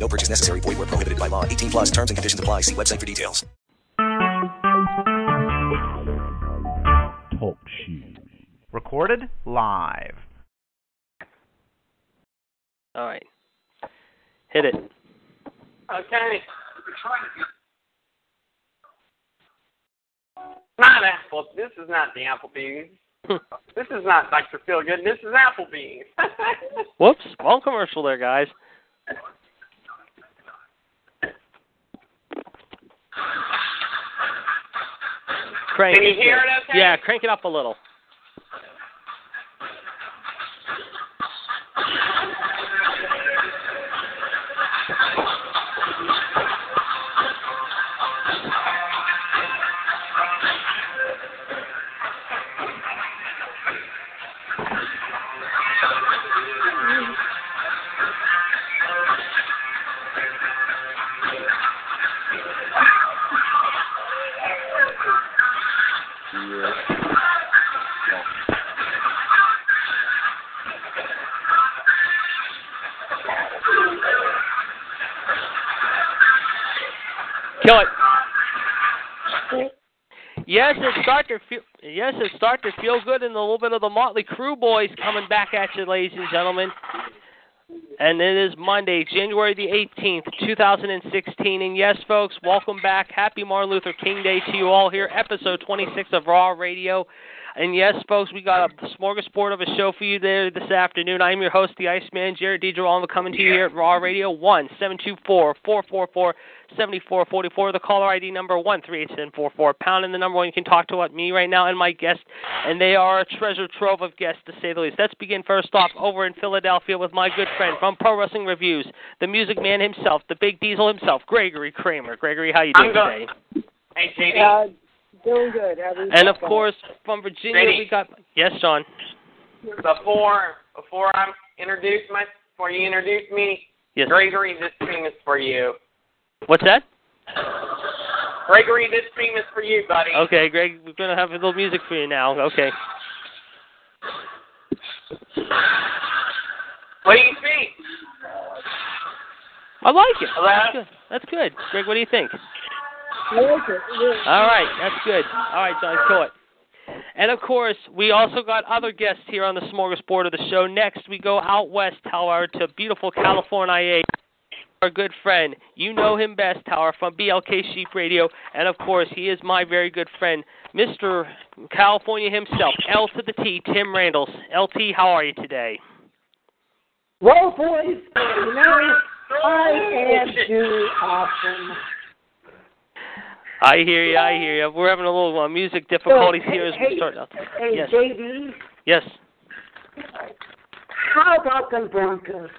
No purchase necessary. Void where prohibited by law. 18 plus terms and conditions apply. See website for details. Talk shoes. Recorded live. All right. Hit it. Okay. Not apple. This is not the Applebee's. this is not Dr. Feelgood. This is Applebee's. Whoops. Wrong commercial there, guys. Crank Can you hear it okay? Yeah, crank it up a little. Kill it. Yes, it's Dr. Feel, yes, it's Dr. Feel Good and a little bit of the Motley Crue boys coming back at you, ladies and gentlemen. And it is Monday, January the 18th, 2016. And yes, folks, welcome back. Happy Martin Luther King Day to you all here. Episode 26 of Raw Radio. And yes, folks, we got a smorgasbord of a show for you there this afternoon. I'm your host, the Iceman, Jared DiGirolamo, coming to you here at Raw Radio, 1 724 444 7444. The caller ID number 138744 pound. in the number one. You can talk to what, me right now and my guest. And they are a treasure trove of guests, to say the least. Let's begin first off over in Philadelphia with my good friend from Pro Wrestling Reviews, the music man himself, the big diesel himself, Gregory Kramer. Gregory, how you doing I'm today? good. Hey, JD. Uh, doing good. And of fine. course, from Virginia, Ready? we got. Yes, John. before before I introduce my before you introduce me, Yes. Gregory, this theme is for you. What's that? Gregory, this theme is for you, buddy. Okay, Greg, we're gonna have a little music for you now. Okay. What do you think? I like it. Hello? That's good. That's good. Greg, what do you think? All right, that's good. All right, John, kill it. And of course, we also got other guests here on the smorgasbord of the show. Next, we go out west, however, to beautiful California. Our good friend, you know him best, however, from BLK Sheep Radio, and of course, he is my very good friend, Mr. California himself, L to the T, Tim Randalls. LT, how are you today? Well, boys, I am too awesome. I hear you. I hear you. We're having a little uh, music difficulties So, here as hey, we start out. Hey, Yes. JD, Yes. how about the Broncos?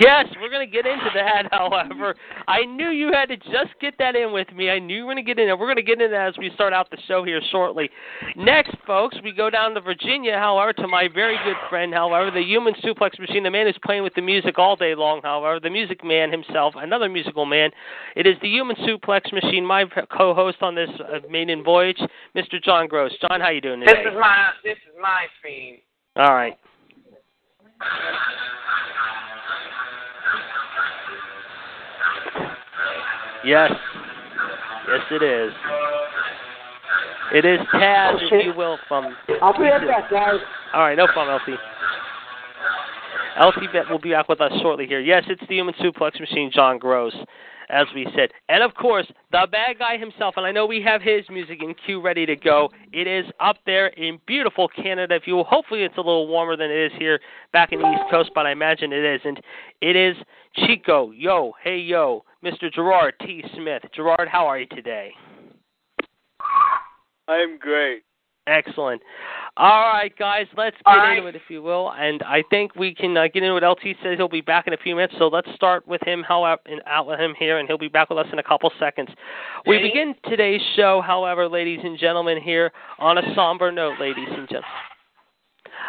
Yes, we're going to get into that, however. I knew you had to just get that in with me. I knew you were going to get in. We're going to get into that as we start out the show here shortly. Next, folks, we go down to Virginia, however, to my very good friend, however, the human suplex machine, the man who's playing with the music all day long, however, the music man himself, another musical man. It is the human suplex machine, my co-host on this uh, maiden voyage, Mr. John Gross. John, how you doing This is my this is my theme. All right. Yes. Yes, it is. It is Taz, if you will, from. I'll be right back, guys. All right, no problem, LT. LT Bet will be back with us shortly here. Yes, it's the human suplex machine, John Gross, as we said. And of course, the bad guy himself, and I know we have his music in queue ready to go. It is up there in beautiful Canada. If you hopefully it's a little warmer than it is here back in the East Coast, but I imagine it isn't. It is Chico, yo, hey yo, Mr. Gerard T. Smith. Gerard, how are you today? I'm great. Excellent. All right, guys, let's get right. into it, if you will. And I think we can uh, get into it. LT says he'll be back in a few minutes, so let's start with him. How out, and out with him here, and he'll be back with us in a couple seconds. We Ready? begin today's show, however, ladies and gentlemen, here on a somber note, ladies and gentlemen.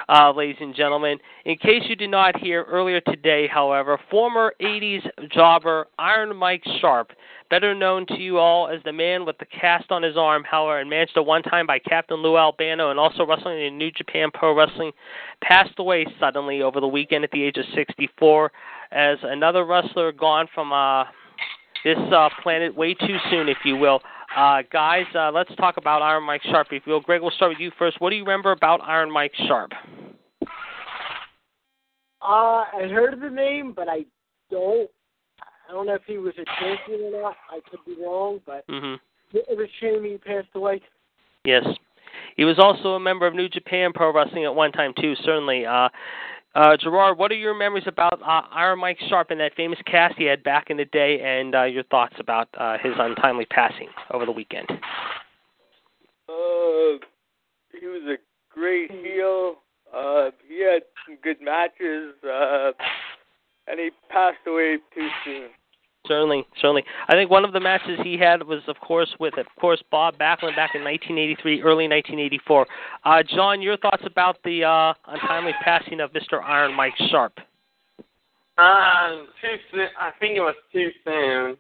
Uh, ladies and gentlemen, in case you did not hear earlier today, however, former 80s jobber Iron Mike Sharpe, better known to you all as the man with the cast on his arm, however, and managed at one time by Captain Lou Albano and also wrestling in New Japan Pro Wrestling, passed away suddenly over the weekend at the age of 64 as another wrestler gone from uh, this uh, planet way too soon, if you will. Uh, guys, uh, let's talk about Iron Mike Sharpe, if you will. Greg, we'll start with you first. What do you remember about Iron Mike Sharpe? Uh, I heard the name, but I don't. I don't know if he was a champion or not. I could be wrong, but hmm it was a shame he passed away. Yes. He was also a member of New Japan Pro Wrestling at one time, too, certainly. Uh, uh, Gerard, what are your memories about uh, Iron Mike Sharpe and that famous cast he had back in the day, and uh, your thoughts about uh, his untimely passing over the weekend? Uh, he was a great heel. Uh, he had some good matches, uh, and he passed away too soon. Certainly, certainly. I think one of the matches he had was, of course, with, of course, Bob Backlund back in 1983, early 1984. Uh, John, your thoughts about the uh, untimely passing of Mr. Iron Mike Sharpe? Um, too soon. I think it was too soon.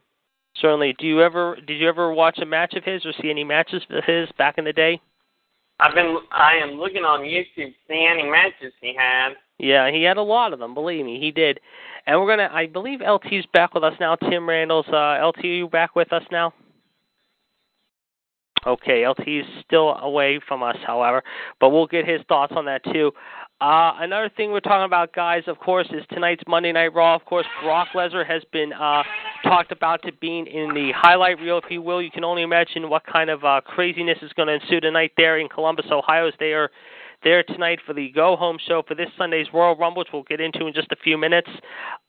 Certainly. Do you ever did you ever watch a match of his or see any matches of his back in the day? I've been. I am looking on YouTube, see any matches he had. Yeah, he had a lot of them. Believe me, he did. And we're gonna. I believe LT's back with us now. Tim Randall's. Uh, LT, are you back with us now? Okay, LT's still away from us, however, but we'll get his thoughts on that too. Uh, another thing we're talking about, guys, of course, is tonight's Monday Night Raw. Of course, Brock Lesnar has been uh, talked about to being in the highlight reel, if you will. You can only imagine what kind of uh, craziness is going to ensue tonight there in Columbus, Ohio, as they are there tonight for the go home show for this Sunday's Royal Rumble, which we'll get into in just a few minutes.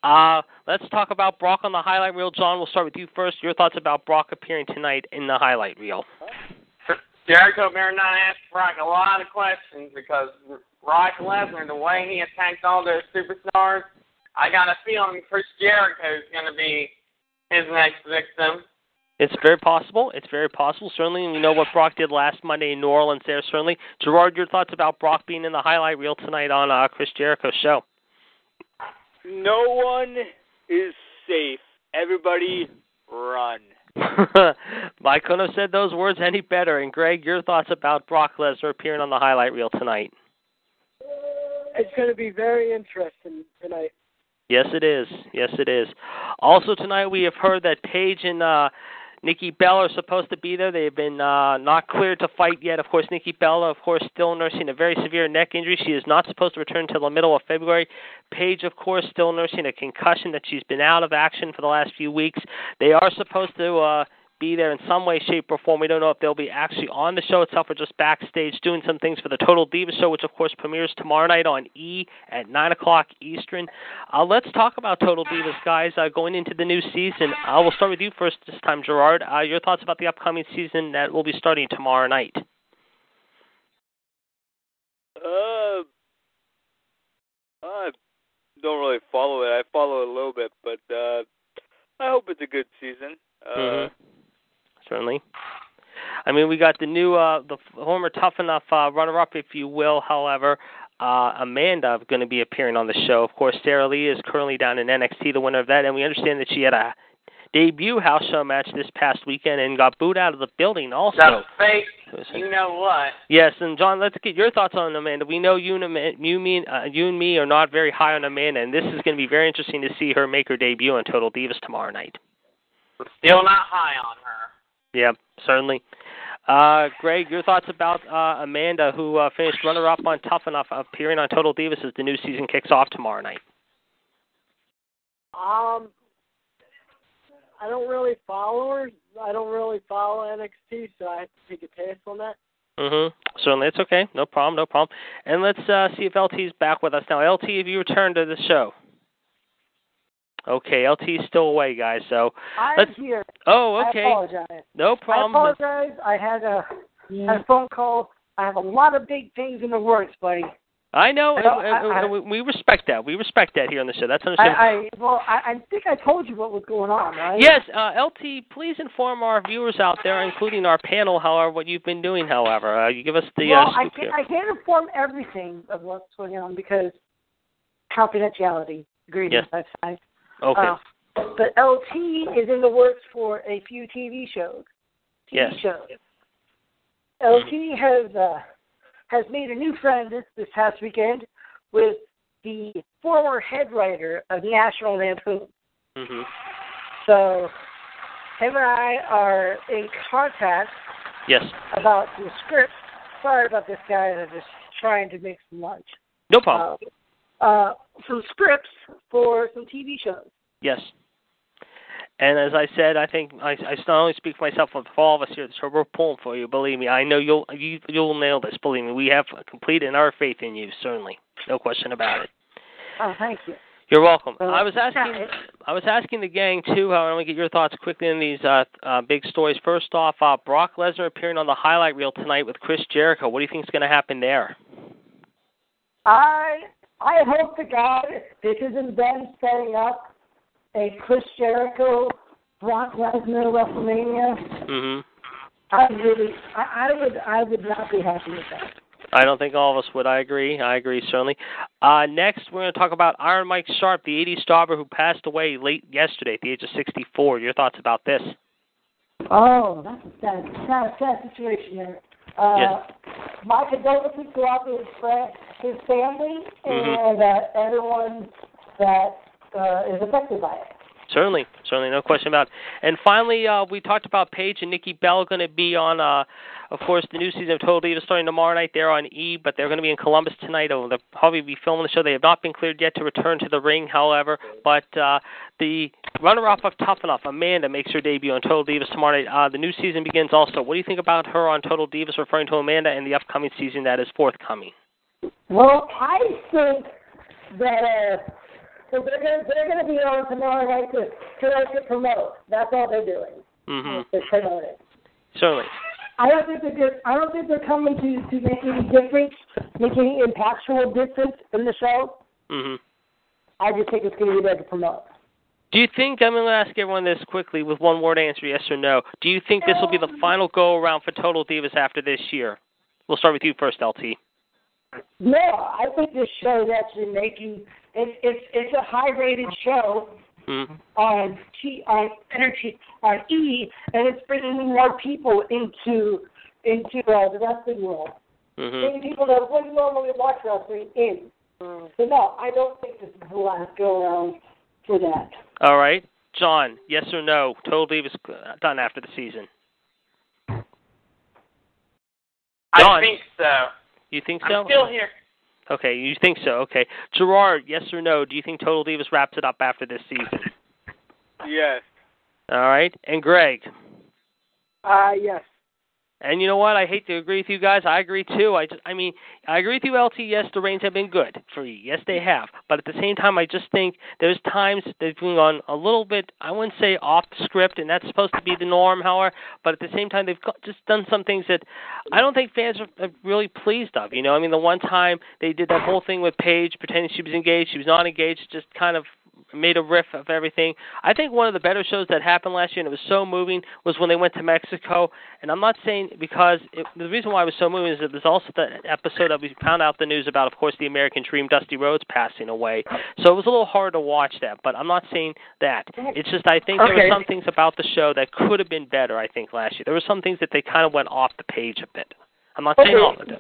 Uh, let's talk about Brock on the highlight reel. John, we'll start with you first. Your thoughts about Brock appearing tonight in the highlight reel? Jericho better not ask Brock a lot of questions because Brock Lesnar, the way he attacked all those superstars, I got a feeling Chris Jericho is going to be his next victim. It's very possible. It's very possible. Certainly, we know what Brock did last Monday in New Orleans. There, certainly. Gerard, your thoughts about Brock being in the highlight reel tonight on uh, Chris Jericho's show? No one is safe. Everybody run. I couldn't have said those words any better. And Greg, your thoughts about Brock Lesnar appearing on the highlight reel tonight? It's going to be very interesting tonight. Yes, it is. Yes, it is. Also tonight, we have heard that Paige and uh, Nikki Bella is supposed to be there. They have been uh, not cleared to fight yet. Of course, Nikki Bella, of course, still nursing a very severe neck injury. She is not supposed to return until the middle of February. Paige, of course, still nursing a concussion that she's been out of action for the last few weeks. They are supposed to uh, be there in some way, shape, or form. We don't know if they'll be actually on the show itself or just backstage doing some things for the Total Divas show, which of course premieres tomorrow night on E at nine o'clock Eastern. Uh, let's talk about Total Divas, guys. Uh, going into the new season, uh, we'll start with you first this time, Gerard. Uh, your thoughts about the upcoming season that will be starting tomorrow night? Uh, I don't really follow it. I follow it a little bit, but uh, I hope it's a good season. Uh, Mhm. Certainly. I mean, we got the new, uh, the former Tough Enough uh, runner-up, if you will. However, uh, Amanda going to be appearing on the show. Of course, Sara Lee is currently down in NXT, the winner of that, and we understand that she had a debut house show match this past weekend and got booed out of the building. Also, The fake, you know what? Yes, and John, let's get your thoughts on Amanda. We know you and you, me, uh, you and me are not very high on Amanda, and this is going to be very interesting to see her make her debut on Total Divas tomorrow night. Still not high on her. Yeah, certainly. Uh, Greg, your thoughts about uh, Amanda, who uh, finished runner-up on Tough Enough, appearing on Total Divas as the new season kicks off tomorrow night. Um, I don't really follow her. I don't really follow NXT, so I have to take a pass on that. Mm-hmm. Certainly, it's okay. No problem. No problem. And let's uh, see if LT's back with us now. LT, have you returned to the show? Okay, LT's still away, guys. So, I'm Let's- here. oh, okay, I apologize. no problem. I apologize. I had a, had a phone call I have a lot of big things in the works, buddy. I know, I don't- and- and- I- I- we- respect that. We respect that here on the show. That's understandable. I well, I, think I told you what was going on, right? Yes, uh, LT, please inform our viewers out there, including our panel, however, what you've been doing. However, uh, you give us the well, uh, I can't, here. I can't inform everything of what's going on because confidentiality agreement. Yes. I, Okay. uh, but LT is in the works for a few TV shows. TV Yes. shows. LT has uh, has made a new friend this, this past weekend with the former head writer of National Lampoon. hmm So him and I are in contact Yes. about some scripts. Sorry about this, guy. I'm just trying to make some lunch. No problem. Uh, uh, some scripts for some TV shows. Yes. And as I said, I think I, I not only speak for myself, but for all of us here. So we're pulling for you. Believe me, I know you'll you, you'll nail this. Believe me, we have complete and utter faith in you. Certainly, no question about it. Oh, thank you. You're welcome. Uh, I was asking, I was asking the gang too. I want to get your thoughts quickly on these uh, uh, big stories. First off, uh, Brock Lesnar appearing on the highlight reel tonight with Chris Jericho. What do you think is going to happen there? I I hope to God this isn't them setting up a Chris Jericho Brock Lesnar WrestleMania. hmm I really I, I would I would not be happy with that. I don't think all of us would. I agree. I agree certainly. Uh, next, we're going to talk about Iron Mike Sharpe, the '80s starber who passed away late yesterday at the age of 64. Your thoughts about this? Oh, that's a sad, sad, sad situation there. Uh, Yes. My condolences go out to his friend, his family, Mhm. and uh, everyone that uh, is affected by it. Certainly, certainly, no question about it. And finally, uh, we talked about Paige and Nikki Bell going to be on, uh, of course, the new season of Total Divas starting tomorrow night. They're on E, but they're going to be in Columbus tonight. They'll probably be filming the show. They have not been cleared yet to return to the ring, however. But uh, the runner-up of Tough Enough, Amanda, makes her debut on Total Divas tomorrow night. Uh, the new season begins also. What do you think about her on Total Divas, referring to Amanda and the upcoming season that is forthcoming? Well, I think that uh, so they're gonna they're gonna be on tomorrow night to to, to promote. That's all they're doing. Mm-hmm. They're promoting. Certainly. I don't think they're. I don't think they're coming to to make any difference, make any impactful difference in the show. hmm I just think it's going to be there to promote. Do you think I'm going to ask everyone this quickly with one word answer, yes or no? Do you think this will be the final go around for Total Divas after this year? We'll start with you first, LT. No, I think this show is actually making it's it's it's a high rated show Mm-hmm. on T on energy on E, and it's bringing more people into into uh, the wrestling world. Mm-hmm. Bringing people that wouldn't normally watch wrestling in. So no, I don't think this is the last go around for that. All right, John. Yes or no? Total Divas uh, done after the season. I think so. You think so? I'm still here. Okay, you think so? Okay, Gerard. Yes or no? Do you think Total Divas wraps it up after this season? Yes. All right, and Greg. Uh, yes. And you know what? I hate to agree with you guys. I agree too. I just, I mean, I agree with you, LT. Yes, the reigns have been good for you. Yes, they have. But at the same time, I just think there's times they've on a little bit. I wouldn't say off script, and that's supposed to be the norm, however. But at the same time, they've just done some things that I don't think fans are really pleased of. You know, I mean, the one time they did that whole thing with Paige, pretending she was engaged, she was not engaged, just kind of made a riff of everything. I think one of the better shows that happened last year, and it was so moving, was when they went to Mexico. And I'm not saying because it, the reason why it was so moving is that there's also the episode that we found out the news about, of course, the American Dream, Dusty Rhodes passing away. So it was a little hard to watch that. But I'm not saying that. It's just I think there were some things about the show that could have been better. I think last year there were some things that they kind of went off the page a bit. I'm not saying all of them.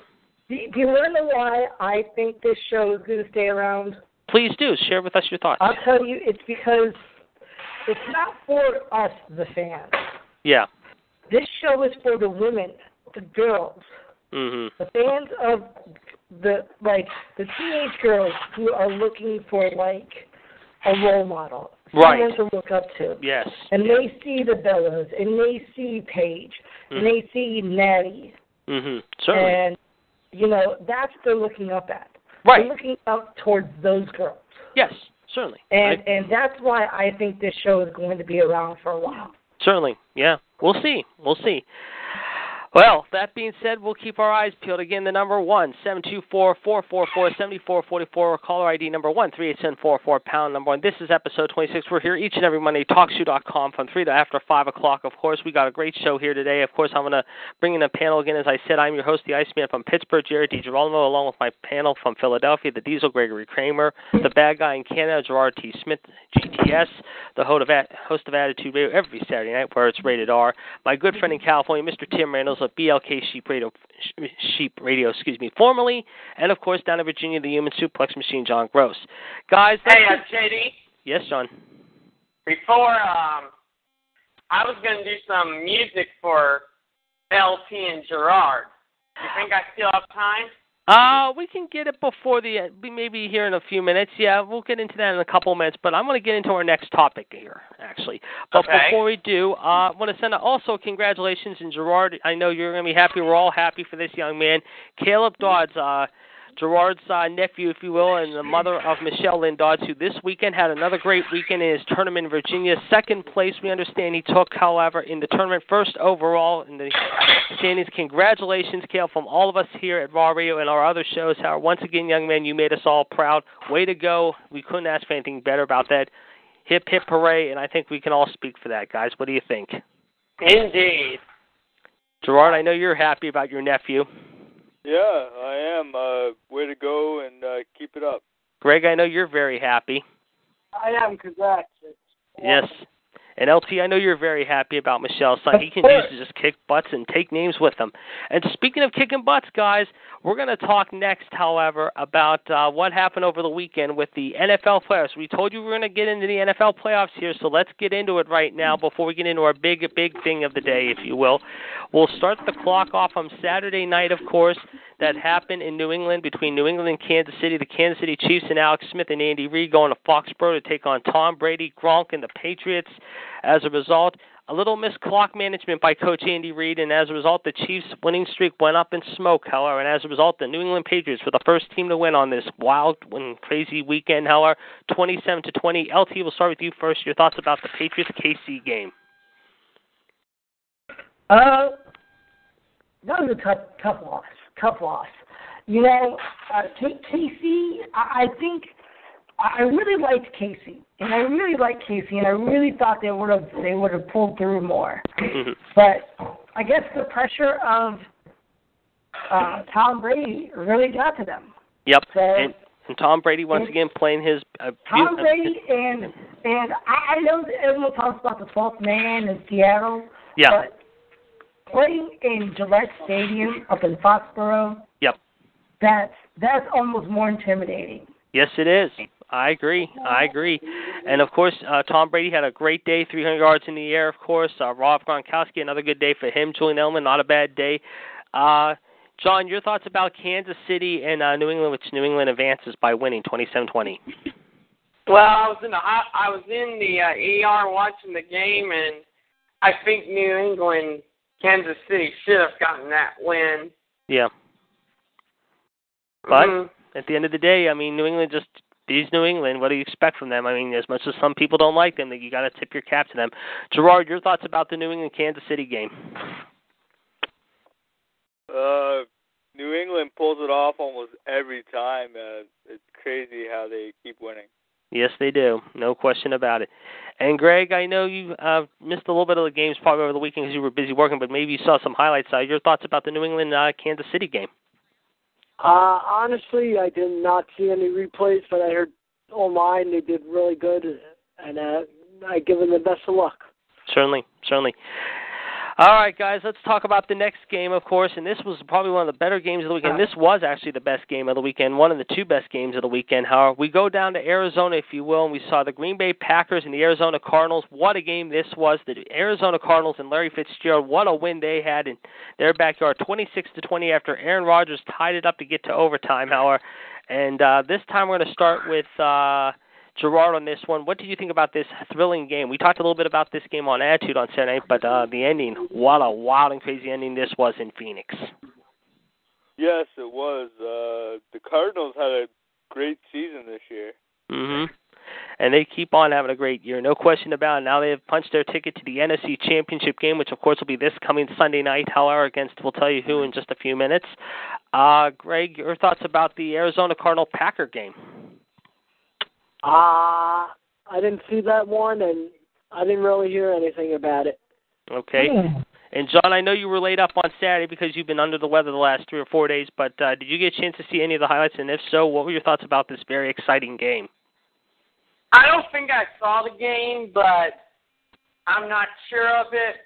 Do, do you want to know why I think this show is going to stay around? Please do share with us your thoughts. I'll tell you, it's because it's not for us, the fans. Yeah. This show is for the women, the girls, Mhm. the fans of the like the teenage girls who are looking for like a role model, Right. someone to look up to. Yes. And they see the Bellas, and they see Paige, and they see Natty, Mm-hmm. Certainly. and you know that's what they're looking up at. Right. Looking up towards those girls, Yes. Certainly. and I- and that's why I think this show is going to be around for a while. Certainly, yeah. We'll see. We'll see. Well, that being said, we'll keep our eyes peeled. Again, the number one seven two four four four four seventy four forty four. Caller ID number one three eight seven four four pound number one. This is episode twenty six. We're here each and every Monday. TalkShoe.com from three to after five o'clock. Of course, we got a great show here today. Of course, I'm going to bring in a panel again. As I said, I'm your host, the Iceman from Pittsburgh, Jared DiGirolamo, along with my panel from Philadelphia, the Diesel, Gregory Kramer, the bad guy in Canada, Gerard T. Smith, GTS, the host of, Attitude Radio every Saturday night where it's rated R. My good friend in California, Mr. Tim Of BLK Sheep Radio, Sheep Radio, excuse me, formerly, and of course down in Virginia, the Human Suplex Machine, John Gross. Guys, hey, uh, JD. Yes, John. Before um, I was going to do some music for LT and Gerard. You think I still have time? Uh, we can get it before the maybe here in a few minutes. Yeah, we'll get into that in a couple of minutes. But I'm going to get into our next topic here, actually. But okay. before we do, uh, I want to send a, also congratulations and Gerard. I know you're going to be happy. We're all happy for this young man, Caleb Dodds. Uh, Gerard's uh, nephew, if you will, and the mother of Michelle Lynn Dodds, who this weekend had another great weekend in his tournament in Virginia. Second place, we understand he took, however, in the tournament, first overall in the standings. Congratulations, Cale, from all of us here at Raw Radio and our other shows. How once again, young man, you made us all proud. Way to go! We couldn't ask for anything better about that. Hip hip hooray! And I think we can all speak for that, guys. What do you think? Indeed. Gerard, I know you're happy about your nephew. Yeah, I am. Uh, way to go and uh, keep it up. Greg, I know you're very happy. I am. Congrats. Yes. And LT, I know you're very happy about Michelle's son. He continues to just kick butts and take names with them. And speaking of kicking butts, guys, we're going to talk next, however, about uh, what happened over the weekend with the NFL playoffs. We told you we are going to get into the NFL playoffs here, so let's get into it right now before we get into our big, big thing of the day, if you will. We'll start the clock off on Saturday night, of course that happened in New England between New England and Kansas City. The Kansas City Chiefs and Alex Smith and Andy Reid going to Foxborough to take on Tom Brady, Gronk, and the Patriots. As a result, a little missed clock management by Coach Andy Reid, and as a result, the Chiefs' winning streak went up in smoke. However, and as a result, the New England Patriots were the first team to win on this wild and crazy weekend. However, 27 to 20. LT, we'll start with you first. Your thoughts about the Patriots KC game? Uh, that was a tough, tough loss tough loss. You know, uh, Casey. I think I really liked Casey, and I really liked Casey, and I really thought they would have they would have pulled through more. Mm-hmm. but I guess the pressure of uh, Tom Brady really got to them. Yep. So, and, and Tom Brady once again playing his. Uh, Tom Brady and and I, I know everyone talks about the twelfth man in Seattle. Yeah. But playing in Gillette Stadium up in Foxborough. Yep. That's that's almost more intimidating. Yes, it is. I agree. I agree. And of course, uh, Tom Brady had a great day, 300 yards in the air. Of course, uh, Rob Gronkowski, another good day for him. Julian Edelman, not a bad day. Uh, John, your thoughts about Kansas City and uh, New England, which New England advances by winning 27-20. Well, I was in the I, I was in the uh, ER watching the game, and I think New England Kansas City should have gotten that win. Yeah. But mm-hmm. at the end of the day, I mean, New England just these New England. What do you expect from them? I mean, as much as some people don't like them, that you got to tip your cap to them. Gerard, your thoughts about the New England Kansas City game? Uh, New England pulls it off almost every time. Uh, it's crazy how they keep winning. Yes, they do. No question about it. And Greg, I know you uh, missed a little bit of the games probably over the weekend because you were busy working, but maybe you saw some highlights. Uh, your thoughts about the New England uh, Kansas City game? Uh, honestly, I did not see any replays, but I heard online they did really good, and uh, I give them the best of luck. Certainly, certainly. All right, guys, let's talk about the next game, of course. And this was probably one of the better games of the weekend. This was actually the best game of the weekend, one of the two best games of the weekend. However, we go down to Arizona, if you will, and we saw the Green Bay Packers and the Arizona Cardinals. What a game this was! The Arizona Cardinals and Larry Fitzgerald, what a win they had in their backyard, 26 to 20, after Aaron Rodgers tied it up to get to overtime. However, and uh, this time we're going to start with. Uh, Gerard on this one. What did you think about this thrilling game? We talked a little bit about this game on Attitude on Saturday but uh, the ending, what a wild and crazy ending this was in Phoenix. Yes, it was. Uh, the Cardinals had a great season this year. Mm-hmm. and they keep on having a great year, no question about it. Now they have punched their ticket to the NFC Championship game, which of course will be this coming Sunday night. However, against we'll tell you who in just a few minutes. Uh, Greg, your thoughts about the Arizona Cardinal Packer game? Uh, I didn't see that one, and I didn't really hear anything about it. Okay. And John, I know you were laid up on Saturday because you've been under the weather the last three or four days, but uh, did you get a chance to see any of the highlights? And if so, what were your thoughts about this very exciting game? I don't think I saw the game, but I'm not sure of it.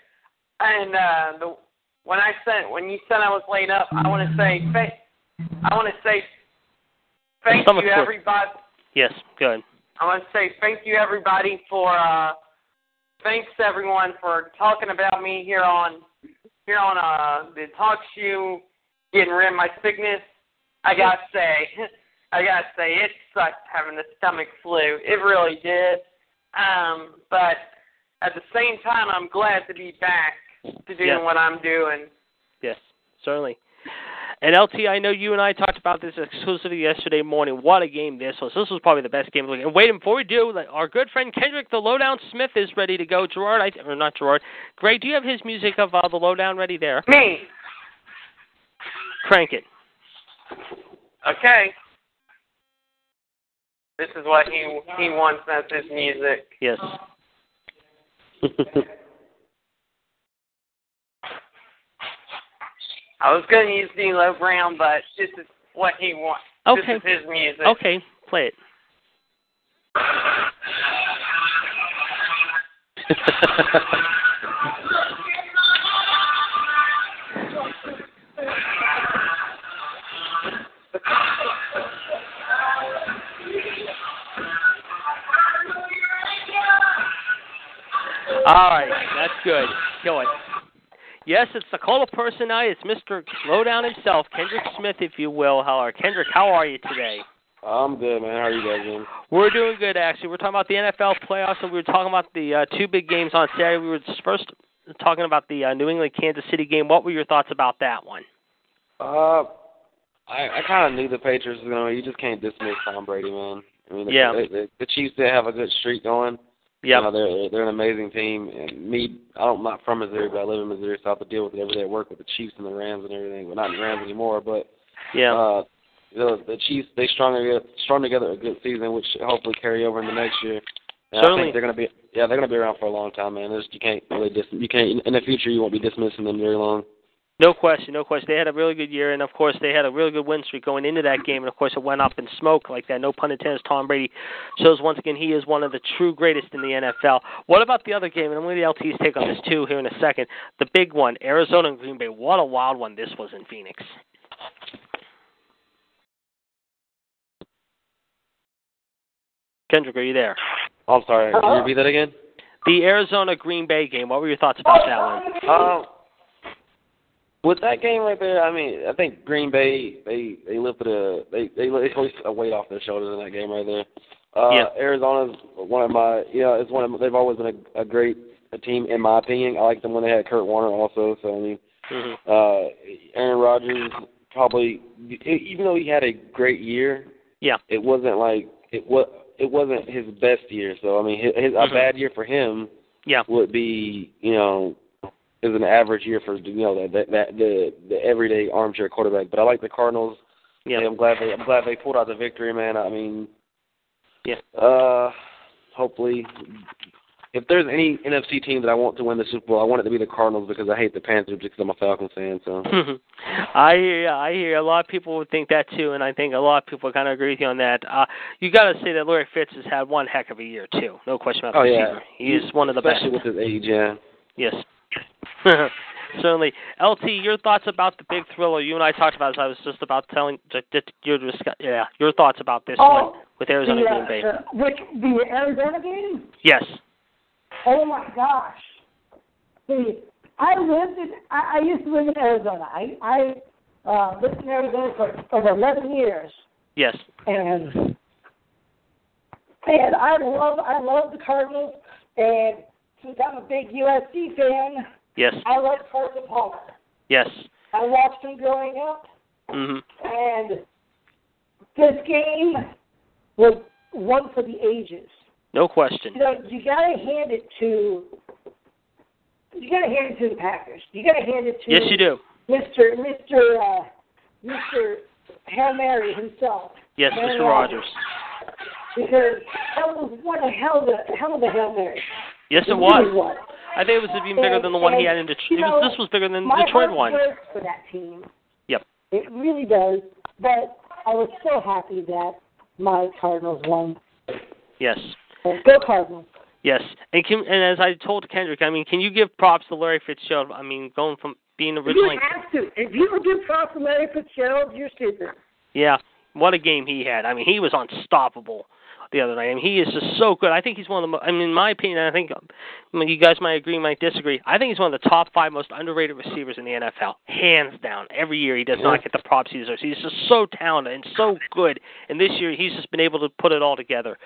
And uh, the when I said when you said I was laid up, I want to say thank I want to say thank Stomach you everybody. Yes, good. I want to say thank you everybody for uh thanks everyone for talking about me here on here on uh the talk show getting rid of my sickness. I gotta say I gotta say it sucked having the stomach flu. It really did. Um but at the same time I'm glad to be back to doing Yes. what I'm doing. Yes, certainly. And LT, I know you and I talked about this exclusively yesterday morning. What a game this was! This was probably the best game of the week. And wait, and before we do, our good friend Kendrick, the Lowdown Smith, is ready to go. Gerard, I or not Gerard. Greg, do you have his music of uh, the Lowdown ready there? Me. Crank it. Okay. This is what he he wants as his music. Yes. I was going to use D'Lo Brown, but this is what he wants. Okay. This is his music. Okay, play it. All right, that's good. Kill it. Yes, it's the call of person night. It's Mr. Lowdown himself, Kendrick Smith, if you will. How are Kendrick? How are you today? I'm good, man. How are you guys doing? We're doing good, actually. We're talking about the NFL playoffs, and we were talking about the uh, two big games on Saturday. We were first talking about the uh, New England Kansas City game. What were your thoughts about that one? Uh, I I kind of knew the Patriots was gonna. You just can't dismiss Tom Brady, man. I mean, the, Yeah. the, the, the Chiefs did have a good streak going. Yeah. You know, they're they're an amazing team. And me, I don't, I'm not from Missouri, but I live in Missouri, so I have to deal with it every day at work with the Chiefs and the Rams and everything. Well, not the Rams anymore, but Yeah. uh, the the Chiefs they strung together, strung together a good season, which hopefully carry over in the next year. And I Certainly. think they're gonna be yeah they're gonna be around for a long time, man. There's, you can't really dis you can't in the future you won't be dismissing them very long. No question, no question. They had a really good year, and of course, they had a really good win streak going into that game. And of course, it went up in smoke like that. No pun intended. Tom Brady shows once again he is one of the true greatest in the NFL. What about the other game? And I'm going to get the LT's take on this too here in a second. The big one, Arizona and Green Bay. What a wild one this was in Phoenix. Kendrick, are you there? Oh, I'm sorry. Can you repeat that again? The Arizona Green Bay game. What were your thoughts about that one? Um, with that game right there, I mean, I think Green Bay they they lifted a they they hoisted a weight off their shoulders in that game right there. Uh, Yeah. Arizona's one of my you know it's one of they've always been a, a great a team in my opinion. I like them when they had Kurt Warner also. So I mean, Mhm. uh, Aaron Rodgers probably even though he had a great year, Yeah. it wasn't like it was it wasn't his best year. So I mean, his, his Mhm. a bad year for him Yeah. would be, you know, is an average year for you know that that, that the the everyday armchair quarterback. But I like the Cardinals. Yeah. I'm glad they I'm glad they pulled out the victory, man. I mean, Yeah. uh, hopefully, if there's any NFC team that I want to win the Super Bowl, I want it to be the Cardinals because I hate the Panthers because I'm a Falcons fan. So I hear, I hear. A lot of people would think that too, and I think a lot of people kind of agree with you on that. Uh, you got to say that Larry Fitz has had one heck of a year too. No question about oh the yeah, receiver. He is one of the best. especially with his age. Yeah. Yes. Certainly. LT, your thoughts about the big thriller you and I talked about as I was just about telling your yeah, your thoughts about this Oh, one with Arizona the, Green Bay. uh, which the Arizona game? Yes. Oh my gosh! See, I lived in. I, I used to live in Arizona. I I uh, lived in Arizona for over 11 years, Yes. and and I love I love the Cardinals. And since I'm a big USC fan, Yes. I like Carson Palmer. Yes. I watched him growing up, mm-hmm. and this game was one for the ages. No question. You know, you gotta hand it to. You gotta hand it to the Packers. You gotta hand it to. Yes, you do. Mr. Mr. Uh, Mr. Hail Mary himself. Yes, Aaron Mr. Rodgers. Because that was what a hell of a hell of a Hail Mary. Yes, it really was. was. I think it was even bigger than the one he had in Detroit. You know, This was bigger than the Detroit one. for that team. Yep. It really does. But I was so happy that my Cardinals won. Yes. So go Cardinals. Yes, and can, and as I told Kendrick, I mean, can you give props to Larry Fitzgerald? I mean, going from being originally, You have to. If you don't give props to Larry Fitzgerald, you're stupid. yeah, what a game he had. I mean, he was unstoppable the other night. I mean, he is just so good. I think he's one of the. I mean, in my opinion, I think I mean, you guys might agree, might disagree. I think he's one of the top five most underrated receivers in the NFL, hands down. Every year he does not get the props he deserves. He's just so talented and so good, and this year he's just been able to put it all together.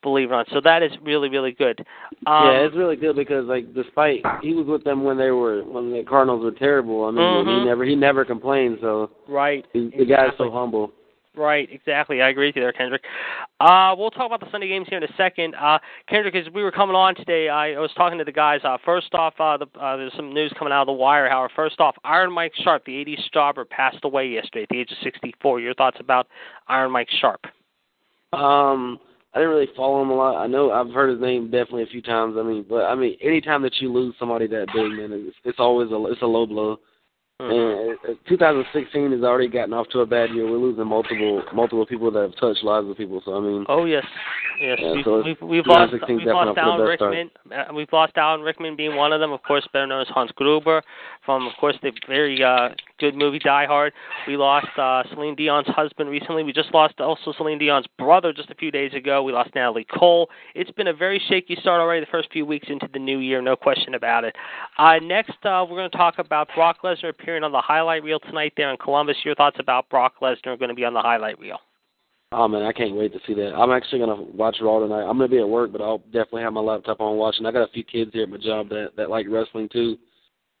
Believe it or not, so that is really, really good. Um, yeah, it's really good because like despite he was with them when they were when the Cardinals were terrible. I mean, Mhm. he never he never complained. So right. he, the guy's so humble. Right, exactly. I agree with you there, Kendrick. Uh, we'll talk about the Sunday games here in a second. Uh, Kendrick, as we were coming on today, I, I was talking to the guys. Uh, first off, uh, the, uh, there's some news coming out of the wire. However, first off, Iron Mike Sharpe, the 80s jobber, passed away yesterday at the age of 64. Your thoughts about Iron Mike Sharpe? Um, I didn't really follow him a lot. I know I've heard his name definitely a few times. I mean, but I mean, anytime that you lose somebody that big, man, it's, it's always a it's a low blow. And uh, 2016 has already gotten off to a bad year. We're losing multiple multiple people that have touched lives of people. So I mean, Oh yes, yes. Yeah, we've, so we've, we've lost we've lost up for the Alan best start. Rickman. Uh, we've lost Alan Rickman being one of them. Of course, better known as Hans Gruber from, of course, the very uh, good movie Die Hard. We lost uh, Celine Dion's husband recently. We just lost also Celine Dion's brother just a few days ago. We lost Natalie Cole. It's been a very shaky start already. The first few weeks into the new year, no question about it. Uh, next, uh, we're going to talk about Brock Lesnar appearing on the highlight reel tonight there in Columbus. Your thoughts about Brock Lesnar going to be on the highlight reel? oh man, I can't wait to see that. I'm actually gonna watch Raw tonight. I'm gonna be at work, but I'll definitely have my laptop on watching. I got a few kids here at my job that that like wrestling too.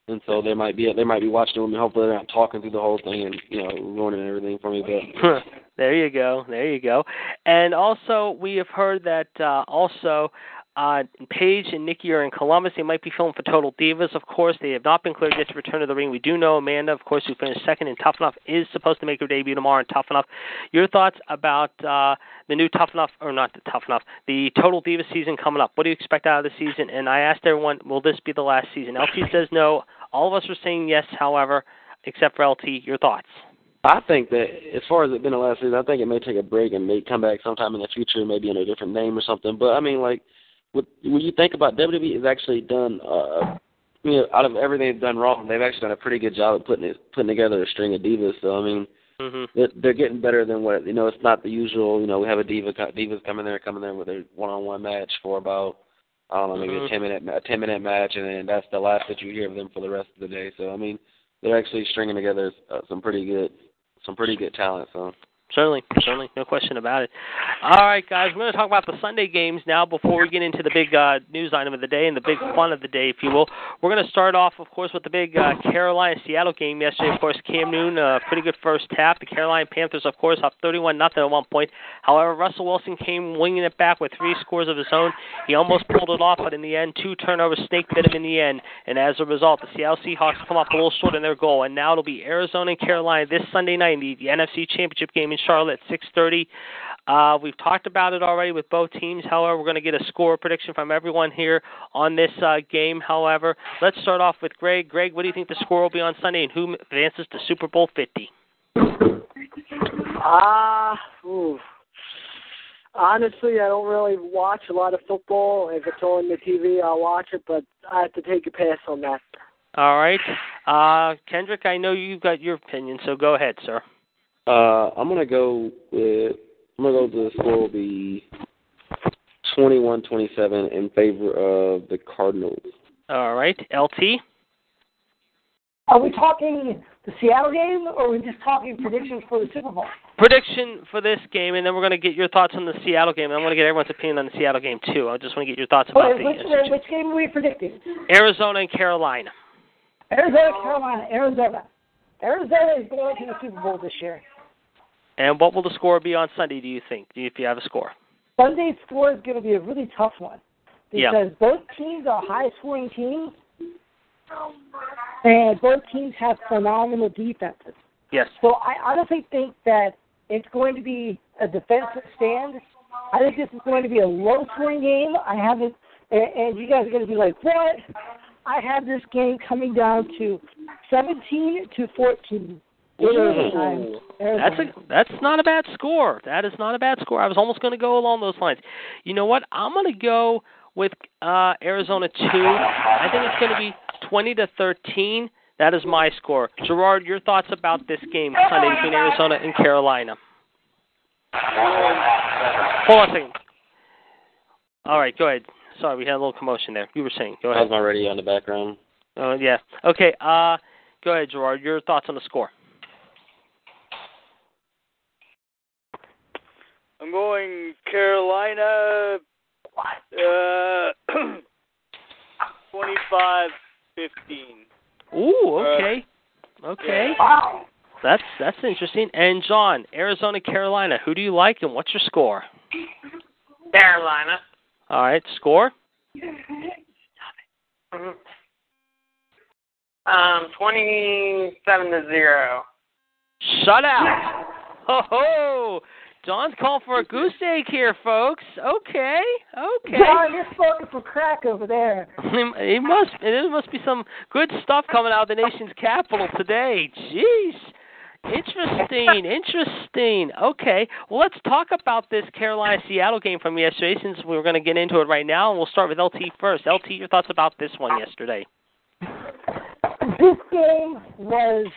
And so they might be they might be watching with me. Hopefully they're not talking through the whole thing and you know ruining everything for me. But there you go. There you go. And also, we have heard that uh, also uh, Paige and Nikki are in Columbus. They might be filming for Total Divas, of course. They have not been cleared yet to return to the ring. We do know Amanda, of course, who finished second in Tough Enough, is supposed to make her debut tomorrow in Tough Enough. Your thoughts about uh, the new Tough Enough, or not the Tough Enough, the Total Divas season coming up? What do you expect out of the season? And I asked everyone, will this be the last season? LT says no. All of us are saying yes, however, except for LT. Your thoughts? I think that as far as it been the last season, I think it may take a break and may come back sometime in the future, maybe in a different name or something. But I mean, like, with, when you think about WWE, has actually done, uh, you know, out of everything they've done wrong, they've actually done a pretty good job of putting it, putting together a string of divas. So I mean, Mm-hmm. they're, they're getting better than what you know. It's not the usual. You know, we have a diva divas coming there, coming there with a one-on-one match for about I don't know, maybe Mhm. a ten minute a ten minute match, and then that's the last that you hear of them for the rest of the day. So I mean, they're actually stringing together uh, some pretty good some pretty good talent. So Certainly, certainly, no question about it. All right, guys, we're going to talk about the Sunday games now before we get into the big uh, news item of the day and the big fun of the day, if you will. We're going to start off, of course, with the big uh, Carolina Seattle game yesterday. Of course, Cam Newton, uh, pretty good first half. The Carolina Panthers, of course, up 31 nothing at one point. However, Russell Wilson came winging it back with three scores of his own. He almost pulled it off, but in the end, two turnovers snake bit him in the end. And as a result, the Seattle Seahawks come up a little short in their goal. And now it'll be Arizona and Carolina this Sunday night in the, the NFC Championship game in Charlotte 6:30. Uh, we've talked about it already with both teams. However, we're going to get a score prediction from everyone here on this uh, game. However, let's start off with Greg. Greg, what do you think the score will be on Sunday, and who advances to Super Bowl 50? Ah, ooh. honestly, I don't really watch a lot of football. If it's on the TV, I'll watch it, but I have to take a pass on that. All right, uh, Kendrick. I know you've got your opinion, so go ahead, sir. Uh, I'm gonna go with I'm gonna go with the score will be 21-27 in favor of the Cardinals. All right, LT. Are we talking the Seattle game, or are we just talking predictions for the Super Bowl? Prediction for this game, and then we're going to get your thoughts on the Seattle game. I'm going to get everyone's opinion on the Seattle game too. I just want to get your thoughts about Okay, which, the which game are we predicting? Arizona and Carolina. Arizona, Carolina, Arizona. Arizona is going to the Super Bowl this year. And what will the score be on Sunday? Do you think? If you have a score? Sunday's score is going to be a really tough one Yeah. because both teams are high-scoring teams, and both teams have phenomenal defenses. Yes. So I honestly think that it's going to be a defensive stand. I think this is going to be a low-scoring game. I have it, and, and you guys are going to be like, "What?" I have this game coming down to 17 to 14. In overtime. Ooh. That's a that's not a bad score. That is not a bad score. I was almost going to go along those lines. You know what? I'm going to go with uh Arizona 2. I think it's going to be 20 to 13. That is my score. Gerard, your thoughts about this game Sunday between Arizona and Carolina? Hold on a second. All right, go ahead. Sorry, we had a little commotion there. You were saying. Go That was ahead. my radio in the background. Oh, yeah. Okay. Uh, go ahead, Gerard. Your thoughts on the score? I'm going Carolina. Uh, 25 15. Ooh, okay. Okay. Wow. That's that's interesting. And John, Arizona, Carolina, who do you like and what's your score? Carolina. All right, score? Um, twenty-seven to zero. Shut out. Ho ho. John's calling for a goose egg here, folks. Okay. Okay. John, you're smoking for crack over there. it must there must be some good stuff coming out of the nation's capital today. Jeez. Interesting, interesting. Okay, well, let's talk about this Carolina Seattle game from yesterday since we're going to get into it right now, and we'll start with LT first. LT, your thoughts about this one yesterday? This game was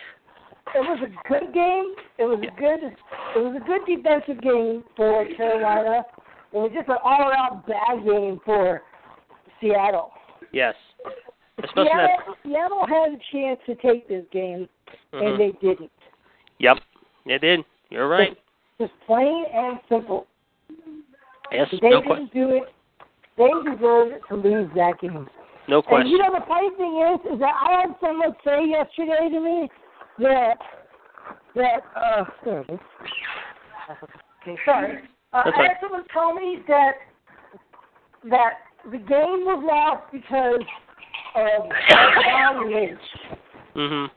it was a good game. It was a good it was a good defensive game for Carolina. It was just an all around bad game for Seattle. Yes. Especially that. Seattle, Seattle had a chance to take this game Mhm. and they didn't. Yep, they did. You're right. Just plain and simple. Yes, They no, didn't do it. They deserved to lose that game. no And question. you know the funny thing is, is that I had someone say yesterday to me that that uh there it is. Okay, sorry. Uh, That's I right. had someone tell me that that the game was lost because of Marshawn Lynch. Mhm.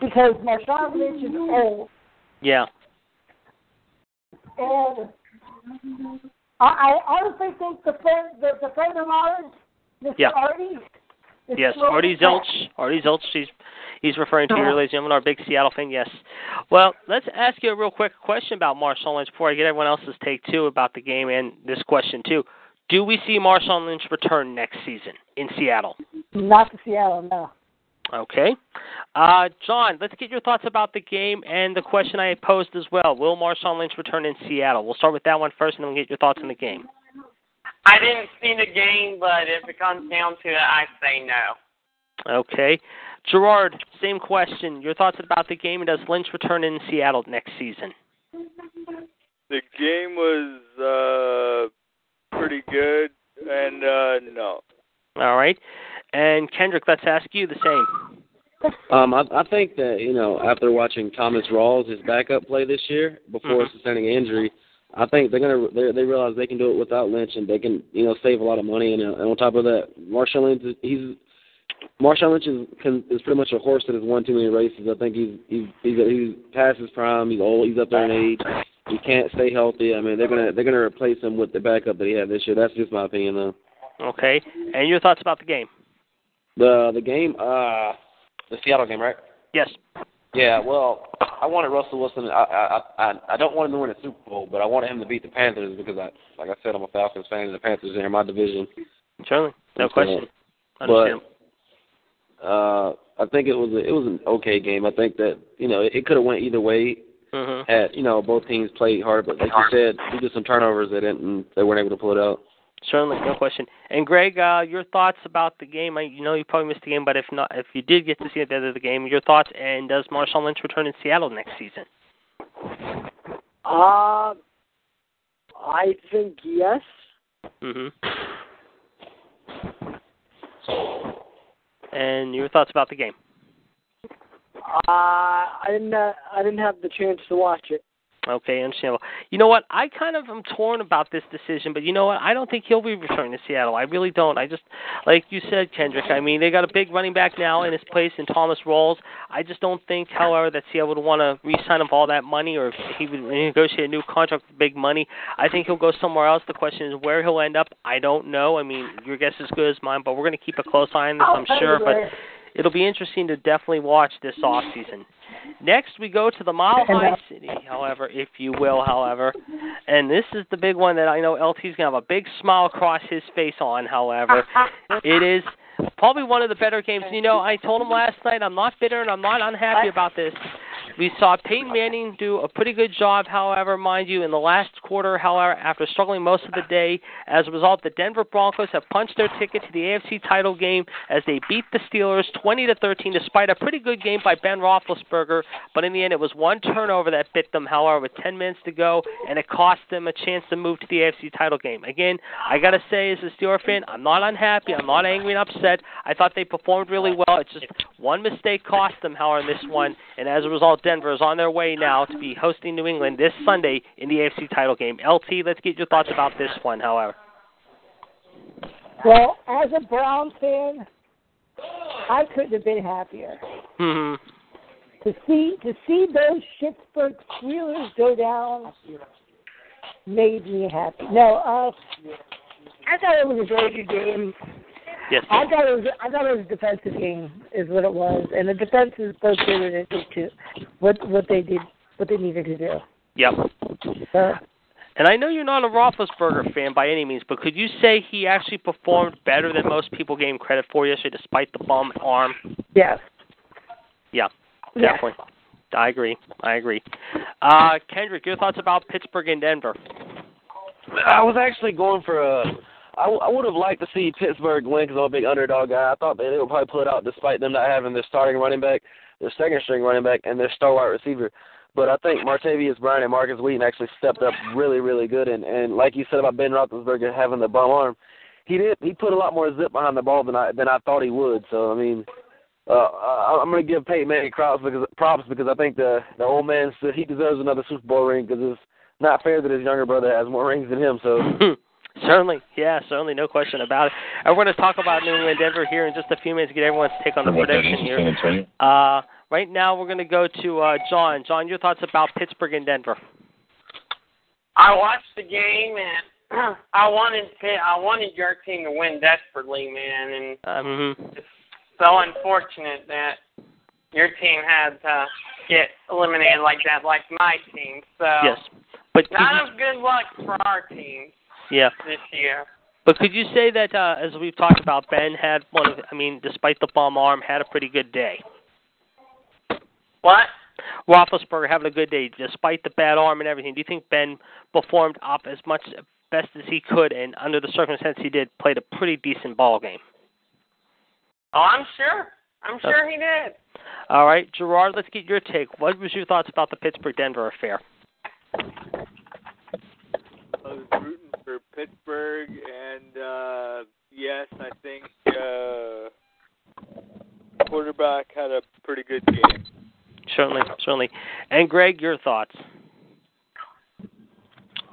Because Marshawn Lynch is old Yeah. and I, I honestly think the friend the, the friend of ours, Mr. Yeah. Artie, is Yes, Artie. Zelch. Artie Zelch. He's he's referring to you, ladies and gentlemen, our big Seattle fan. Yes. Well, let's ask you a real quick question about Marshawn Lynch before I get everyone else's take too about the game and this question too. Do we see Marshawn Lynch return next season in Seattle? Not to Seattle, no. Okay. Uh, John, let's get your thoughts about the game and the question I posed as well. Will Marshawn Lynch return in Seattle? We'll start with that one first, and then we'll get your thoughts on the game. I didn't see the game, but if it comes down to it, I say no. Okay. Gerard, same question. Your thoughts about the game, and does Lynch return in Seattle next season? The game was uh, pretty good, and uh, no. All right. And Kendrick, let's ask you the same. Um, I, I think that you know after watching Thomas Rawls, his backup play this year before Mhm. sustaining an injury, I think they're gonna they they realize they can do it without Lynch and they can you know save a lot of money and, uh, and on top of that, Marshawn Lynch is- he's Marshawn Lynch is can, is pretty much a horse that has won too many races. I think he's he's he's, he's past his prime. He's old. He's up there in age. He can't stay healthy. I mean, they're gonna they're gonna replace him with the backup that he had this year. That's just my opinion, though. Okay. And your thoughts about the game? The the game, uh, the Seattle game, right? Yes. Yeah, well, I wanted Russell Wilson. I I I I don't want him to win a Super Bowl, but I wanted him to beat the Panthers because I, like I said, I'm a Falcons fan, and the Panthers are in my division. Certainly. No question. But uh, I think it was a, it was an okay game. I think that you know it, it could have went either way Mhm. had you know both teams played hard, but like you said, due to some turnovers, they didn't they weren't able to pull it out. Certainly, no question. And Greg, uh, your thoughts about the game? I, you know, you probably missed the game, but if not, if you did get to see it the end of the game, your thoughts? And does Marshawn Lynch return in Seattle next season? Uh, I think yes. hmm And your thoughts about the game? Uh, I didn't. Uh, I didn't have the chance to watch it. Okay, understandable. You know what? I kind of am torn about this decision, but you know what? I don't think he'll be returning to Seattle. I really don't. I just, like you said, Kendrick. I mean, they got a big running back now in his place in Thomas Rawls. I just don't think, however, that Seattle would want to re-sign him for all that money, or if he would negotiate a new contract with big money. I think he'll go somewhere else. The question is where he'll end up. I don't know. I mean, your guess is as good as mine, but we're going to keep a close eye on this, oh, I'm sure. But it'll be interesting to definitely watch this off season. Next, we go to the Mile High City, however, if you will, however, and this is the big one that I know LT's gonna have a big smile across his face on. However, it is probably one of the better games. You know, I told him last night I'm not bitter and I'm not unhappy about this. We saw Peyton Manning do a pretty good job, however, mind you, in the last quarter, however, after struggling most of the day. As a result, the Denver Broncos have punched their ticket to the AFC title game as they beat the Steelers 20 to 13 despite a pretty good game by Ben Roethlisberger, but in the end it was one turnover that bit them, however, with 10 minutes to go, and it cost them a chance to move to the AFC title game. Again, I got to say as a Steeler fan, I'm not unhappy, I'm not angry and upset. I thought they performed really well. It's just one mistake cost them, however, in this one, and as a result, Denver is on their way now to be hosting New England this Sunday in the AFC title game. LT, let's get your thoughts about this one, however. Well, as a Browns fan, I couldn't have been happier. Mm-hmm. To see to see those Pittsburgh Steelers go down made me happy. No, uh, I thought it was a very good game. Yes. I thought it was I thought it was a defensive game is what it was, and the defense is both good at it too. What what they did what they needed to do. Yep. Uh, and I know you're not a Roethlisberger fan by any means, but could you say he actually performed better than most people gave him credit for yesterday, despite the bum arm? Yes. Yeah, Yes. definitely. I agree. I agree. Uh, Kendrick, your thoughts about Pittsburgh and Denver? I was actually going for a. I, I would have liked to see Pittsburgh win because I'm a big underdog guy. I thought they would probably pull it out despite them not having their starting running back, their second string running back, and their star wide receiver. But I think Martavis Bryant and Markus Wheaton actually stepped up really, really good. And and like you said about Ben Roethlisberger having the bum arm, he did. He put a lot more zip behind the ball than I than I thought he would. So I mean, uh, I'm going to give Peyton Manning props because props because I think the the old man he deserves another Super Bowl ring because it's not fair that his younger brother has more rings than him. So certainly, yeah, certainly, no question about it. And we're going to talk about New England, Denver here in just a few minutes get everyone's take on the prediction here. Uh, right now, we're going to go to uh, John. John, your thoughts about Pittsburgh and Denver? I watched the game and I wanted I wanted your team to win desperately, man, and Um, it's so unfortunate that your team had to get eliminated like that, like my team. So yes, but not you, of good luck for our team yeah, this year. but could you say that uh, as we've talked about, Ben had one of, I mean, despite the bum arm, had a pretty good day. What? Roethlisberger having a good day despite the bad arm and everything. Do you think Ben performed up as much best as he could, and under the circumstances he did, played a pretty decent ball game? Oh, I'm sure. I'm sure he did. All right, Gerard, let's get your take. What was your thoughts about the Pittsburgh Denver affair? I was rooting for Pittsburgh, and uh, yes, I think uh, quarterback had a pretty good game. Certainly, certainly. And Greg, your thoughts?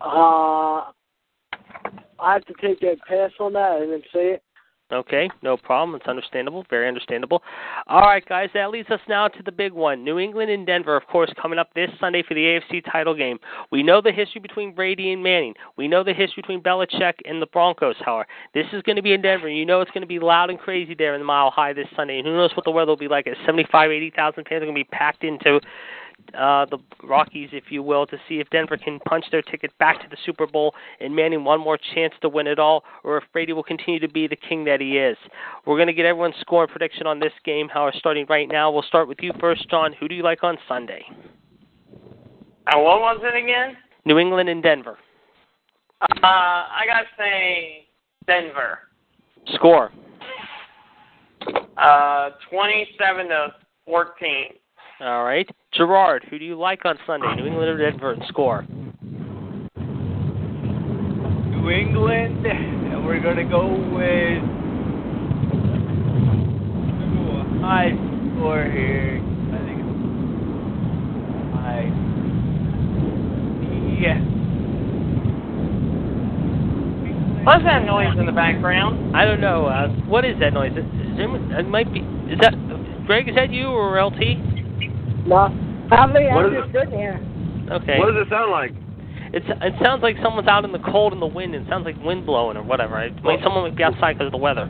Uh, I have to take a pass on that. I didn't say it. Okay, no problem. It's understandable, very understandable. All right, guys, that leads us now to the big one. New England and Denver, of course, coming up this Sunday for the AFC title game. We know the history between Brady and Manning. We know the history between Belichick and the Broncos, however. This is going to be in Denver. You know it's going to be loud and crazy there in the Mile High this Sunday. And who knows what the weather will be like. At 75, 80,000 fans are going to be packed into uh, the Rockies, if you will, to see if Denver can punch their ticket back to the Super Bowl and Manning one more chance to win it all, or if Brady will continue to be the king that he is. We're going to get everyone's score and prediction on this game. How we're starting right now. We'll start with you first, John. Who do you like on Sunday? And what was it again? New England and Denver. Uh, I gotta say Denver. Score. Uh, twenty-seven to fourteen. All right. Gerard, who do you like on Sunday? New England or Denver and score? New England, and we're going to go with. High score here. I think it's high. Yeah. What's that noise in the background? I don't know. Uh, what is that noise? Is it might be. Is that Greg? Is that you or LT? No. Probably What I'm just sitting here. Okay. What does it sound like? It's it sounds like someone's out in the cold and the wind. It sounds like wind blowing or whatever. I mean, someone might be outside because of the weather.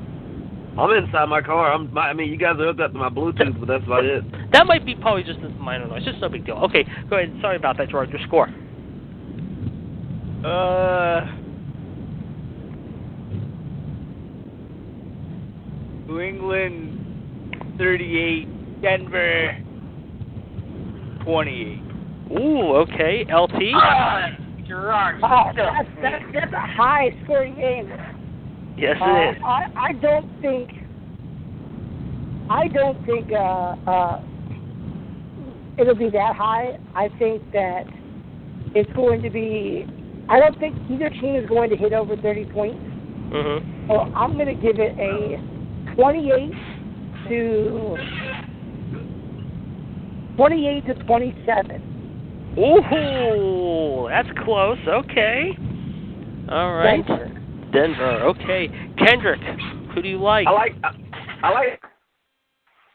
I'm inside my car. I'm. My, I mean, you guys are hooked up to my Bluetooth, but that's about it. That might be probably just a minor noise. It's just no big deal. Okay, go ahead. Sorry about that, George. Your score. Uh, New England 38, Denver 28. Ooh, okay. LT. Gerard, Oh, that's, that's, that's a high scoring game. Yes, Uh, it is. I, I don't think. I don't think uh, uh, it'll be that high. I think that it's going to be. I don't think either team is going to hit over 30 points. Mhm. So I'm going to give it a 28 to 28 to 27. Ooh, that's close. Okay. All right. Denver. Denver. Okay. Kendrick, who do you like? I like. I, I like.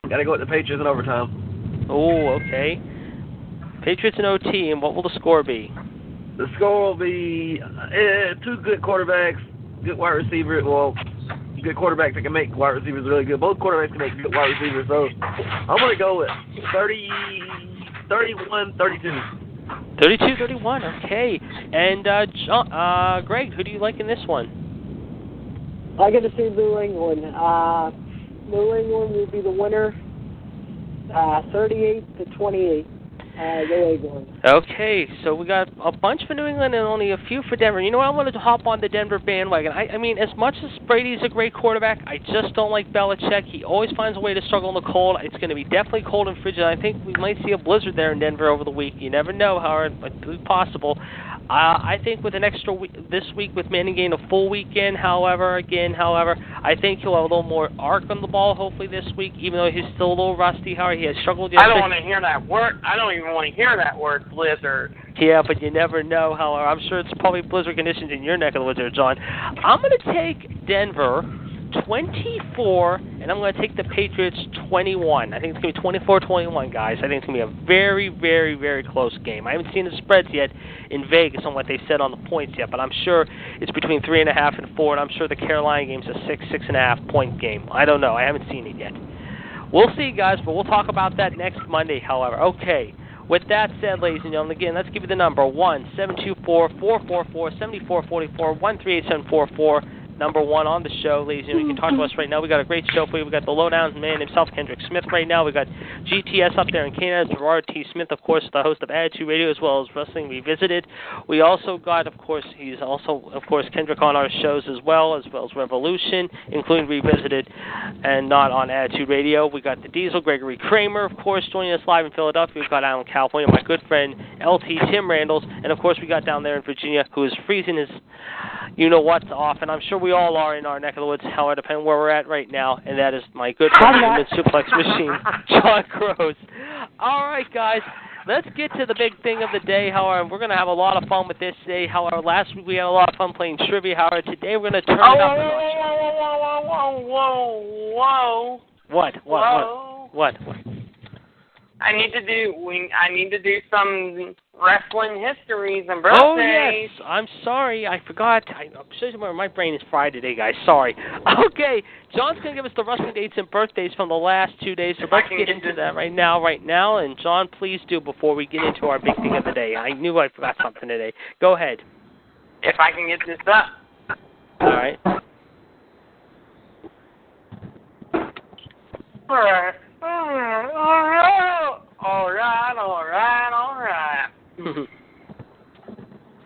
Got to go with the Patriots in overtime. Oh, okay. Patriots in OT, and what will the score be? The score will be uh, two good quarterbacks, good wide receiver. Well, good quarterbacks that can make wide receivers really good. Both quarterbacks can make good wide receivers. So I'm gonna go with 30, 31, 32. 32 31. Okay. And uh, John, uh, Greg, who do you like in this one? I got to see New England. Uh, New England will be the winner. Uh, 38 to 28. Uh, New England. Okay, so we got a bunch for New England and only a few for Denver. You know what? I wanted to hop on the Denver bandwagon. I, I mean, as much as Brady's a great quarterback, I just don't like Belichick. He always finds a way to struggle in the cold. It's going to be definitely cold and frigid. I think we might see a blizzard there in Denver over the week. You never know, Howard, but it's possible. Uh, I think with an extra week this week with Manning getting a full weekend, however, again, however, I think he'll have a little more arc on the ball hopefully this week, even though he's still a little rusty. Howard, he has struggled I don't want to hear that word. I don't even want to hear that word, blizzard. Yeah, but you never know. However, I'm sure it's probably blizzard conditions in your neck of the woods, John. I'm going to take Denver 24, and I'm going to take the Patriots 21. I think it's going to be 24-21, guys. I think it's going to be a very, very, very close game. I haven't seen the spreads yet in Vegas on what they said on the points yet, but I'm sure it's between three and a half and four, and I'm sure the Carolina game's a six, six and a half point game. I don't know. I haven't seen it yet. We'll see, guys, but we'll talk about that next Monday, however. Okay. With that said, ladies and gentlemen, again, let's give you the number one seven two four four four four seventy four forty four one three eight seven four four. Number one on the show, ladies and gentlemen. You can talk to us right now. We got a great show for you. We got the lowdowns man himself, Kendrick Smith, right now. We got GTS up there in Canada. Gerard T. Smith, of course, the host of Attitude Radio, as well as Wrestling Revisited. We also got, of course, he's also, of course, Kendrick on our shows as well, as well as Revolution, including Revisited, and not on Attitude Radio. We got the Diesel, Gregory Kramer, of course, joining us live in Philadelphia. We've got Alan California, my good friend LT Tim Randalls, and of course we got down there in Virginia who is freezing his you know what's off, and I'm sure we all are in our neck of the woods, however, depending where we're at right now, and that is my good friend Human Suplex Machine, John Gross. All right, guys. Let's get to the big thing of the day, however. We're going to have a lot of fun with this today. However, last week we had a lot of fun playing trivia. However, today we're going to turn Oh, it whoa, up a whoa, whoa, whoa, whoa, whoa, whoa, What? What? whoa. What? What? I need to do. We. I need to do some wrestling histories and birthdays. Oh birthdays. yes, I'm sorry, I forgot. I, I'm so sorry, my brain is fried today, guys. Sorry. Okay, John's gonna give us the wrestling dates and birthdays from the last two days. So If let's can get get into that right now, right now. And John, please do before we get into our big thing of the day. I knew I forgot something today. Go ahead. If I can get this up. All right. All right. Mm, all right. All right. All right. All right.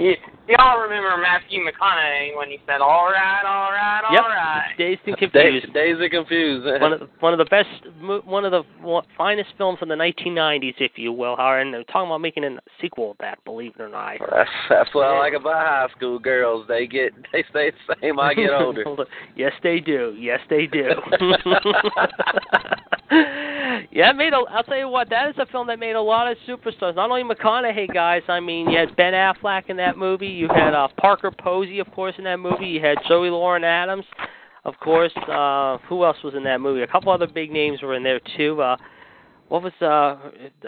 Y- Y'all remember Matthew McConaughey when he said, "All right, all right, all yep. right." Dazed and Days, confused. days are confused. One of the, one of the best, mo- one of the wa- finest films in the 1990s, if you will. Howard, and they're talking about making a sequel of that. Believe it or not. That's, that's what I like about high school girls. They get they stay the same. I get older. yes, they do. Yes, they do. yeah, made. A, I'll tell you what. That is a film that made a lot of superstars. Not only McConaughey guys. I mean, you had Ben Affleck in that movie. You had uh, Parker Posey, of course, in that movie. You had Joey Lauren Adams, of course. Uh, who else was in that movie? A couple other big names were in there too. Uh, what was uh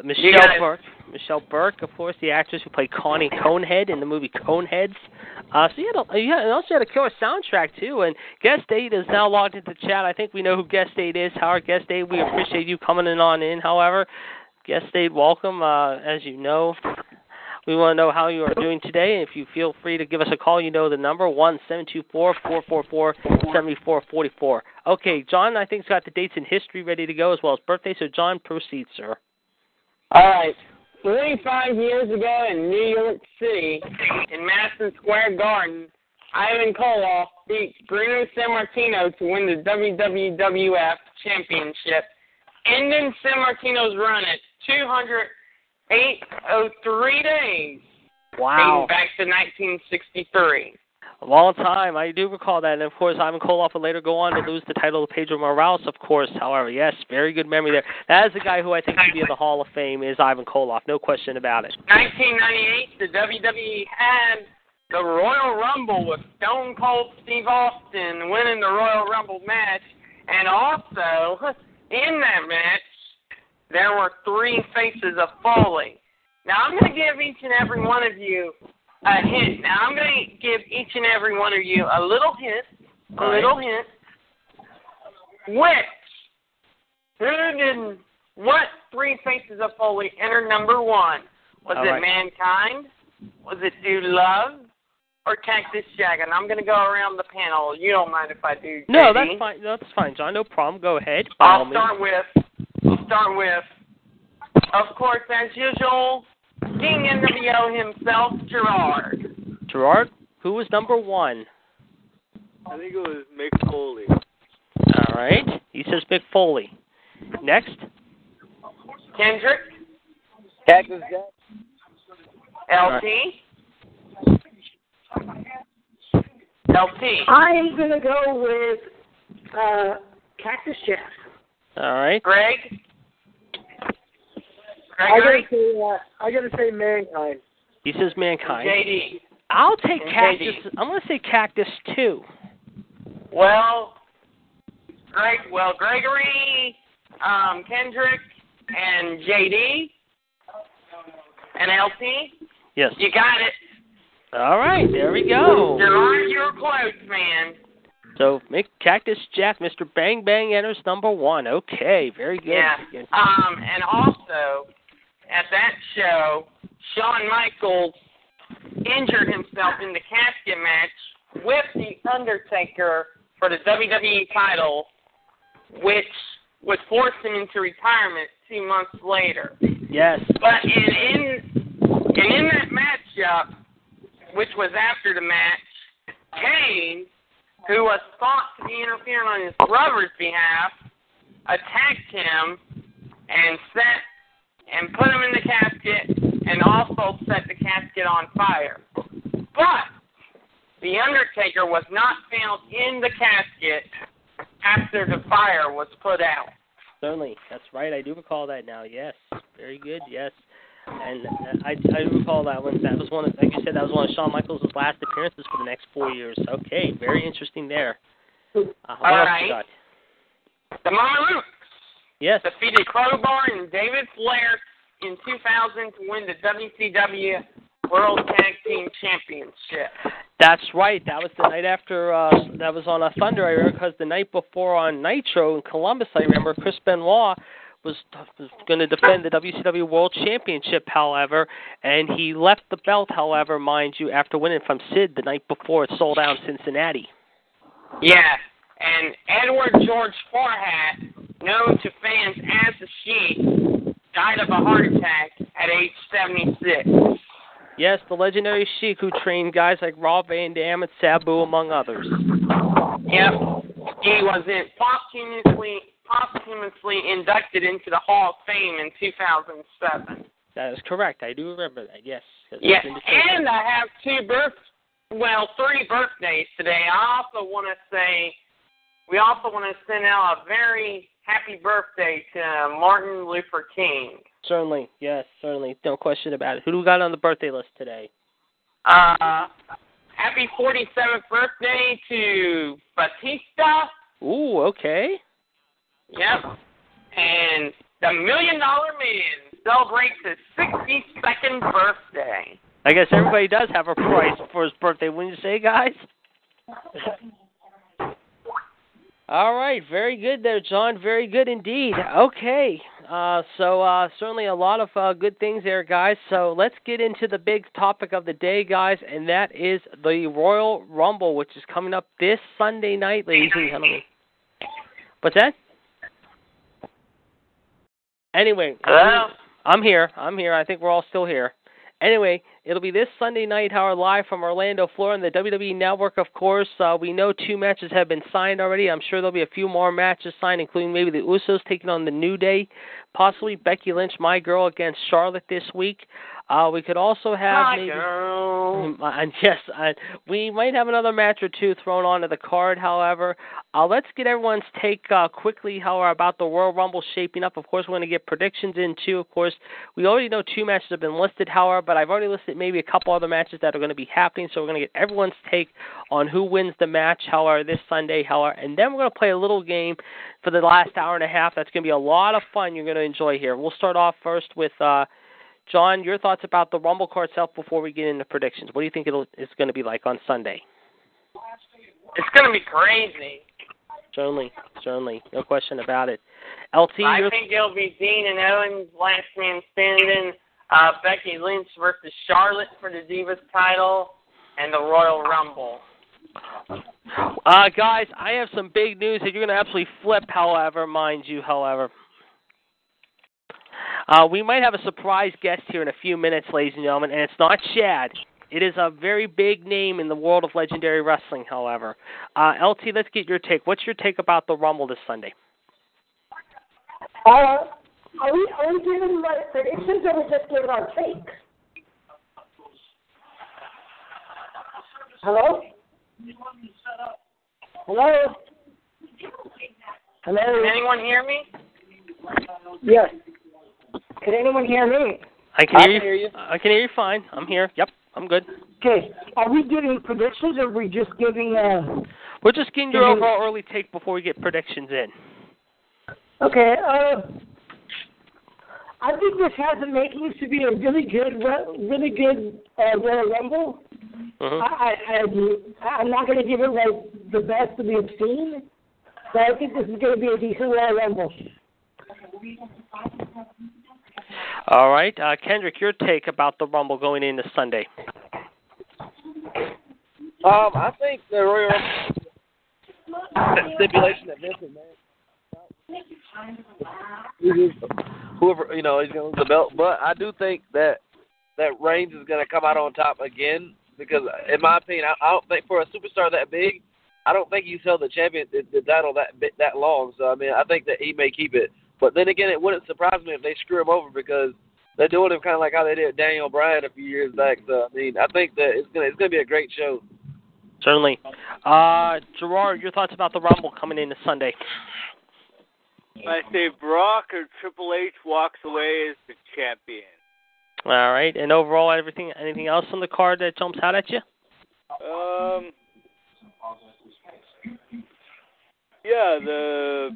Michelle Burke? Michelle Burke, of course, the actress who played Connie Conehead in the movie Coneheads. Uh, so you had a, you had, and also had a killer soundtrack too. And guest eight is now logged into chat. I think we know who guest eight is. Howard guest eight, we appreciate you coming in on in. However, guest eight, welcome. Uh, as you know, we want to know how you are doing today. If you feel free to give us a call, you know the number one seven two four four four four seventy four forty four. Okay, John, I think's got the dates in history ready to go as well as birthday. So John, proceed, sir. All right. 35 years ago in New York City, in Madison Square Garden, Ivan Koloff beat Bruno Sammartino to win the WWF Championship, ending Sammartino's run at 208.03 days, Wow. dating back to 1963. A long time. I do recall that. And of course, Ivan Koloff would later go on to lose the title to Pedro Morales, of course. However, yes, very good memory there. That is the guy who I think should be in the Hall of Fame is Ivan Koloff. No question about it. 1998, the WWE had the Royal Rumble with Stone Cold Steve Austin winning the Royal Rumble match, and also in that match there were three faces of Foley. Now I'm going to give each and every one of you a hint. Now I'm going to give each and every one of you a little hint, a right. little hint. Which, who did, what three faces of Foley enter number one? Was All it right. Mankind? Was it Dude Love? Or Cactus Jack? And I'm going to go around the panel. You don't mind if I do, No, that's fine. That's fine, John. No problem. Go ahead. I'll start with, start with, of course, as usual, King NWO himself, Gerard. Gerard, who was number one? I think it was Mick Foley. All right. He says Mick Foley. Next. Kendrick, Cactus Jack. LT. LT. I'm going to go with uh, Cactus Jack. All right. Greg. I gotta say, uh, I gotta say Mankind. He says Mankind. JD. I'll take And Cactus. JD. I'm going to say Cactus too. Well, Greg. Well, Gregory, um, Kendrick, and JD, and LT. Yes. You got it. All right. There we go. Gerard, you're close, man. So make Cactus Jack, Mr. Bang Bang enters number one. Okay, very good. Yeah. Um, and also at that show, Shawn Michaels injured himself in the casket match with the Undertaker for the WWE title, which would force him into retirement two months later. Yes. But in in and in that matchup, which was after the match, Kane, who was thought to be interfering on his brother's behalf, attacked him and set and put him in the casket and also set the casket on fire. But the Undertaker was not found in the casket after the fire was put out. Certainly, that's right. I do recall that now. Yes, very good. Yes, and uh, I I do recall that one. That was one of, like you said, that was one of Shawn Michaels' last appearances for the next four years. Okay, very interesting there. Uh, All right. The Mamalukes Yes. defeated Crowbar and David Flair in 2000 to win the WCW World Tag Team Championship. That's right. That was the night after. Uh, that was on a Thunder. I remember because the night before on Nitro in Columbus, I remember Chris Benoit was, was going to defend the WCW World Championship, however, and he left the belt, however, mind you, after winning from Sid the night before it sold out in Cincinnati. Yeah, and Edward George Farhat, known to fans as the Sheik, died of a heart attack at age 76. Yes, the legendary Sheik who trained guys like Rob Van Dam and Sabu, among others. Yep, he was in posthumously posthumously inducted into the Hall of Fame in 2007. That is correct. I do remember that. Yes. Yes, and I have two birth, well, three birthdays today. I also want to say, we also want to send out a very happy birthday to Martin Luther King. Certainly, yes, certainly, no question about it. Who do we got on the birthday list today? Uh, happy 47th birthday to Batista. Ooh, okay. Yep. And the Million Dollar Man celebrates his 62nd birthday. I guess everybody does have a price for his birthday, wouldn't you say, guys? All right, very good there, John. Very good indeed. Okay, uh, so uh, certainly a lot of uh, good things there, guys. So let's get into the big topic of the day, guys, and that is the Royal Rumble, which is coming up this Sunday night, ladies and gentlemen. What's that? Anyway, Hello? I'm here. I'm here. I think we're all still here. Anyway, it'll be this Sunday night, Howard, live from Orlando, Florida, and the WWE Network, of course. Uh, we know two matches have been signed already. I'm sure there'll be a few more matches signed, including maybe the Usos taking on the New Day, possibly Becky Lynch, my girl, against Charlotte this week. Uh, we could also have My maybe. girl. And yes, uh, we might have another match or two thrown onto the card. However, uh, let's get everyone's take uh, quickly. However, about the Royal Rumble shaping up. Of course, we're going to get predictions in too. Of course, we already know two matches have been listed. However, but I've already listed maybe a couple other matches that are going to be happening. So we're going to get everyone's take on who wins the match. However, this Sunday. However, and then we're going to play a little game for the last hour and a half. That's going to be a lot of fun. You're going to enjoy here. We'll start off first with. Uh, John, your thoughts about the Rumble card itself before we get into predictions. What do you think it'll, it's going to be like on Sunday? It's going to be crazy. Certainly, certainly, no question about it. LT, I think it'll be Dean and Owens, last man standing, uh, Becky Lynch versus Charlotte for the Divas title, and the Royal Rumble. uh, guys, I have some big news that you're going to absolutely flip. However, mind you, however. Uh, we might have a surprise guest here in a few minutes, ladies and gentlemen, and it's not Chad. It is a very big name in the world of legendary wrestling, however. Uh, LT, let's get your take. What's your take about the Rumble this Sunday? Uh, are we are we giving like predictions or we just giving our takes? Hello? Hello? Hello? Can anyone hear me? Yes. Can anyone hear me? I can, I hear, can hear you. I can hear you fine. I'm here. Yep, I'm good. Okay. Are we giving predictions or are we just giving uh We're just getting your overall early take before we get predictions in. Okay, uh I think this has the makings to be a really good really good uh Royal Rumble. Mhm. I, I, I, I'm not going to give it like the best that we've seen, but I think this is going to be a decent Royal Rumble. All right, uh, Kendrick, your take about the Rumble going into Sunday. Um, I think the Royal Rumble stipulation that Vince McMahon whoever you know he's gonna lose the belt, but I do think that that Reigns is gonna come out on top again because, in my opinion, I, I don't think for a superstar that big, I don't think he's held the champion the, the title that that long. So I mean, I think that he may keep it. But then again, it wouldn't surprise me if they screw him over because they're doing him kind of like how they did Daniel Bryan a few years back. So I mean, I think that it's gonna it's gonna be a great show. Certainly. Uh, Gerard, your thoughts about the Rumble coming into Sunday? I say Brock or Triple H walks away as the champion. All right, and overall, everything, anything else on the card that jumps out at you? Um. Yeah, the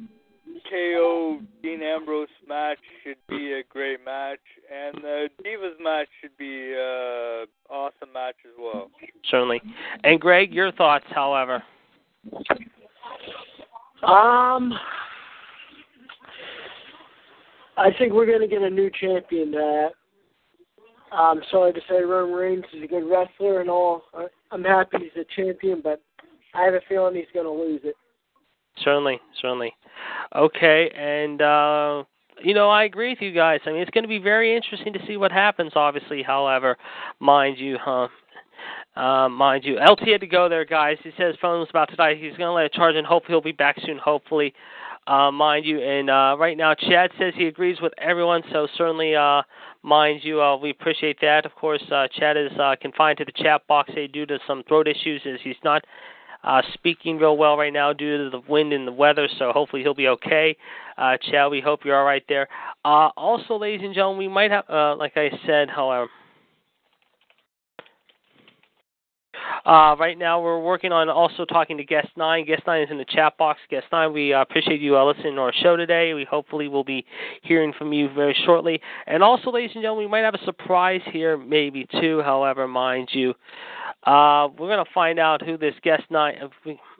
KO Dean Ambrose match should be a great match, and the Divas match should be a awesome match as well. Certainly. And Greg, your thoughts, however. Um, I think we're going to get a new champion. Uh, I'm sorry to say Roman Reigns is a good wrestler and all. I'm happy he's a champion, but I have a feeling he's going to lose it. Certainly, certainly. Okay, and uh you know, I agree with you guys. I mean, it's going to be very interesting to see what happens. Obviously, however, mind you, huh? Uh, mind you, LT had to go there, guys. He says phone was about to die. He's going to let it charge, and hopefully he'll be back soon. Hopefully, uh, mind you. And uh, right now, Chad says he agrees with everyone. So certainly, uh, mind you, uh, we appreciate that. Of course, uh, Chad is uh, confined to the chat box today due to some throat issues, as he's not uh, speaking real well right now due to the wind and the weather, so hopefully he'll be okay. Uh, Chad, we hope you're all right there. Uh, also, ladies and gentlemen, we might have, uh, like I said, however. Uh, right now, we're working on also talking to guest nine. Guest nine is in the chat box. Guest nine, we uh, appreciate you uh, listening to our show today. We hopefully will be hearing from you very shortly. And also, ladies and gentlemen, we might have a surprise here, maybe too. However, mind you, uh, we're going to find out who this guest nine.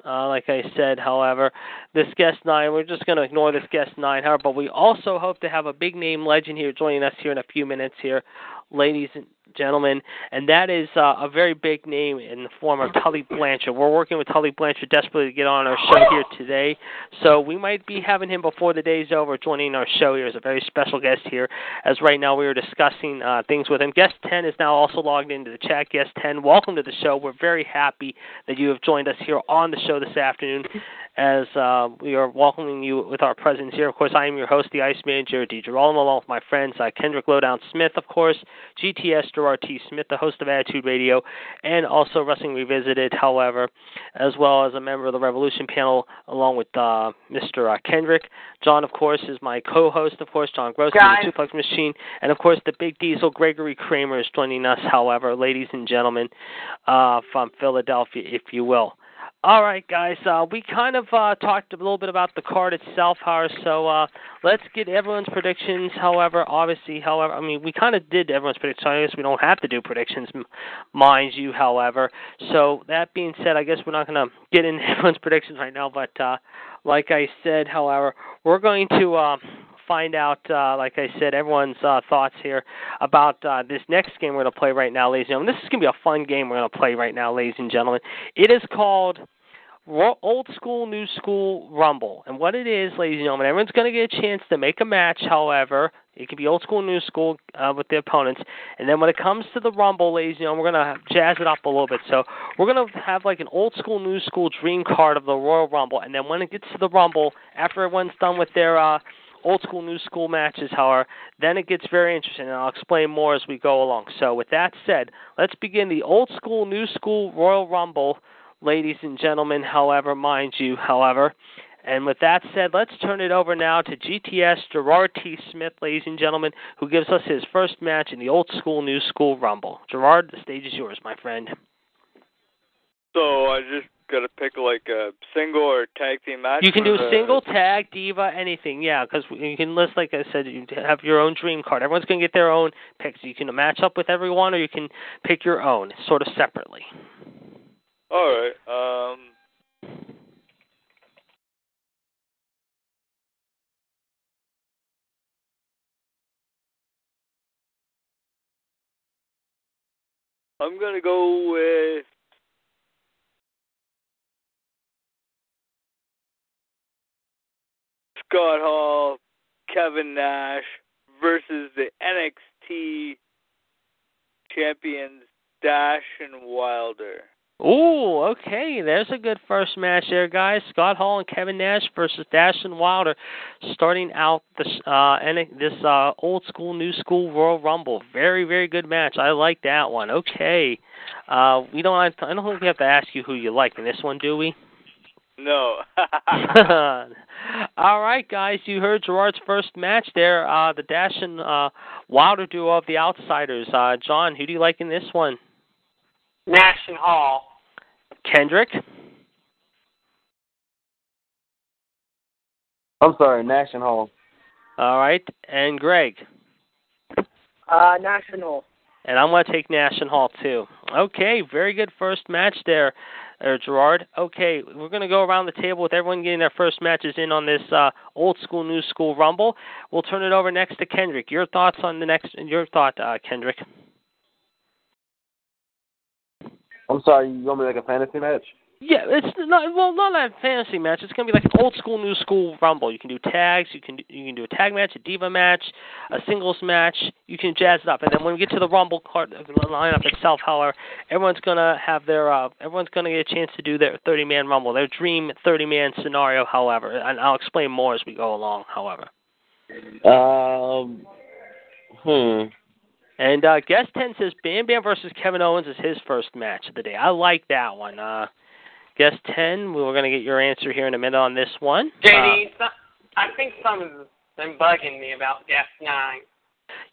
Uh, like I said, however, this guest nine, we're just going to ignore this guest nine. However, but we also hope to have a big name legend here joining us here in a few minutes here, ladies and gentlemen, and that is uh, a very big name in the form of Tully Blanchard. We're working with Tully Blanchard desperately to get on our show here today, so we might be having him before the day's over joining our show here as a very special guest here. As right now we are discussing uh, things with him. Guest 10 is now also logged into the chat. Guest 10, welcome to the show. We're very happy that you have joined us here on the show this afternoon as uh, we are welcoming you with our presence here. Of course, I am your host, the Ice Jared D. Girolamo, along with my friends uh, Kendrick Lowdown Smith, of course, GTS Gerard T. Smith, the host of Attitude Radio, and also Wrestling Revisited, however, as well as a member of the Revolution panel, along with uh, Mr. Uh, Kendrick. John, of course, is my co-host, of course, John Gross, Guys. the Suplex Machine, and of course, the Big Diesel, Gregory Kramer, is joining us, however, ladies and gentlemen, uh, from Philadelphia, if you will. All right, guys. Uh, we kind of uh, talked a little bit about the card itself, however. So uh, let's get everyone's predictions. However, obviously, however, I mean, we kind of did everyone's predictions. I guess we don't have to do predictions, mind you. However, so that being said, I guess we're not going to get into everyone's predictions right now. But uh, like I said, however, we're going to. Find out, uh, like I said, everyone's uh, thoughts here about uh, this next game we're going to play right now, ladies and gentlemen. This is going to be a fun game we're going to play right now, ladies and gentlemen. It is called old school, new school rumble. And what it is, ladies and gentlemen, everyone's going to get a chance to make a match. However, it can be old school, new school uh, with the opponents. And then when it comes to the rumble, ladies and gentlemen, we're going to jazz it up a little bit. So we're going to have like an old school, new school dream card of the Royal Rumble. And then when it gets to the rumble, after everyone's done with their uh, old school, new school matches, however, then it gets very interesting, and I'll explain more as we go along. So, with that said, let's begin the old school, new school Royal Rumble, ladies and gentlemen. However, mind you, however. And with that said, let's turn it over now to GTS Gerard T. Smith, ladies and gentlemen, who gives us his first match in the old school, new school Rumble. Gerard, the stage is yours, my friend. So I just gotta pick like a single or tag team match. You can do the- single, tag, diva, anything. Yeah, because you can list, like I said, you have your own dream card. Everyone's going to get their own picks. You can match up with everyone, or you can pick your own, sort of separately. All right. Um. I'm gonna go with Scott Hall, Kevin Nash versus the NXT champions Dash and Wilder. Ooh, okay. There's a good first match there, guys. Scott Hall and Kevin Nash versus Dash and Wilder, starting out this uh this uh old school, new school Royal Rumble. Very, very good match. I like that one. Okay. Uh, we don't. Have I don't think we have to ask you who you like in this one, do we? No. All right, guys. You heard Gerard's first match there. Uh, the Dash and uh, Wilder duo of the Outsiders. Uh, John, who do you like in this one? Nash and Hall. Kendrick. I'm sorry, Nash and Hall. All right, and Greg. Uh, National. And I'm going to take Nash and Hall too. Okay, very good first match there, uh, Gerard. Okay, we're going to go around the table with everyone getting their first matches in on this uh, old school, new school Rumble. We'll turn it over next to Kendrick. Your thoughts on the next? Your thought, uh, Kendrick? I'm sorry, you want me like a fantasy match? Yeah, it's not well, not a fantasy match. It's gonna be like an old school, new school rumble. You can do tags. You can you can do a tag match, a diva match, a singles match. You can jazz it up, and then when we get to the rumble card the lineup itself, however, everyone's gonna have their uh, everyone's gonna get a chance to do their 30 man rumble, their dream 30 man scenario. However, and I'll explain more as we go along. However, Um, hmm. and uh, guest 10 says Bam Bam versus Kevin Owens is his first match of the day. I like that one. Uh, guest ten. we're going to get your answer here in a minute on this one. JD, so, I think someone's been bugging me about guest nine.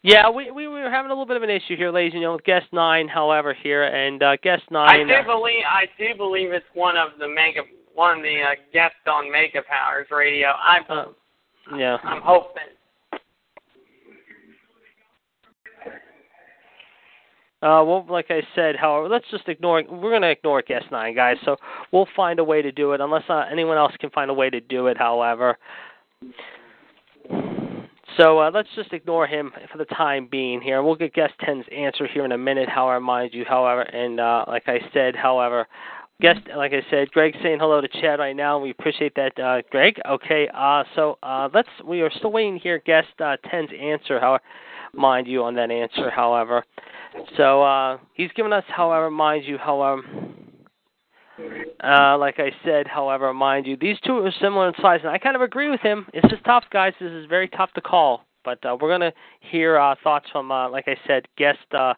Yeah, we, we were having a little bit of an issue here, ladies and gentlemen, with guest nine. However, here and uh, guest I do uh, believe I do believe it's one of the mega one of the uh, guests on Mega Powers Radio. I uh, yeah. I'm hoping. Uh, well, like I said, however, let's just ignore. We're going to ignore guest nine, guys. So we'll find a way to do it, unless uh, anyone else can find a way to do it. However, so uh, let's just ignore him for the time being. Here, we'll get guest 10's answer here in a minute. However, mind you, however, and uh, like I said, however, guest, like I said, Greg's saying hello to Chad right now. We appreciate that, uh, Greg. Okay, uh, so uh, let's. We are still waiting here. Guest uh, 10's answer. However, mind you, on that answer. However. So uh, he's given us, however, mind you, however, uh, like I said, however, mind you, these two are similar in size, and I kind of agree with him. It's is tough, guys. This is very tough to call. But uh, we're going to hear uh, thoughts from, uh, like I said, guest uh,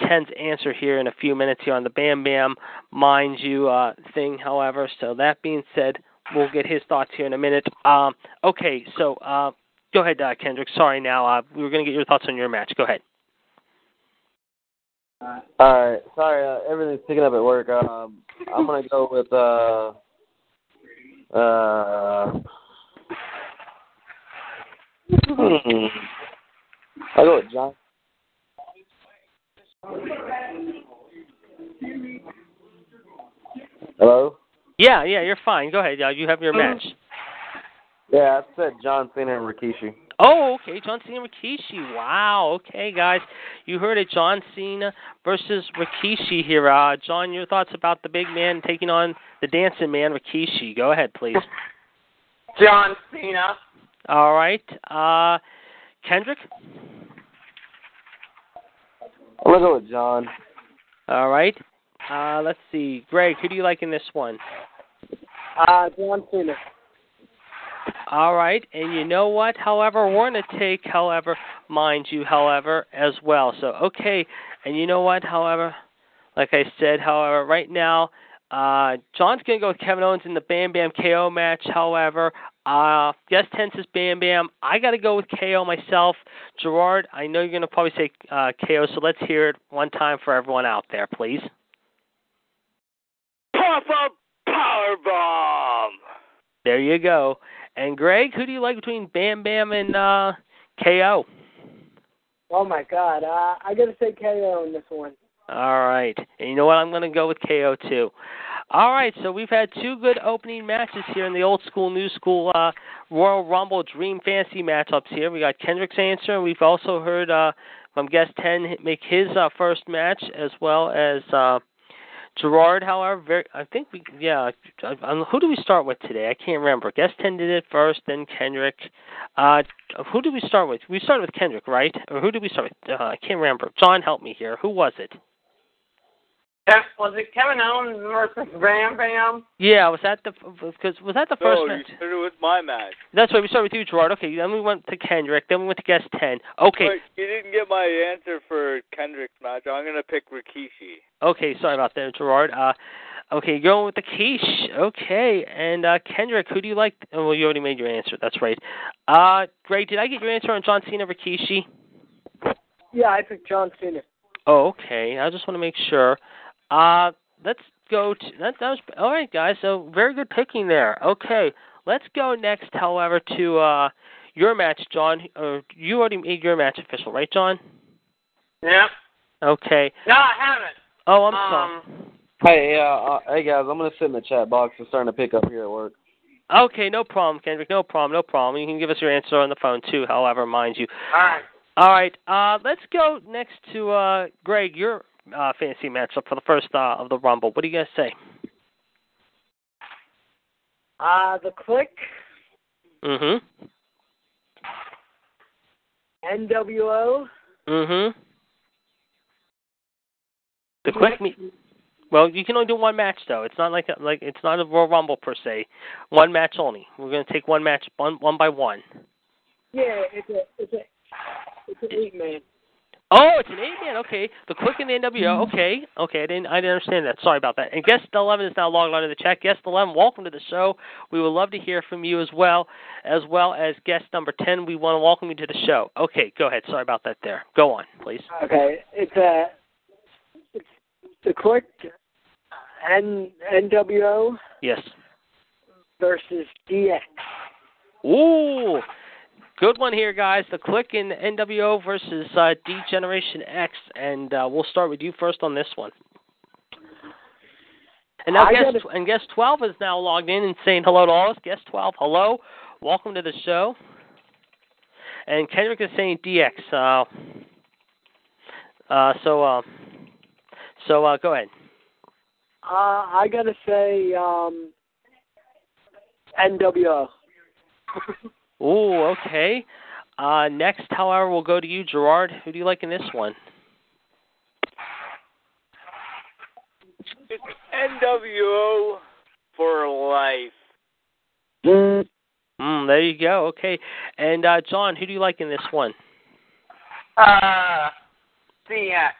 10's answer here in a few minutes here on the Bam Bam, mind you, uh, thing, however. So that being said, we'll get his thoughts here in a minute. Um, okay, so uh, go ahead, uh, Kendrick. Sorry now. Uh, we were going to get your thoughts on your match. Go ahead. All right. Sorry, uh, everything's picking up at work. Um, I'm gonna go with uh, uh, hmm. I'll go with John. Hello. Yeah, yeah, you're fine. Go ahead. Uh, you have your match. Yeah, I said John Cena and Rikishi. Oh, okay, John Cena and Rikishi. Wow. Okay, guys, you heard it. John Cena versus Rikishi here. Uh, John, your thoughts about the big man taking on the dancing man Rikishi? Go ahead, please. John Cena. All right. Uh, Kendrick. I'm gonna go with John. All right. Uh, let's see, Greg. Who do you like in this one? Uh, John Cena. All right, and you know what? However, we're going to take, however, mind you, however, as well. So, okay, and you know what? However, like I said, however, right now, uh, John's going to go with Kevin Owens in the Bam Bam KO match. However, uh, guest tense is Bam Bam. I got to go with KO myself. Gerard, I know you're going to probably say uh, KO, so let's hear it one time for everyone out there, please. Pop up power bomb. There you go. And Greg, who do you like between Bam Bam and uh, KO? Oh my God, uh, I gotta say KO in this one. All right. And you know what? I'm going to go with KO too. All right. So we've had two good opening matches here in the old school, new school uh, Royal Rumble Dream Fantasy matchups here. We got Kendrick's answer. and We've also heard uh, from guest 10 make his uh, first match as well as. Uh, Gerard, however, very, I think we, yeah. Um, who do we start with today? I can't remember. Guest ten did it first, then Kendrick. Uh, who did we start with? We started with Kendrick, right? Or who did we start with? Uh, I can't remember. John, help me here. Who was it? Was it Kevin Owens versus Bam Bam? Yeah, was that the because was that the first no, match? you started with my match. That's right. We started with you, Gerard. Okay, then we went to Kendrick. Then we went to guest ten. Okay. Wait, you didn't get my answer for Kendrick's match. I'm gonna pick Rikishi. Okay, sorry about that, Gerard. Uh, okay, going with the quiche. Okay, and uh, Kendrick, who do you like? Oh, well, you already made your answer. That's right. Uh, Greg, did I get your answer on John Cena Rikishi? Yeah, I picked John Cena. Oh, okay. I just want to make sure. Uh, let's go to that. That was all right, guys. So very good picking there. Okay, let's go next. However, to uh, your match, John. Or you already made your match official, right, John? Yeah. Okay. No, I haven't. Oh, I'm Um, sorry. Hey, uh, uh, hey guys, I'm gonna sit in the chat box. It's starting to pick up here at work. Okay, no problem, Kendrick. No problem. No problem. You can give us your answer on the phone too. However, mind you. All right. All right. Uh, let's go next to uh, Greg. Your uh, fantasy matchup for the first uh, of the Rumble. What do you guys say? Uh, the Kliq, Mm-hmm. NWO, Mm-hmm. The quick meet. Well, you can only do one match though. It's not like a, like it's not a Royal Rumble per se. One match only. We're gonna take one match one one by one. yeah, it's a it's a it's an eight man. Oh, it's an eight man. Okay, the Kliq in the NWO. Okay, okay. I didn't. I didn't understand that. Sorry about that. And guest eleven is now logged onto the chat. Guest eleven, welcome to the show. We would love to hear from you as well, as well as guest number ten. We want to welcome you to the show. Okay, go ahead. Sorry about that. There. Go on, please. Okay, it's uh, it's the Kliq N NWO Yes. versus DX. Ooh, good one here, guys. The Kliq in NWO versus uh, D Generation X, and uh, we'll start with you first on this one. And now I guest gotta- and guest twelve is now logged in and saying hello to all of us. Guest twelve, hello, welcome to the show. And Kendrick is saying DX. Uh, uh, so, uh, so uh, go ahead. Uh, I gotta say, um, NWO. Ooh, okay. Uh, next, however, we'll go to you, Gerard. Who do you like in this one? It's NWO for life. Mm, there you go. Okay. And uh, John, who do you like in this one? Uh, DX.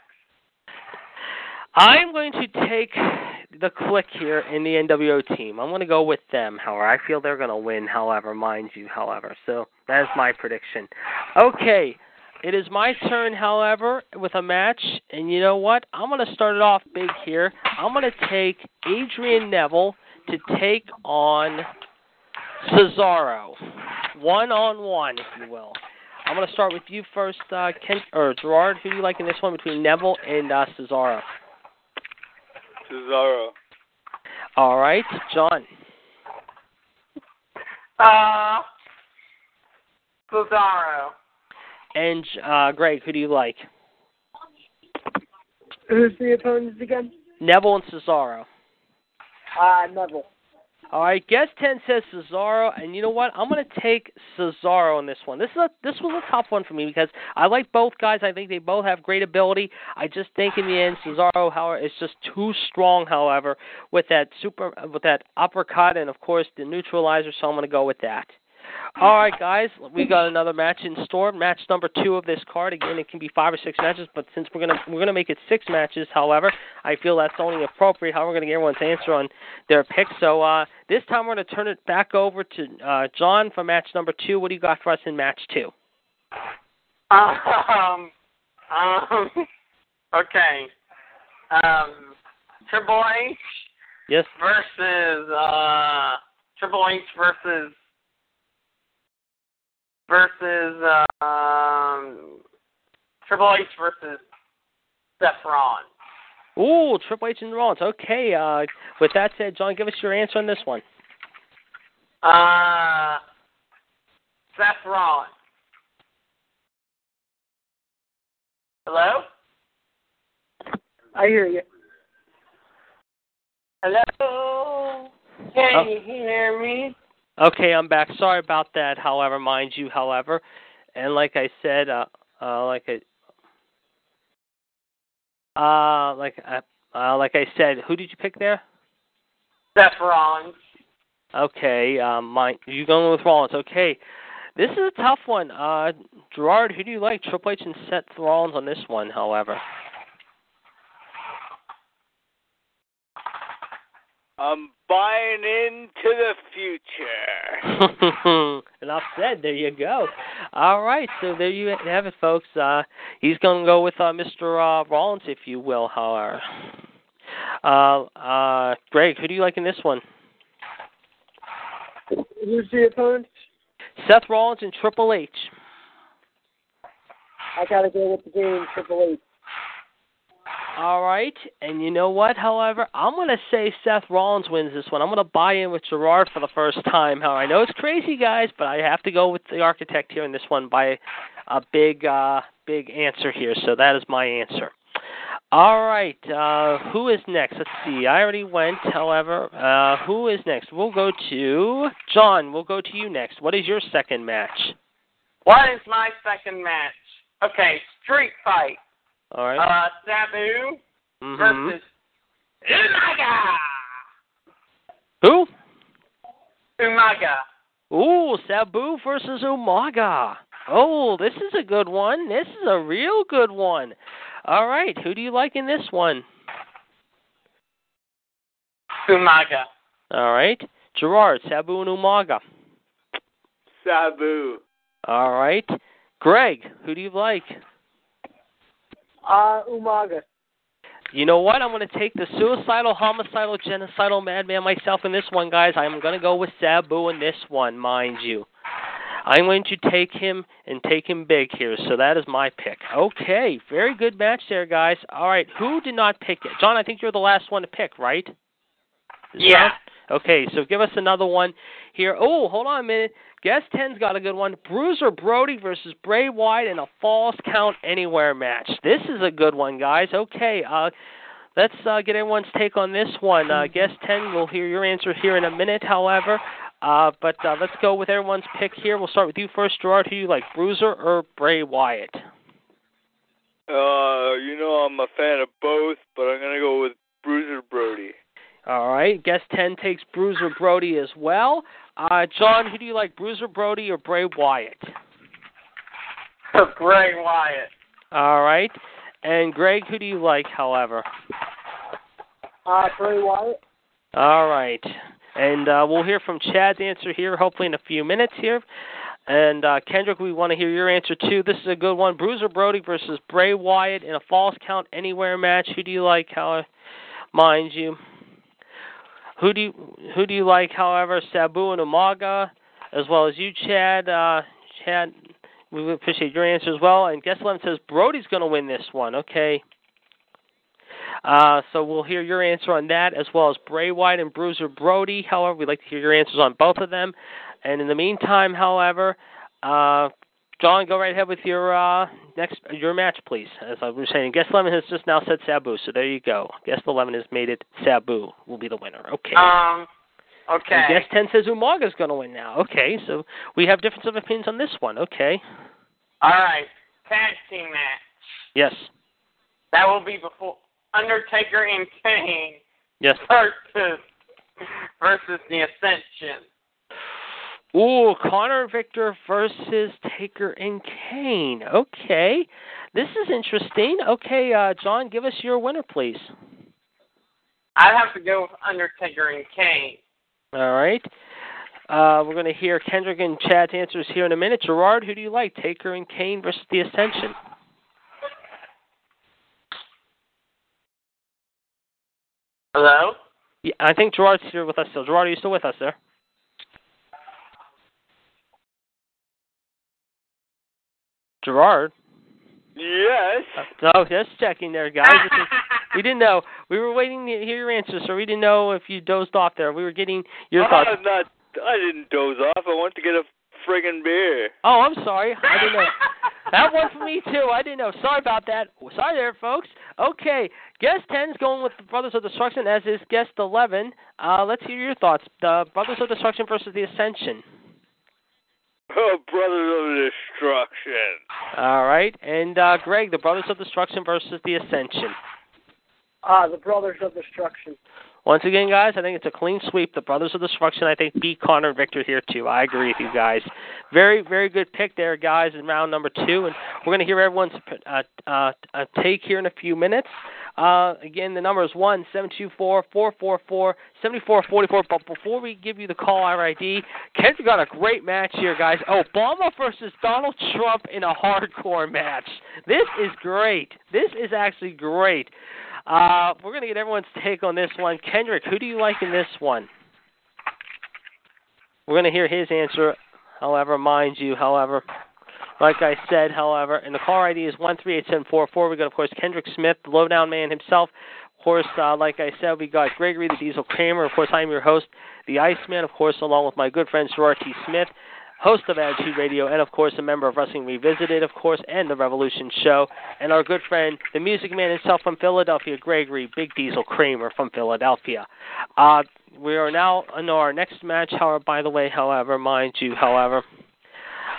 I'm going to take the Kliq here in the NWO team. I'm going to go with them. However, I feel they're going to win. However, mind you, however, so that is my prediction. Okay, it is my turn. However, with a match, and you know what? I'm going to start it off big here. I'm going to take Adrian Neville to take on Cesaro, one on one, if you will. I'm going to start with you first, uh, Ken or Gerard. Who do you like in this one between Neville and uh, Cesaro? Cesaro. All right, John. Uh, Cesaro. And uh, Greg, who do you like? Who's the opponents again? Neville and Cesaro. Uh, Neville. All right, guest ten says Cesaro, and you know what? I'm going to take Cesaro on this one. This is a this was a tough one for me because I like both guys. I think they both have great ability. I just think in the end, Cesaro, however, is just too strong. However, with that super with that uppercut and of course the neutralizer, so I'm going to go with that. All right, guys, we got another match in store. Match number two of this card. Again, it can be five or six matches, but since we're gonna we're gonna make it six matches, however, I feel that's only appropriate. How we're gonna get everyone's answer on their picks. So uh, this time we're gonna turn it back over to uh, John for match number two. What do you got for us in match two? Um, um, okay. Um, Triple H Yes. versus uh Triple H versus versus um Triple H versus Seth Rollins. Ooh, Triple H and Rollins. Okay. Uh, with that said, John, give us your answer on this one. Uh, Seth Rollins. Hello? I hear you. Hello? Can Oh. you hear me? Okay, I'm back. Sorry about that. However, mind you, however, and like I said, uh, uh, like I, uh, like uh, uh, like I said, who did you pick there? Seth Rollins. Okay, um, my you going with Rollins? Okay, this is a tough one. Uh, Gerard, who do you like? Triple H and Seth Rollins on this one, however. I'm buying into the future. Enough said. There you go. All right, so there you have it, folks. Uh, he's going to go with uh, Mr. Uh, Rollins, if you will. However, uh, uh, Greg, who do you like in this one? Who's the opponent? Seth Rollins and Triple H. I gotta go with the game Triple H. All right, and you know what? However, I'm going to say Seth Rollins wins this one. I'm going to buy in with Gerard for the first time. However, I know it's crazy, guys, but I have to go with the architect here in this one by a big, uh, big answer here. So that is my answer. All right, uh, who is next? Let's see. I already went. However, uh, who is next? We'll go to John. We'll go to you next. What is your second match? What is my second match? Okay, street fight. All right. Uh, Sabu Mhm. versus Umaga. Who? Umaga. Ooh, Sabu versus Umaga. Oh, this is a good one. This is a real good one. All right, who do you like in this one? Umaga. All right, Gerard, Sabu, and Umaga. Sabu. All right, Greg, who do you like? Uh, Umaga. You know what? I'm going to take the suicidal, homicidal, genocidal madman myself in this one, guys. I'm going to go with Sabu in this one, mind you. I'm going to take him and take him big here, so that is my pick. Okay, very good match there, guys. All right, who did not pick it? John, I think you're the last one to pick, right? Is Yeah. that- Okay, so give us another one here. Oh, hold on a minute. Guess 10's got a good one. Bruiser Brody versus Bray Wyatt in a Falls Count Anywhere match. This is a good one, guys. Okay, uh, let's uh, get everyone's take on this one. Uh, guess 10, we'll hear your answer here in a minute, however. Uh, but uh, let's go with everyone's pick here. We'll start with you first, Gerard. Who you like, Bruiser or Bray Wyatt? Uh, you know I'm a fan of both, but I'm gonna go with Bruiser Brody. All right, guess 10 takes Bruiser Brody as well. Uh, John, who do you like, Bruiser Brody or Bray Wyatt? Bray Wyatt. All right. And Greg, who do you like, however? Uh, Bray Wyatt. All right. And uh, we'll hear from Chad's answer here, hopefully in a few minutes here. And uh, Kendrick, we want to hear your answer too. This is a good one. Bruiser Brody versus Bray Wyatt in a Falls Count Anywhere match. Who do you like, how, mind you? Who do you who do you like, however, Sabu and Umaga, as well as you, Chad? Uh, Chad, we appreciate your answer as well. And guess 11 says Brody's going to win this one. Okay. Uh, so we'll hear your answer on that as well as Bray Wyatt and Bruiser Brody. However, we'd like to hear your answers on both of them. And in the meantime, however, uh, John, go right ahead with your uh, next your match, please. As I was saying, guest eleven has just now said Sabu, so there you go. Guest eleven has made it Sabu will be the winner. Okay. Um. Okay. And guest ten says Umaga is going to win now. Okay, so we have difference of opinions on this one. Okay. All right. Tag team match. Yes. That will be before Undertaker and Kane Yes. versus versus the Ascension. Ooh, Konnor Viktor versus Taker and Kane. Okay. This is interesting. Okay, uh, John, give us your winner, please. I'd have to go with Undertaker and Kane. All right. Uh, we're going to hear Kendrick and Chad's answers here in a minute. Gerard, who do you like, Taker and Kane versus the Ascension? Hello? Yeah, I think Gerard's here with us still. Gerard, are you still with us, sir? Gerard? Yes. Oh, just checking there, guys. We didn't know. We were waiting to hear your answer, so we didn't know if you dozed off there. We were getting your thoughts. I'm not. I didn't doze off. I went to get a friggin' beer. Oh, I'm sorry. I didn't know. that one for me too. I didn't know. Sorry about that. Sorry there, folks. Okay, guest 10's going with the Brothers of Destruction, as is guest 11. Uh, let's hear your thoughts. The Brothers of Destruction versus the Ascension. Oh, Brothers of Destruction. All right, and uh, Greg, the Brothers of Destruction versus the Ascension. Uh, the Brothers of Destruction. Once again, guys, I think it's a clean sweep. The Brothers of Destruction, I think, beat Konnor and Viktor here, too. I agree with you guys. Very, very good pick there, guys, in round number two. And we're going to hear everyone's uh, uh, uh, take here in a few minutes. Uh, again, the number is 1 724 444 7444. But before we give you the call ID, Kendrick got a great match here, guys. Obama versus Donald Trump in a hardcore match. This is great. This is actually great. Uh, we're going to get everyone's take on this one. Kendrick, who do you like in this one? We're going to hear his answer, however, mind you, however. Like I said, however, and the caller ID is 138744. We got, of course, Kendrick Smith, the lowdown man himself. Of course, uh, like I said, we got Gregory the Diesel Kramer. Of course, I'm your host, the Iceman, of course, along with my good friend Gerard T. Smith host of Attitude Radio, and of course a member of Wrestling Revisited, of course, and the Revolution Show, and our good friend, the Music Man himself from Philadelphia, Gregory Big Diesel Kramer from Philadelphia. Uh, we are now on our next match. However, by the way, however, mind you, however,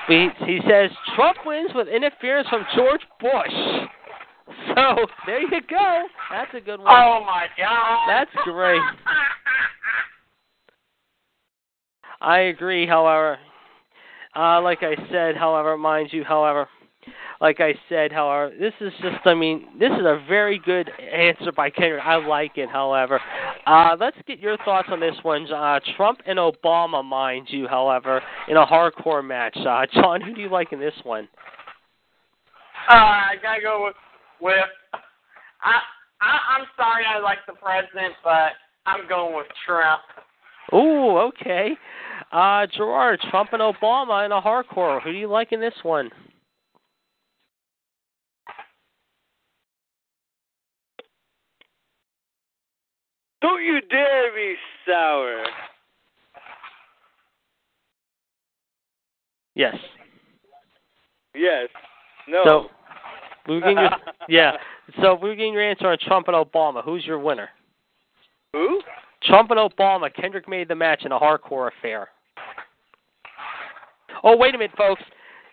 he says Trump wins with interference from George Bush. So there you go. That's a good one. Oh my God. That's great. I agree, however. Uh, like I said, however, mind you, however, like I said, however, this is just, I mean, this is a very good answer by Kendrick. I like it, however. Uh, let's get your thoughts on this one. Uh, Trump and Obama, mind you, however, in a hardcore match. Uh, John, who do you like in this one? Uh, I gotta go with with. I, I I'm sorry, I like the president, but I'm going with Trump. Ooh, okay. Uh, Gerard, Trump and Obama in a hardcore. Who do you like in this one? Don't you dare be sour. Yes. Yes. No. So we're getting your, yeah. So we're getting your answer on Trump and Obama. Who's your winner? Who? Trump and Obama. Kendrick made the match in a hardcore affair. Oh, wait a minute, folks.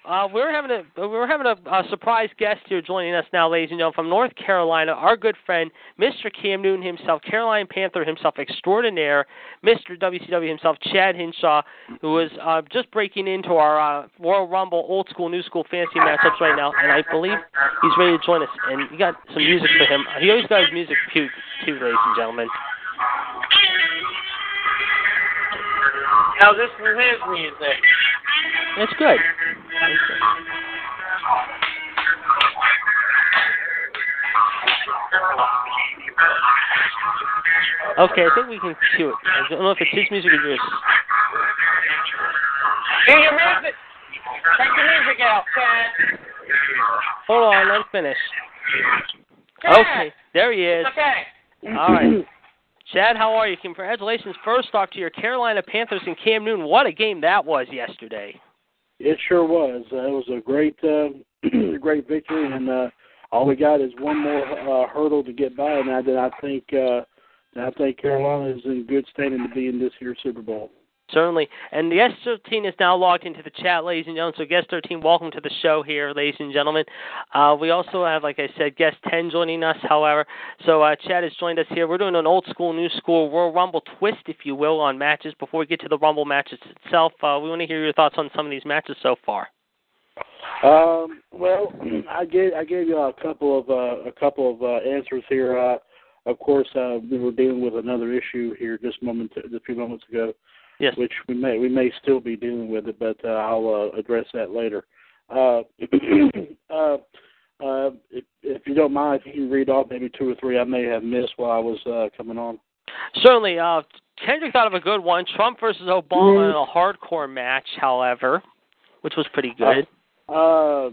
Uh, we're having a we're having a, a surprise guest here joining us now, ladies and gentlemen, from North Carolina. Our good friend, Mr. Cam Newton himself, Carolina Panther himself, extraordinaire, Mr. WCW himself, Chad Hinshaw, who is uh, just breaking into our uh, Royal Rumble old school, new school fantasy matchups right now, and I believe he's ready to join us. And we got some music for him. He always got his music too, too, ladies and gentlemen. Now this is his music. That's good. Okay, I think we can cue it. I don't know if it's his music or yours. Get your music. Take the music out, Chad. Hold on, I'm finished. Chad. Okay, there he is. Okay. All right. Chad, how are you? Congratulations first off to your Carolina Panthers and Cam Newton. What a game that was yesterday. It sure was. Uh, it was a great, uh, great victory, and uh, all we got is one more uh, hurdle to get by. And I, I think, uh, I think Carolina is in good standing to be in this year's Super Bowl. Certainly. And guest 13 is now logged into the chat, ladies and gentlemen. So, guest 13, welcome to the show here, ladies and gentlemen. Uh, we also have, like I said, guest 10 joining us, however. So, uh, Chad has joined us here. We're doing an old school, new school Royal Rumble twist, if you will, on matches. Before we get to the Rumble matches itself, uh, we want to hear your thoughts on some of these matches so far. Um, well, I gave I gave you a couple of uh, a couple of uh, answers here. Uh, of course, uh, we were dealing with another issue here just moment a few moments ago. Yes. Which we may we may still be dealing with it, but uh, I'll uh, address that later. Uh, uh, uh, if, if you don't mind, if you can read off maybe two or three I may have missed while I was uh, coming on. Certainly. Uh, Kendrick thought of a good one Trump versus Obama in a hardcore match, however, which was pretty good. Uh,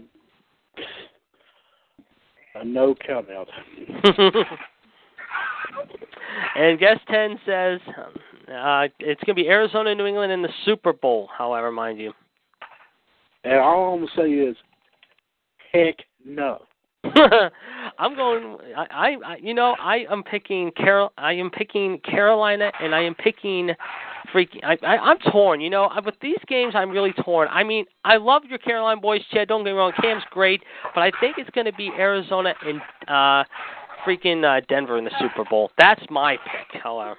a no count out. and guest 10 says uh, it's going to be Arizona, New England in the Super Bowl, however, mind you. And all I'm going to say is, heck no. I'm going. I, I, you know, I am picking Carol. I am picking Carolina, and I am picking freaking. I, I, I'm torn. You know, with these games, I'm really torn. I mean, I love your Carolina boys, Chad. Don't get me wrong, Cam's great, but I think it's going to be Arizona and uh, freaking uh, Denver in the Super Bowl. That's my pick. However.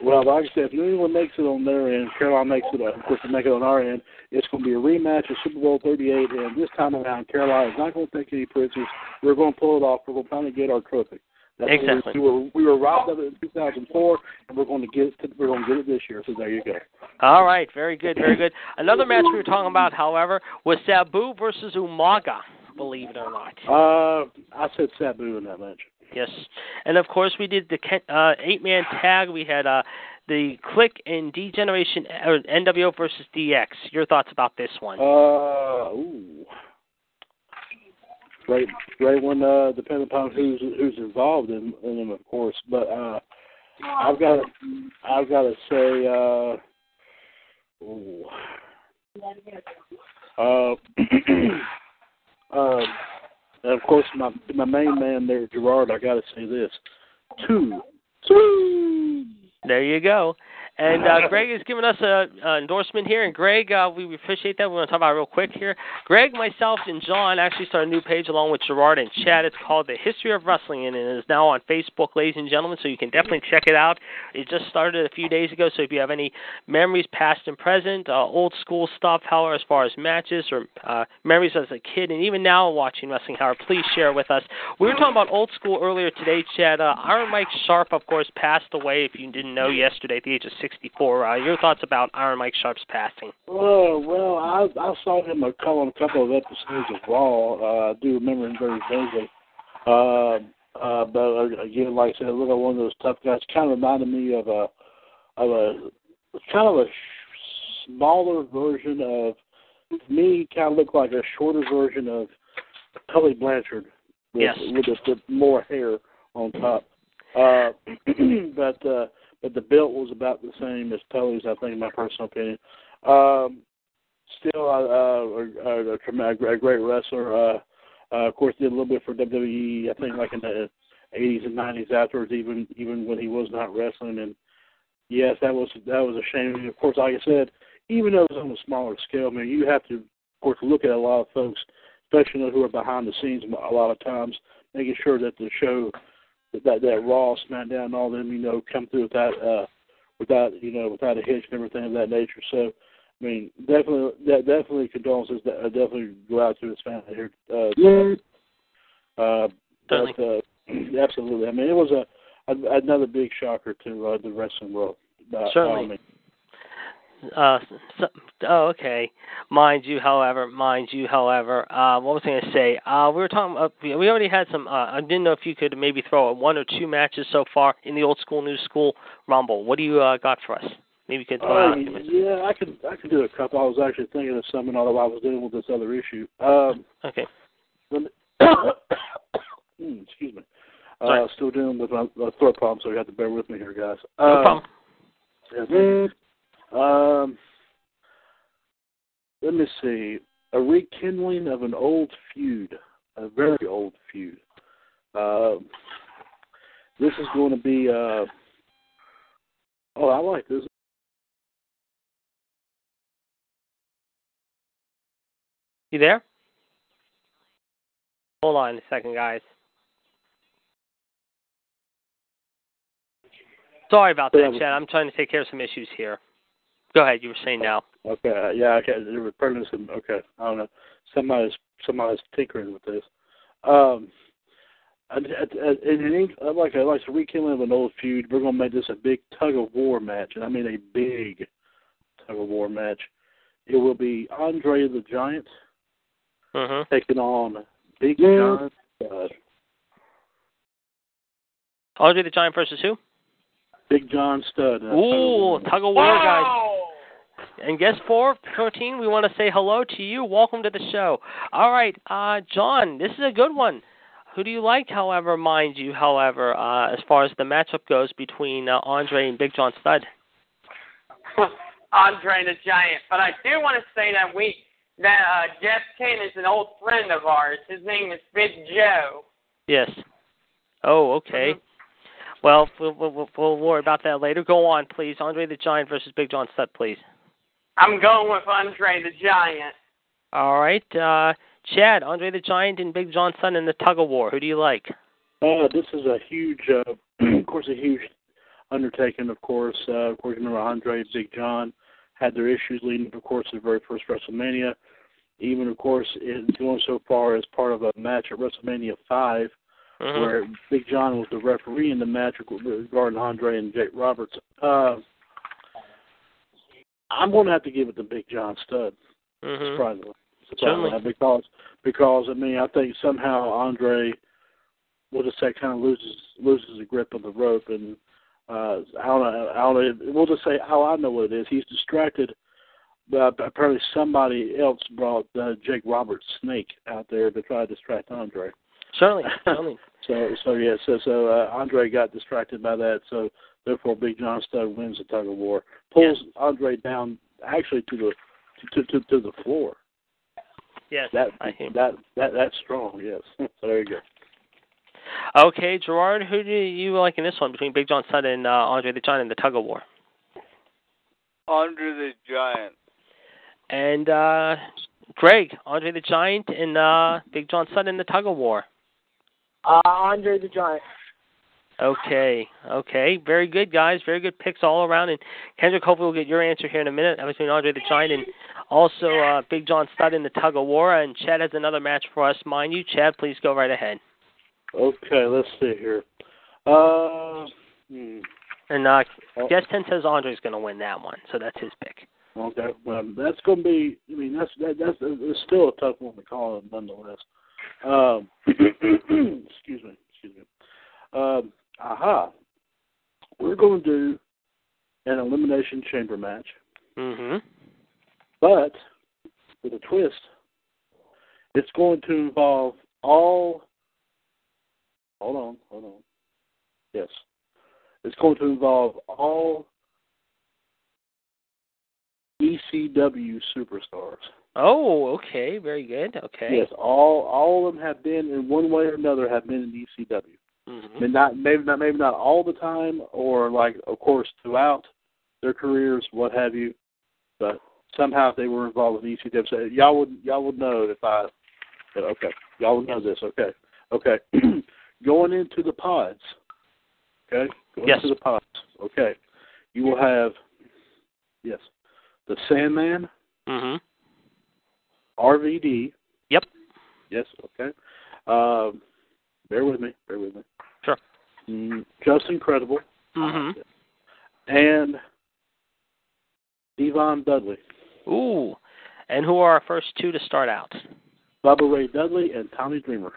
Well, like I said, if New England makes it on their end, Carolina makes it, of course, they make it on our end, it's going to be a rematch of Super Bowl 38, and this time around, Carolina is not going to take any prisoners. We're going to pull it off. We're going to finally get our trophy. That's exactly. We were, we were robbed of it in 2004, and we're going to get it. To, we're going to get it this year. So there you go. All right, very good, very good. Another match we were talking about, however, was Sabu versus Umaga. Believe it or not. Uh, I said Sabu in that match. Yes, and of course we did the uh, eight-man tag. We had uh, the Kliq and D Generation or NWO versus DX. Your thoughts about this one? Uh, ooh, great, great one. Uh, depending upon who's who's involved in, in them, of course. But uh, I've got, I've got to say, uh, ooh, uh, uh. And of course, my my main man there, Gerard. I got to say this: two, three. There you go. And uh, Greg has given us a, a endorsement here. And Greg, uh, we appreciate that. We want to talk about it real quick here. Greg, myself, and John actually started a new page along with Gerard and Chad. It's called The History of Wrestling, and it is now on Facebook, ladies and gentlemen. So you can definitely check it out. It just started a few days ago. So if you have any memories, past and present, uh, old school stuff, however, as far as matches or uh, memories as a kid, and even now watching wrestling, however, please share with us. We were talking about old school earlier today, Chad. Uh, Iron Mike Sharpe, of course, passed away. If you didn't know yesterday, at the age of 64. Uh, your thoughts about Iron Mike Sharpe's passing? Oh well, I I saw him a couple a couple of episodes of Raw. Uh, I do remember him very vaguely. Uh, uh, but again, like I said, look at one of those tough guys. Kind of reminded me of a of a kind of a smaller version of to me. Kind of looked like a shorter version of Tully Blanchard with, Yes. with, the, with more hair on top. Uh, but uh, but the build was about the same as Tully's, I think, in my personal opinion. Um, still, uh, a, a, a great wrestler. Uh, uh, of course, did a little bit for WWE. I think, like in the '80s and '90s afterwards, even even when he was not wrestling. And yes, that was that was a shame. And of course, like I said, even though it was on a smaller scale, I mean, you have to, of course, look at a lot of folks, especially those who are behind the scenes a lot of times, making sure that the show that that, that Raw, SmackDown, and all them, you know, come through without uh without you know without a hitch and everything of that nature. So, I mean, definitely, that definitely condolences. That uh, definitely go out to his family here. Uh, Yeah. uh, but uh, absolutely, I mean, it was a, a another big shocker to uh, the wrestling world. Uh, Certainly. I mean, Uh, so, oh, okay. Mind you, however, mind you, however, uh, what was I going to say? Uh, we were talking. Uh, we already had some. Uh, I didn't know if you could maybe throw one or two matches so far in the old school, new school rumble. What do you uh, got for us? Maybe you could throw Uh, out. yeah, I could I could do a couple. I was actually thinking of something although I was dealing with this other issue. Um, Okay. me- Hmm, excuse me. Sorry. Uh, still dealing with my, my throat problem, so you have to bear with me here, guys. No Um, problem. yeah, um, let me see. A rekindling of an old feud, a very old feud. Um, this is going to be. Uh, oh, I like this. You there? Hold on a second, guys. Sorry about that, Chad. I'm trying to take care of some issues here. Go ahead. You were saying now. Okay, uh, yeah, okay. There were probably some. Okay, I don't know. Somebody's somebody's tinkering with this. Um, and, and, and and I'd like I'd like to rekindle an old feud. We're gonna make this a big tug of war match, and I mean a big tug of war match. It will be Andre the Giant Mm-hmm. taking on Big John. Uh, Andre the Giant versus who? Big John Studd. in a tug of Ooh, war. tug of war, guys. And guest four, 13, we want to say hello to you. Welcome to the show. All right, uh, John, this is a good one. Who do you like, however, mind you, however, uh, as far as the matchup goes between uh, Andre and Big John Studd? Andre the Giant. But I do want to say that we that uh, Jeff Kane is an old friend of ours. His name is Big Joe. Yes. Oh, okay. Well, we'll, we'll, we'll worry about that later. Go on, please. Andre the Giant versus Big John Studd, please. I'm going with Andre the Giant. All right. Uh, Chad, Andre the Giant and Big John Studd in the tug of war. Who do you like? Uh, this is a huge, uh, of course, a huge undertaking. Of course, uh, of course, remember Andre and Big John had their issues leading, of course, to the very first WrestleMania. Even, of course, in going so far as part of a match at WrestleMania 5 Mhm. where Big John was the referee in the match regarding Andre and Jake Roberts. Uh, I'm going to have to give it to Big John Studd, Mhm. surprisingly. Certainly. surprisingly, because because I mean I think somehow Andre, we'll just say, kind of loses loses the grip of the rope, and uh, I don't know. I don't know. We'll just say how I know what it is. He's distracted. But apparently somebody else brought uh, Jake Roberts' snake out there to try to distract Andre. Certainly. Certainly. So so yeah, so so uh, Andre got distracted by that, so therefore Big John Studd wins the tug of war, pulls Andre down actually to the to to to the floor. Yes. That I hear. that that that's strong. Yes. so there you go. Okay, Gerard, who do you like in this one between Big John Studd and uh, Andre the Giant in the tug of war? Andre the Giant. And uh Greg, Andre the Giant, and uh Big John Studd in the tug of war. Uh, Andre the Giant. Okay, okay, very good, guys. Very good picks all around. And Kendrick, hopefully, we'll get your answer here in a minute I between Andre the Giant and also uh, Big John Studd in the tug of war. And Chad has another match for us, mind you. Chad, please go right ahead. Okay, let's see here. Uh, hmm. And uh, Oh. Guest Ten says Andre's going to win that one, so that's his pick. Okay, well, that's going to be. I mean, that's that, that's it's still a tough one to call, nonetheless. Um, excuse me, excuse me. Um, aha, we're going to do an elimination chamber match, Mm-hmm. but with a twist. It's going to involve all. Hold on, hold on. Yes, it's going to involve all ECW superstars. Oh, okay, very good. Okay. Yes, all all of them have been in one way or another have been in ECW. Mhm. I mean, not maybe not maybe not all the time, or like of course throughout their careers, what have you. But somehow they were involved with ECW. So y'all would y'all would know if I. Okay, y'all would know this. Okay, okay. Going into the pods. Okay, going Yes. into the pods. Okay, you will have. Yes, the Sandman, Mm-hmm. RVD. Yep. Yes. Okay. Um, bear with me. Bear with me. Sure. Mm, Justin Credible Mm-hmm. and Devon Dudley, Ooh. And who are our first two to start out? Bubba Ray Dudley, and Tommy Dreamer.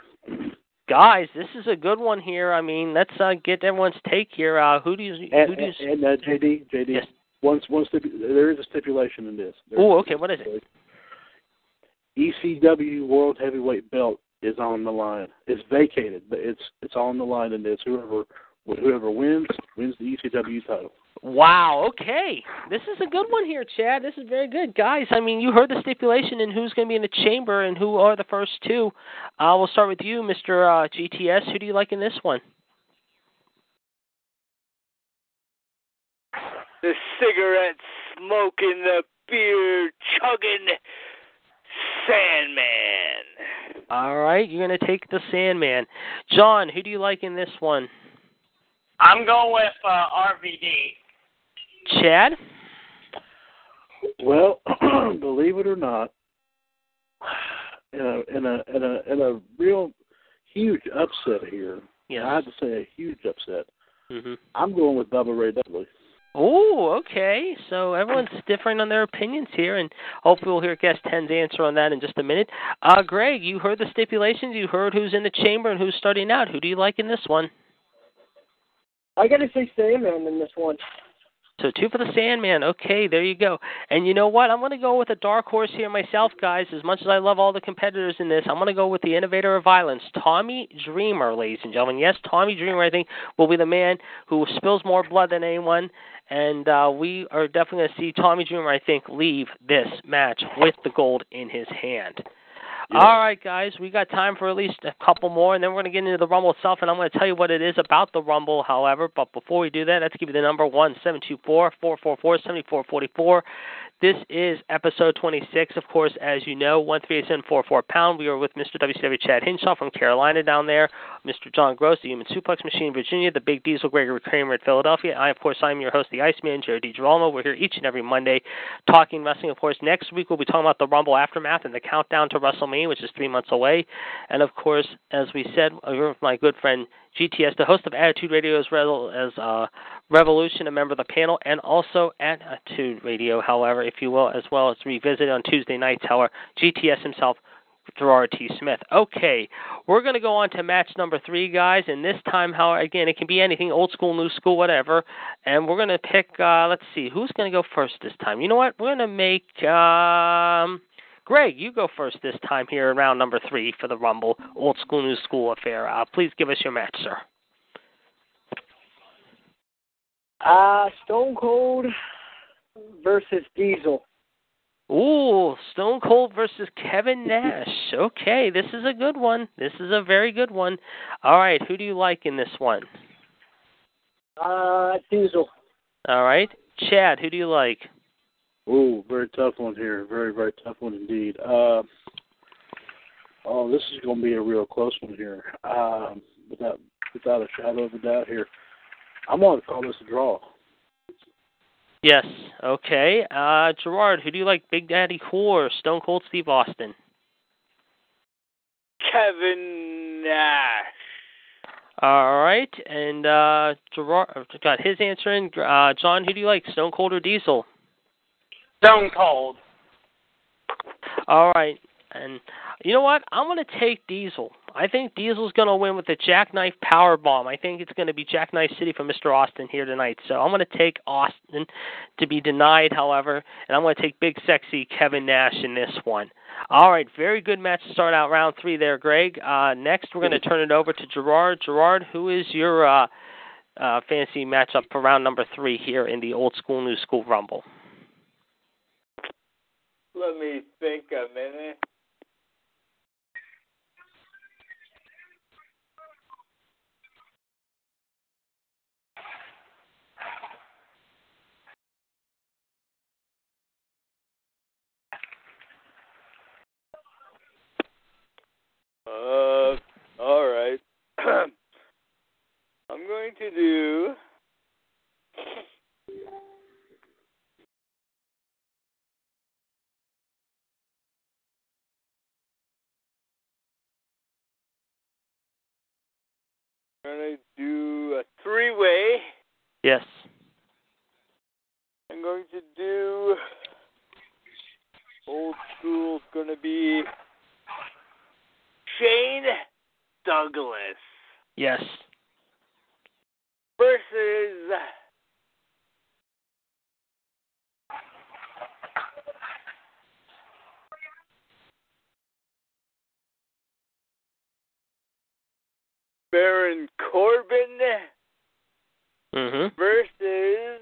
Guys, this is a good one here. I mean, let's uh, get everyone's take here. Uh, who do you And, who do you and, and uh, JD, JD. Yes. Once, once stipu- there is a stipulation in this. There Oh, okay. What is it? ECW World Heavyweight Belt is on the line. It's vacated, but it's it's on the line in this. Whoever whoever wins wins the ECW title. Wow. Okay. This is a good one here, Chad. This is very good, guys. I mean, you heard the stipulation and who's going to be in the chamber and who are the first two. Uh, we'll start with you, Mr. Uh, GTS. Who do you like in this one? The cigarette smoking, the beer chugging Sandman. All right, you're going to take the Sandman. John, who do you like in this one? I'm going with uh, RVD. Chad? Well, believe it or not, in a in a in a in a real huge upset here. Yeah, I have to say a huge upset. Mm-hmm. I'm going with Bubba Ray Dudley. Oh, okay. So everyone's differing on their opinions here, and hopefully we'll hear guest 10's answer on that in just a minute. Uh, Greg, you heard the stipulations. You heard who's in the chamber and who's starting out. Who do you like in this one? I got to say Sandman in this one. So two for the Sandman. Okay, there you go. And you know what? I'm going to go with a dark horse here myself, guys. As much as I love all the competitors in this, I'm going to go with the innovator of violence, Tommy Dreamer, ladies and gentlemen. Yes, Tommy Dreamer, I think, will be the man who spills more blood than anyone. And uh, we are definitely going to see Tommy Dreamer, I think, leave this match with the gold in his hand. All right, guys, we got time for at least a couple more, and then we're going to get into the Rumble itself, and I'm going to tell you what it is about the Rumble, however. But before we do that, let's give you the number 1 724 444 7444. This is episode 26, of course, as you know, 13844 pound. We are with Mr. WCW Chad Hinshaw from Carolina down there, Mr. John Gross, the Human Suplex Machine, Virginia, the Big Diesel Gregory Kramer at Philadelphia. I, of course, I'm your host, the Iceman, Jared DiGirolamo. We're here each and every Monday talking wrestling. Of course, next week we'll be talking about the Rumble Aftermath and the countdown to WrestleMania, which is three months away. And, of course, as we said, we're with my good friend GTS, the host of Attitude Radio as well as uh, Revolution, a member of the panel, and also at Attitude Radio, however, if you will, as well as Revisit on Tuesday nights, however, GTS himself, Gerard T. Smith. Okay, we're going to go on to match number three, guys, and this time, how again, it can be anything, old school, new school, whatever, and we're going to pick, uh, let's see, who's going to go first this time? You know what? We're going to make, um, Greg, you go first this time here in round number three for the Rumble, old school, new school affair. Uh, please give us your match, sir. Uh, Stone Cold versus Diesel. Ooh, Stone Cold versus Kevin Nash. Okay, this is a good one. This is a very good one. All right, who do you like in this one? Uh, Diesel. All right, Chad, who do you like? Oh, very tough one here. Very, very tough one indeed. Uh, oh, this is going to be a real close one here. Um, without without a shadow of a doubt here. I'm going to call this a draw. Yes. Okay. Uh, Gerard, who do you like, Big Daddy Cool or Stone Cold Steve Austin? Kevin Nash. All right. And uh, Gerard got his answer in. Uh, John, who do you like, Stone Cold or Diesel? Stone Cold. All right. And you know what? I'm going to take Diesel. I think Diesel's going to win with the Jackknife Power Bomb. I think it's going to be Jackknife City for Mr. Austin here tonight. So I'm going to take Austin to be denied, however, and I'm going to take Big Sexy Kevin Nash in this one. All right, very good match to start out round three there, Greg. Uh, next, we're going to turn it over to Gerard. Gerard, who is your uh, uh, fantasy matchup for round number three here in the Old School New School Rumble? Let me think a minute. Uh, all right. I'm going to do. I'm going to do a three way. Yes. I'm going to do. Old school's going to be Shane Douglas Yes. versus Baron Corbin Mm-hmm. versus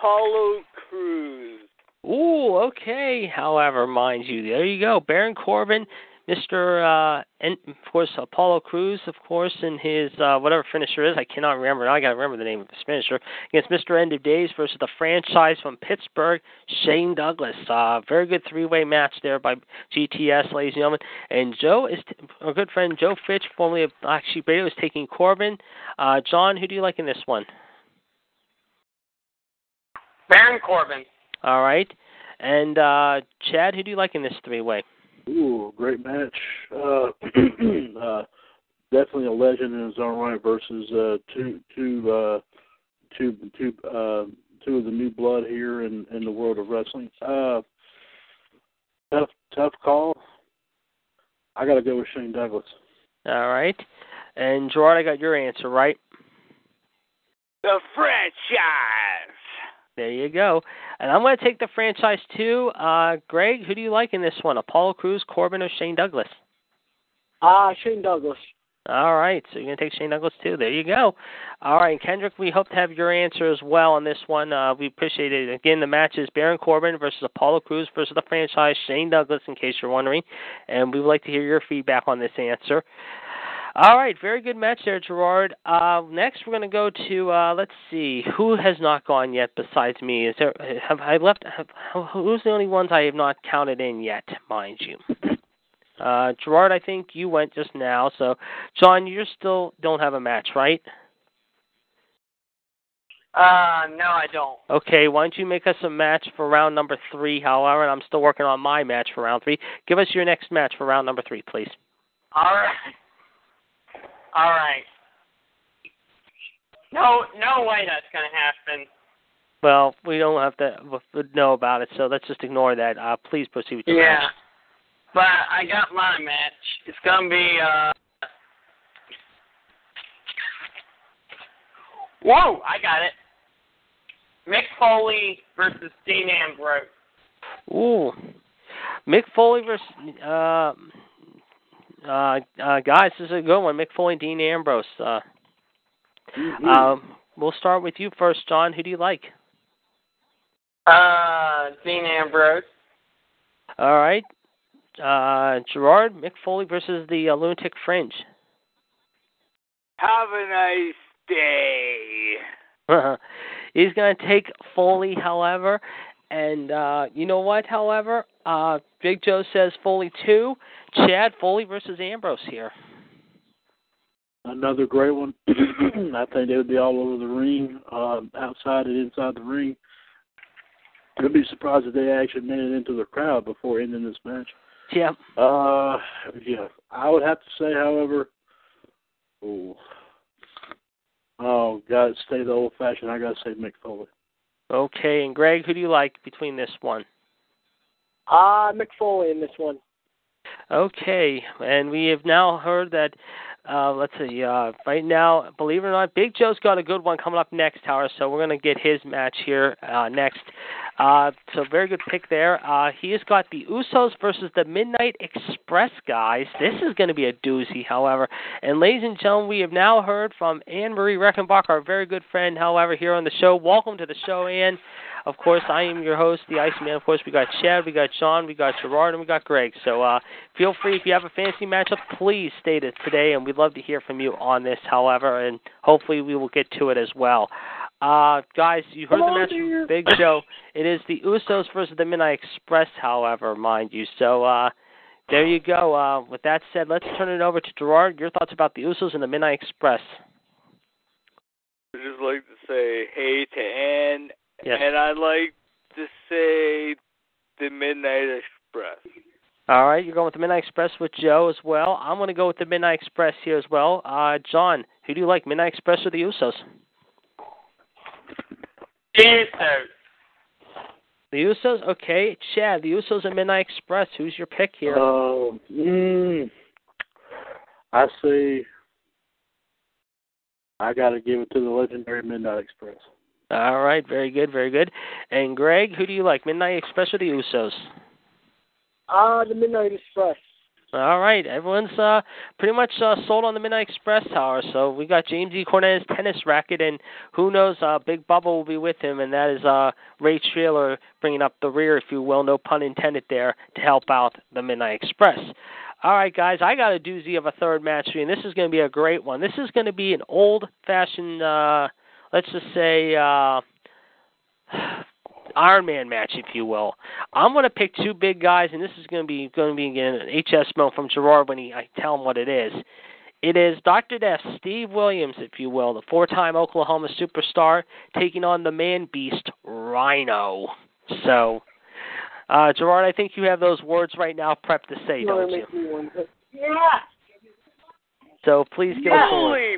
Apollo Crews. Ooh, okay. However, mind you, there you go. Baron Corbin, Mr. Uh, and of course Apollo Crews, of course, in his uh, whatever finisher is. I cannot remember. Now I got to remember the name of his finisher against Mr. End of Days versus the franchise from Pittsburgh, Shane Douglas. Uh, very good three-way match there by GTS, ladies and gentlemen. And Joe is t- our good friend Joe Fitch, formerly of Black Sheep Radio, is taking Corbin. Uh, John, who do you like in this one? Baron Corbin. All right. And uh, Chad, who do you like in this three-way? Ooh, great match. Uh, uh, definitely a legend in his own right versus uh, two, two, uh, two, two, uh, two of the new blood here in, in the world of wrestling. Uh, tough, tough call. I got to go with Shane Douglas. All right. And Gerard, I got your answer right. The franchise. There you go. And I'm going to take the franchise too. Uh, Greg, who do you like in this one? Apollo Crews, Corbin, or Shane Douglas? Ah, Shane Douglas. All right, so you're going to take Shane Douglas too. There you go. All right, Kendrick, we hope to have your answer as well on this one. Uh, we appreciate it. Again, the match is Baron Corbin versus Apollo Crews versus the franchise Shane Douglas, in case you're wondering. And we would like to hear your feedback on this answer. All right, very good match there, Gerard. Uh, next, we're going to go to uh, let's see who has not gone yet besides me. Is there have I left? Have, who's the only ones I have not counted in yet, mind you? Uh, Gerard, I think you went just now. So, John, you still don't have a match, right? Uh, no, I don't. Okay, why don't you make us a match for round number three, however, and I'm still working on my match for round three. Give us your next match for round number three, please. All right. All right. No, no way that's gonna happen. Well, we don't have to know about it, so let's just ignore that. Uh, please proceed with your Yeah. match. But I got my match. It's gonna be uh. Whoa! I got it. Mick Foley versus Dean Ambrose. Ooh, Mick Foley versus uh, uh, uh, guys. This is a good one. Mick Foley, and Dean Ambrose. Uh, um, we'll start with you first, John. Who do you like? Uh, Dean Ambrose. All right, Uh, Gerard Mick Foley versus the uh, Lunatic Fringe. Have a nice day. He's going to take Foley, however, and uh, you know what? However, uh, Big Joe says Foley two. Chad Foley versus Ambrose here. Another great one. I think they would be all over the ring, uh, outside and inside the ring. I'd be surprised if they actually made it into the crowd before ending this match. Yeah. Uh, yeah. I would have to say, however, oh, oh, got to stay the old fashioned. I got to say Mick Foley. Okay, and Greg, who do you like between this one? Uh, Mick Foley in this one. Okay, and we have now heard that. Uh, let's see. Uh, right now, believe it or not, Big Joe's got a good one coming up next, Tower. So we're going to get his match here uh, next. Uh, so very good pick there. Uh, he has got the Usos versus the Midnight Express guys. This is going to be a doozy, however. And ladies and gentlemen, we have now heard from Anne Marie Reckenbach, our very good friend, however, here on the show. Welcome to the show, Anne. Of course, I am your host, the Iceman. Of course, we got Chad, we got Sean, we got Gerard, and we got Greg. So uh, feel free if you have a fantasy matchup, please state it today, and we'd love to hear from you on this. However, and hopefully we will get to it as well. Uh, guys, you heard Hello, the match dear. Big Show. It is the Usos versus the Midnight Express, however, mind you. So uh, there you go. Uh, with that said, let's turn it over to Gerard. Your thoughts about the Usos and the Midnight Express? I'd just like to say hey to Ann, Yes. and I'd like to say the Midnight Express. All right, you're going with the Midnight Express with Joe as well. I'm going to go with the Midnight Express here as well. Uh, John, who do you like, Midnight Express or the Usos? The Usos. The Usos, okay. Chad, the Usos and Midnight Express. Who's your pick here? Um, mm, I say I got to give it to the legendary Midnight Express. All right, very good, very good. And Greg, who do you like, Midnight Express or the Usos? Ah, the Midnight Express. All right, everyone's uh, pretty much uh, sold on the Midnight Express Tower. So we got James E. Cornette's tennis racket, and who knows, uh, Big Bubba will be with him, and that is uh, Ray Traylor bringing up the rear, if you will, no pun intended there, to help out the Midnight Express. All right, guys, I got a doozy of a third match for you, and this is going to be a great one. This is going to be an old-fashioned, uh, let's just say, uh, Iron Man match, if you will. I'm going to pick two big guys, and this is going to be going to be again an HS mo from Gerard when he I tell him what it is. It is Dr. Death, Steve Williams, if you will, the four-time Oklahoma superstar, taking on the man beast Rhino. So, uh, Gerard, I think you have those words right now prepped to say, No, don't you? makes me wonder. So please give us the word. Holy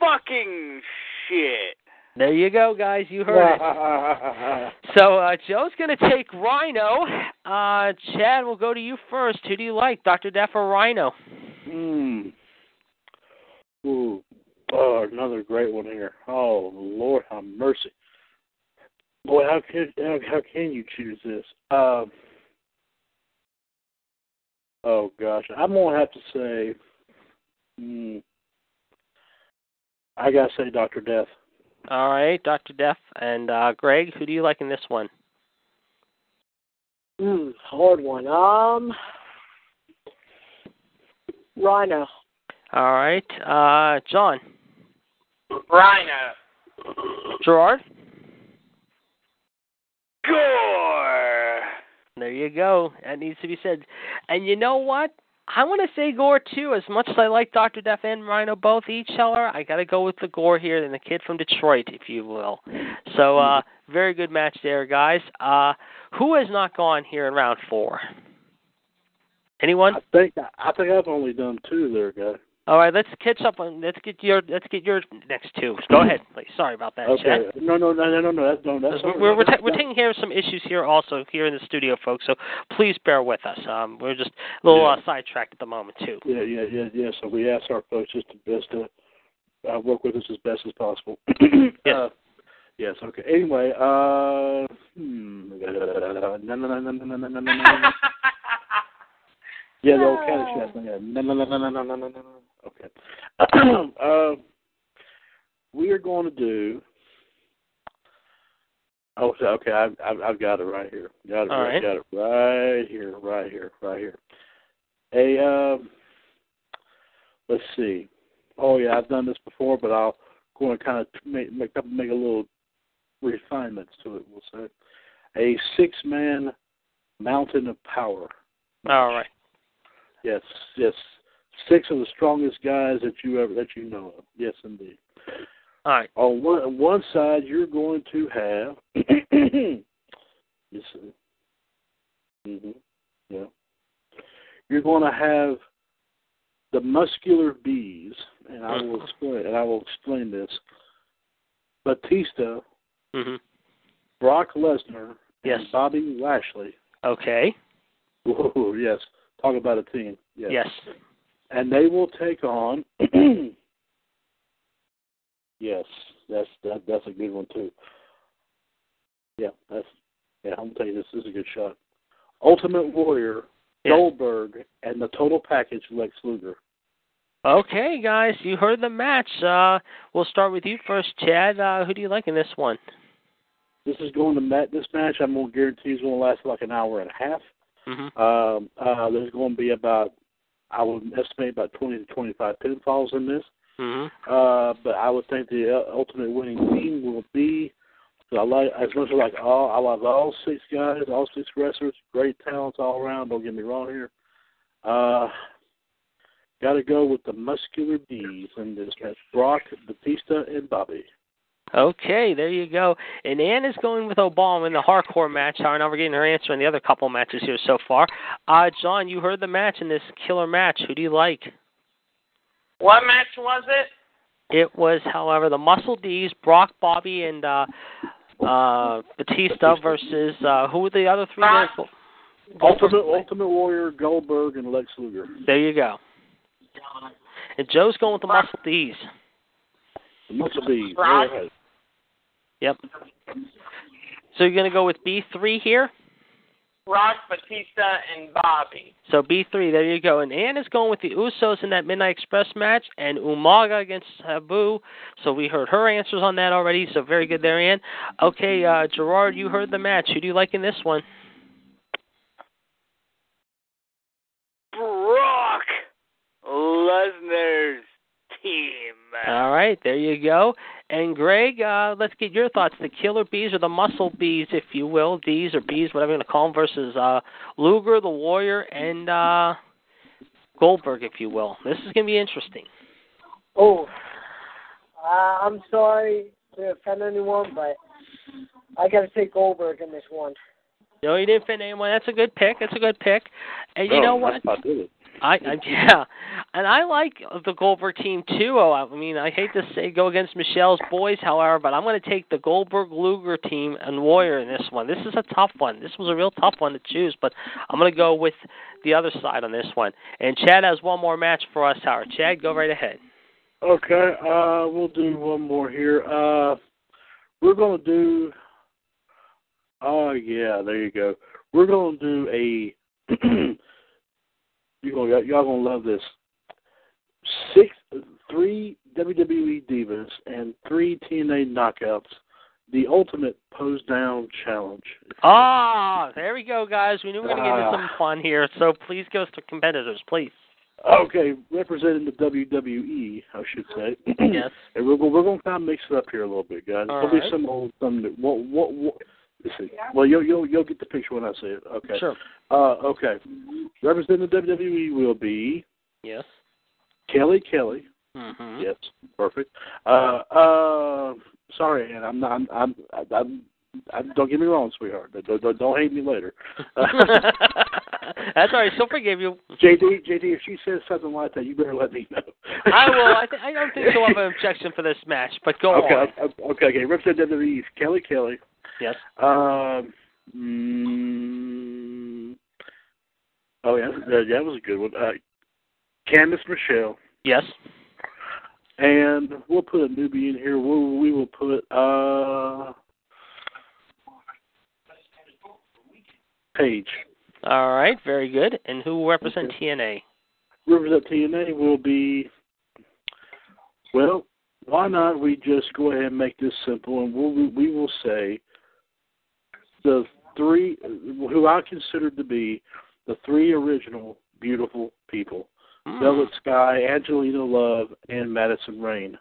fucking shit! There you go, guys. You heard it. So uh, Joe's going to take Rhino. Uh, Chad, we'll go to you first. Who do you like, Dr. Death or Rhino? Hmm. Ooh. Oh, another great one here. Oh Lord, have mercy. Boy, how can how, how can you choose this? Um. Oh gosh, I'm gonna have to say. Hmm. I gotta say, Doctor Death. All right, Dr. Death and uh, Greg. Who do you like in this one? Hmm, hard one. Um, Rhino. All right, uh, John. Rhino. Gerard. Gore. There you go. That needs to be said. And you know what? I want to say Gore too. As much as I like Dr. Death and Rhino both each other, I got to go with the Gore here and the kid from Detroit, if you will. So, uh, very good match there, guys. Uh, who has not gone here in round four? Anyone? I think I think I've only done two there, guy. All right, let's catch up on. Let's get your. Let's get your next two. Go ahead, please. Sorry about that. Okay. Chad. No, no, no, no, no, no. That's no. That's we're we're, we're, ta- we're taking care of some issues here also here in the studio, folks. So please bear with us. Um, we're just a little yeah. uh, sidetracked at the moment too. Yeah, yeah, yeah, yeah. So we ask our folks just to best to uh, work with us as best as possible. yes. Uh, yes. Okay. Anyway. Hmm. yeah, the old Kennedy. Yeah. Okay. uh, we are going to do. Oh, okay. I've, I've, I've got it right here. Got it. All right. Got it right here. Right here. Right here. A. um, let's see. Oh yeah, I've done this before, but I'll go and kind of make make, make a little refinements to it. We'll say a six-man mountain of power. All right. Yes, yes, six of the strongest guys that you ever that you know of. Yes, indeed. All right. On one on one side, you're going to have. you see. hmm Yeah. You're going to have the muscular bees, and I will explain. And I will explain this. Batista, hmm Brock Lesnar, Yes. and Bobby Lashley. Okay. Whoa, yes. Talk about a team. Yes. Yes. And they will take on. yes, that's that. That's a good one too. Yeah, that's. Yeah, I'm gonna tell you this, this is a good shot. Ultimate Warrior, Yes. Goldberg, and the total package Lex Luger. Okay, guys, you heard the match. Uh, we'll start with you first, Chad. Uh, who do you like in this one? This is going to match. This match, I'm gonna guarantee is gonna last like an hour and a half. Mm-hmm. Um, uh, there's going to be about, I would estimate about 20 to 25 pinfalls in this. Mm-hmm. Uh, but I would think the uh, ultimate winning team will be. So I like as much as I like all I like all six guys, all six wrestlers, great talents all around. Don't get me wrong here. Uh, got to go with the muscular bees in this match: Brock, Batista, and Bobby. Okay, there you go. And Ann is going with Obama in the hardcore match. However, now we're getting her answer in the other couple matches here so far. Uh, John, you heard the match in this killer match. Who do you like? What match was it? It was, however, the Muscle D's, Brock, Bobby, and uh, uh, Batista versus uh, who were the other three? Brock. there? Ultimate Ultimate Warrior, Goldberg, and Lex Luger. There you go. And Joe's going with the Muscle D's. The muscle D's. Brock. Go ahead. Yep. So you're going to go with B3 here? Brock, Batista, and Bobby. So B3, there you go. And Ann is going with the Usos in that Midnight Express match, and Umaga against Sabu. So we heard her answers on that already. So very good there, Ann. Okay, uh, Gerard, you heard the match. Who do you like in this one? Brock Lesnar's team. All right, there you go. And Greg, uh, let's get your thoughts. The Killer Bees or the Muscle Bees, if you will, D's or Bees, whatever you want to call them, versus uh, Luger, the Warrior, and uh, Goldberg, if you will. This is going to be interesting. Oh, uh, I'm sorry to offend anyone, but I got to take Goldberg in this one. No, you didn't offend anyone. That's a good pick. That's a good pick. And you Oh, know what? I, I yeah, and I like the Goldberg team too. Oh, I mean, I hate to say go against Michelle's boys, however, but I'm going to take the Goldberg Luger team and Warrior in this one. This is a tough one. This was a real tough one to choose, but I'm going to go with the other side on this one. And Chad has one more match for us, Howard. Chad, go right ahead. Okay, uh, we'll do one more here. Uh, we're going to do. Oh yeah, there you go. We're going to do a. you gonna y'all gonna love this. Six, three WWE divas and three TNA knockouts. The ultimate pose down challenge. Ah, there we go, guys. We knew we were going to get into Ah. some fun here, so please go to competitors, please. Okay, representing the WWE, I should say. Yes. And we're gonna, we're going to kind of mix it up here a little bit, guys. All There'll be right. some old some what what what. Let's see. Well, you'll you'll you'll get the picture when I say it. Okay. Sure. Uh, okay. Representing the WWE will be Yes. Kelly Kelly. Mm-hmm. Yes, perfect. Uh, uh, sorry, and I'm not. I'm. I'm. I'm, I'm don't get me wrong, sweetheart. Don't, don't, don't hate me later. That's all right. Still forgive you. JD, JD, if she says something like that, you better let me know. I will. I, th- I don't think she'll have an objection for this match, but go okay, on. okay, okay, okay. Representative WWE is Kelly Kelly. Yes. Um. Mm, oh yeah, that, that was a good one. Uh, Candice Michelle, Yes. and we'll put a newbie in here. We'll, we will put uh Paige. All right. Very good. And who will represent TNA? Represent TNA will be. Well, why not we just go ahead and make this simple, and we'll, we will say the three who I consider to be the three original beautiful people. Mm. Velvet Sky, Angelina Love, and Madison Rayne.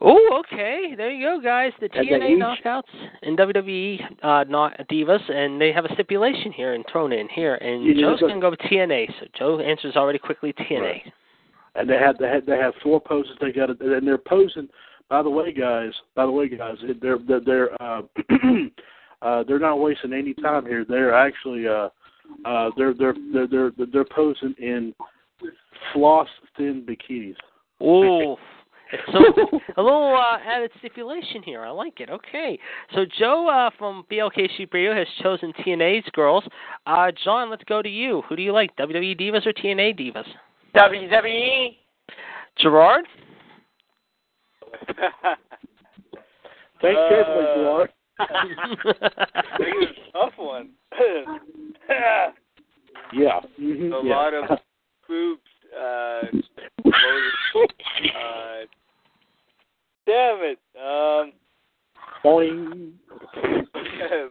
Oh, okay. There you go, guys. The And TNA knockouts and WWE uh, not divas, and they have a stipulation here and thrown in here. And know, Joe's gonna go with TNA. So Joe answers already quickly TNA. Right. and they have they have, they have four poses they got and they're posing by the way guys by the way guys they're they're they're uh uh they're not wasting any time here they're actually uh uh they're they're they're they're, they're posing in floss thin bikinis Oh, so a little uh, added stipulation here. I like it. Okay, so Joe uh, from BLK Radio has chosen TNA's girls. Uh, John, let's go to you. Who do you like, WWE divas or TNA divas? WWE. Gerard. Think Uh, carefully Gerard. This is a tough one. yeah hmm a yeah. lot of boobs. Uh, uh, damn it. Um, Boing.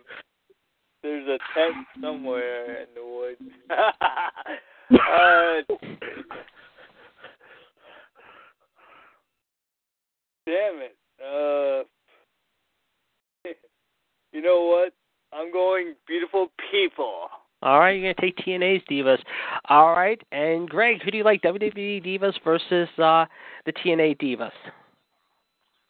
there's a tent somewhere in the woods. uh, damn it. Uh, you know what? I'm going beautiful people. All right, you're gonna take TNA's divas. All right, and Greg, who do you like, WWE divas versus uh, the TNA divas?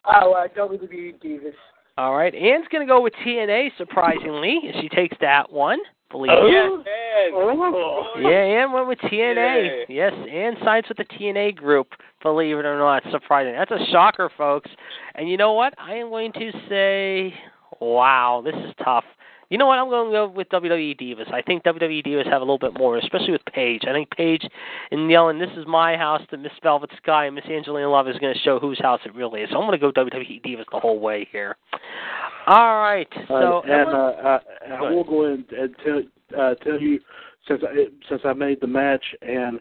Oh, uh, WWE Divas. All right, Anne's gonna go with TNA. Surprisingly, she takes that one. Believe Oh. it. Yes, man. Oh. Yeah, Anne went with TNA. Yay. Yes, Anne sides with the TNA group. Believe it or not, surprising. That's a shocker, folks. And you know what? I am going to say, wow, this is tough. You know what? I'm going to go with WWE Divas. I think WWE Divas have a little bit more, especially with Paige. I think Paige and yelling, "This is my house," to Miss Velvet Sky and Miss Angelina Love is going to show whose house it really is. So I'm going to go WWE Divas the whole way here. All right. So Uh, and uh, uh, I will go in and tell uh, tell you since I since I made the match and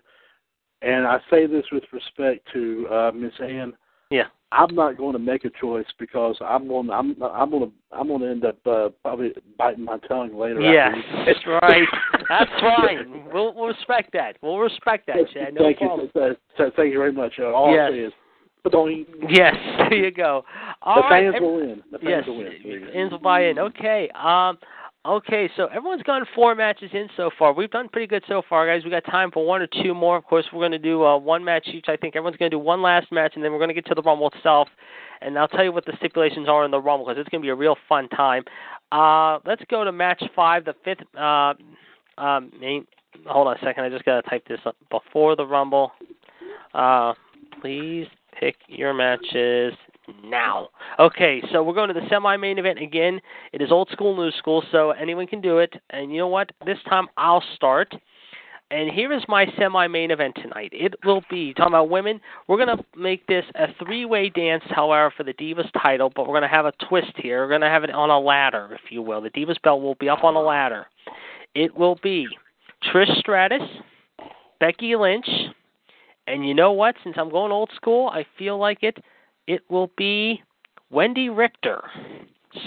and I say this with respect to uh, Miss Ann. Yeah. I'm not going to make a choice because I'm going. I'm. I'm going to. I'm going to end up uh, probably biting my tongue later. After that's right. That's fine. We'll, we'll respect that. We'll respect that, Chad. No thank problem. you. Uh, thank you very much. Uh, all Yes. I say is, "Ba-doing." Yes, there you go. All the right, fans will win. The fans yes, will win. fans will buy in. Okay. Um. Okay, so everyone's gone four matches in so far. We've done pretty good so far, guys. We got time for one or two more. Of course, we're going to do uh, one match each. I think everyone's going to do one last match, and then we're going to get to the Rumble itself. And I'll tell you what the stipulations are in the Rumble because it's going to be a real fun time. Uh, let's go to match five, the fifth. Uh, um, main, hold on a second. I just got to type this up before the Rumble. Uh, please pick your matches now. Okay, so we're going to the semi-main event again. It is old school, new school, so anyone can do it. And you know what? This time I'll start. And here is my semi-main event tonight. It will be talking about women. We're going to make this a three-way dance, however, for the Divas title, but we're going to have a twist here. We're going to have it on a ladder, if you will. The Divas belt will be up on a ladder. It will be Trish Stratus, Becky Lynch, and you know what? Since I'm going old school, I feel like it. It will be Wendi Richter.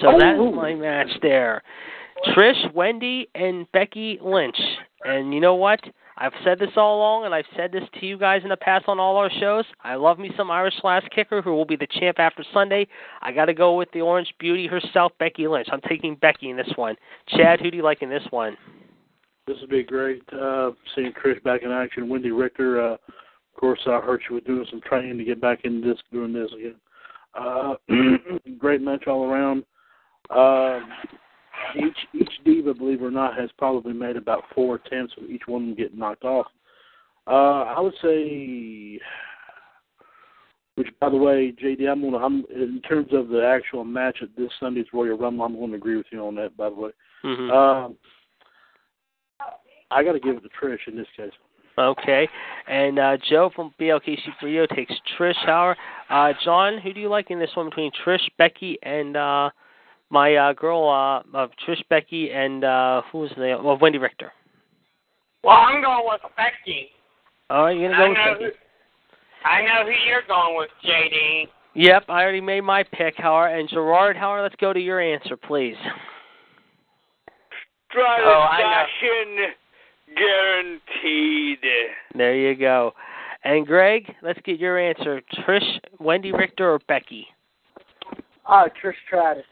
So that Oh. is my match there. Trish, Wendy, and Becky Lynch. And you know what? I've said this all along, and I've said this to you guys in the past on all our shows. I love me some Irish Lass Kicker, who will be the champ after Sunday. I got to go with the Orange Beauty herself, Becky Lynch. I'm taking Becky in this one. Chad, who do you like in this one? This would be great. Uh, seeing Trish back in action. Wendi Richter. Uh, of course, I heard you were doing some training to get back into this, doing this again. Uh, great match all around. Uh, each each diva, believe it or not, has probably made about four attempts with each one getting knocked off. Uh, I would say, which by the way, JD, I'm gonna, I'm in terms of the actual match at this Sunday's Royal Rumble, I'm going to agree with you on that. By the way, Mm-hmm. um, I got to give it to Trish in this case. Okay. And uh, Joe from BLKC Brio takes Trish Hauer. Uh, John, who do you like in this one between Trish, Becky, and uh, my uh, girl, uh, of Trish, Becky, and uh, who was the well, Wendi Richter? Well, I'm going with Becky. All right, you're gonna I go with know, Becky. who, I know who you're going with, JD. Yep, I already made my pick, Howard. And Gerard Howard, let's go to your answer, please. Try Oh, I know. fashion Guaranteed. There you go. And Greg, let's get your answer. Trish, Wendi Richter, or Becky? Uh, Trish Stratus.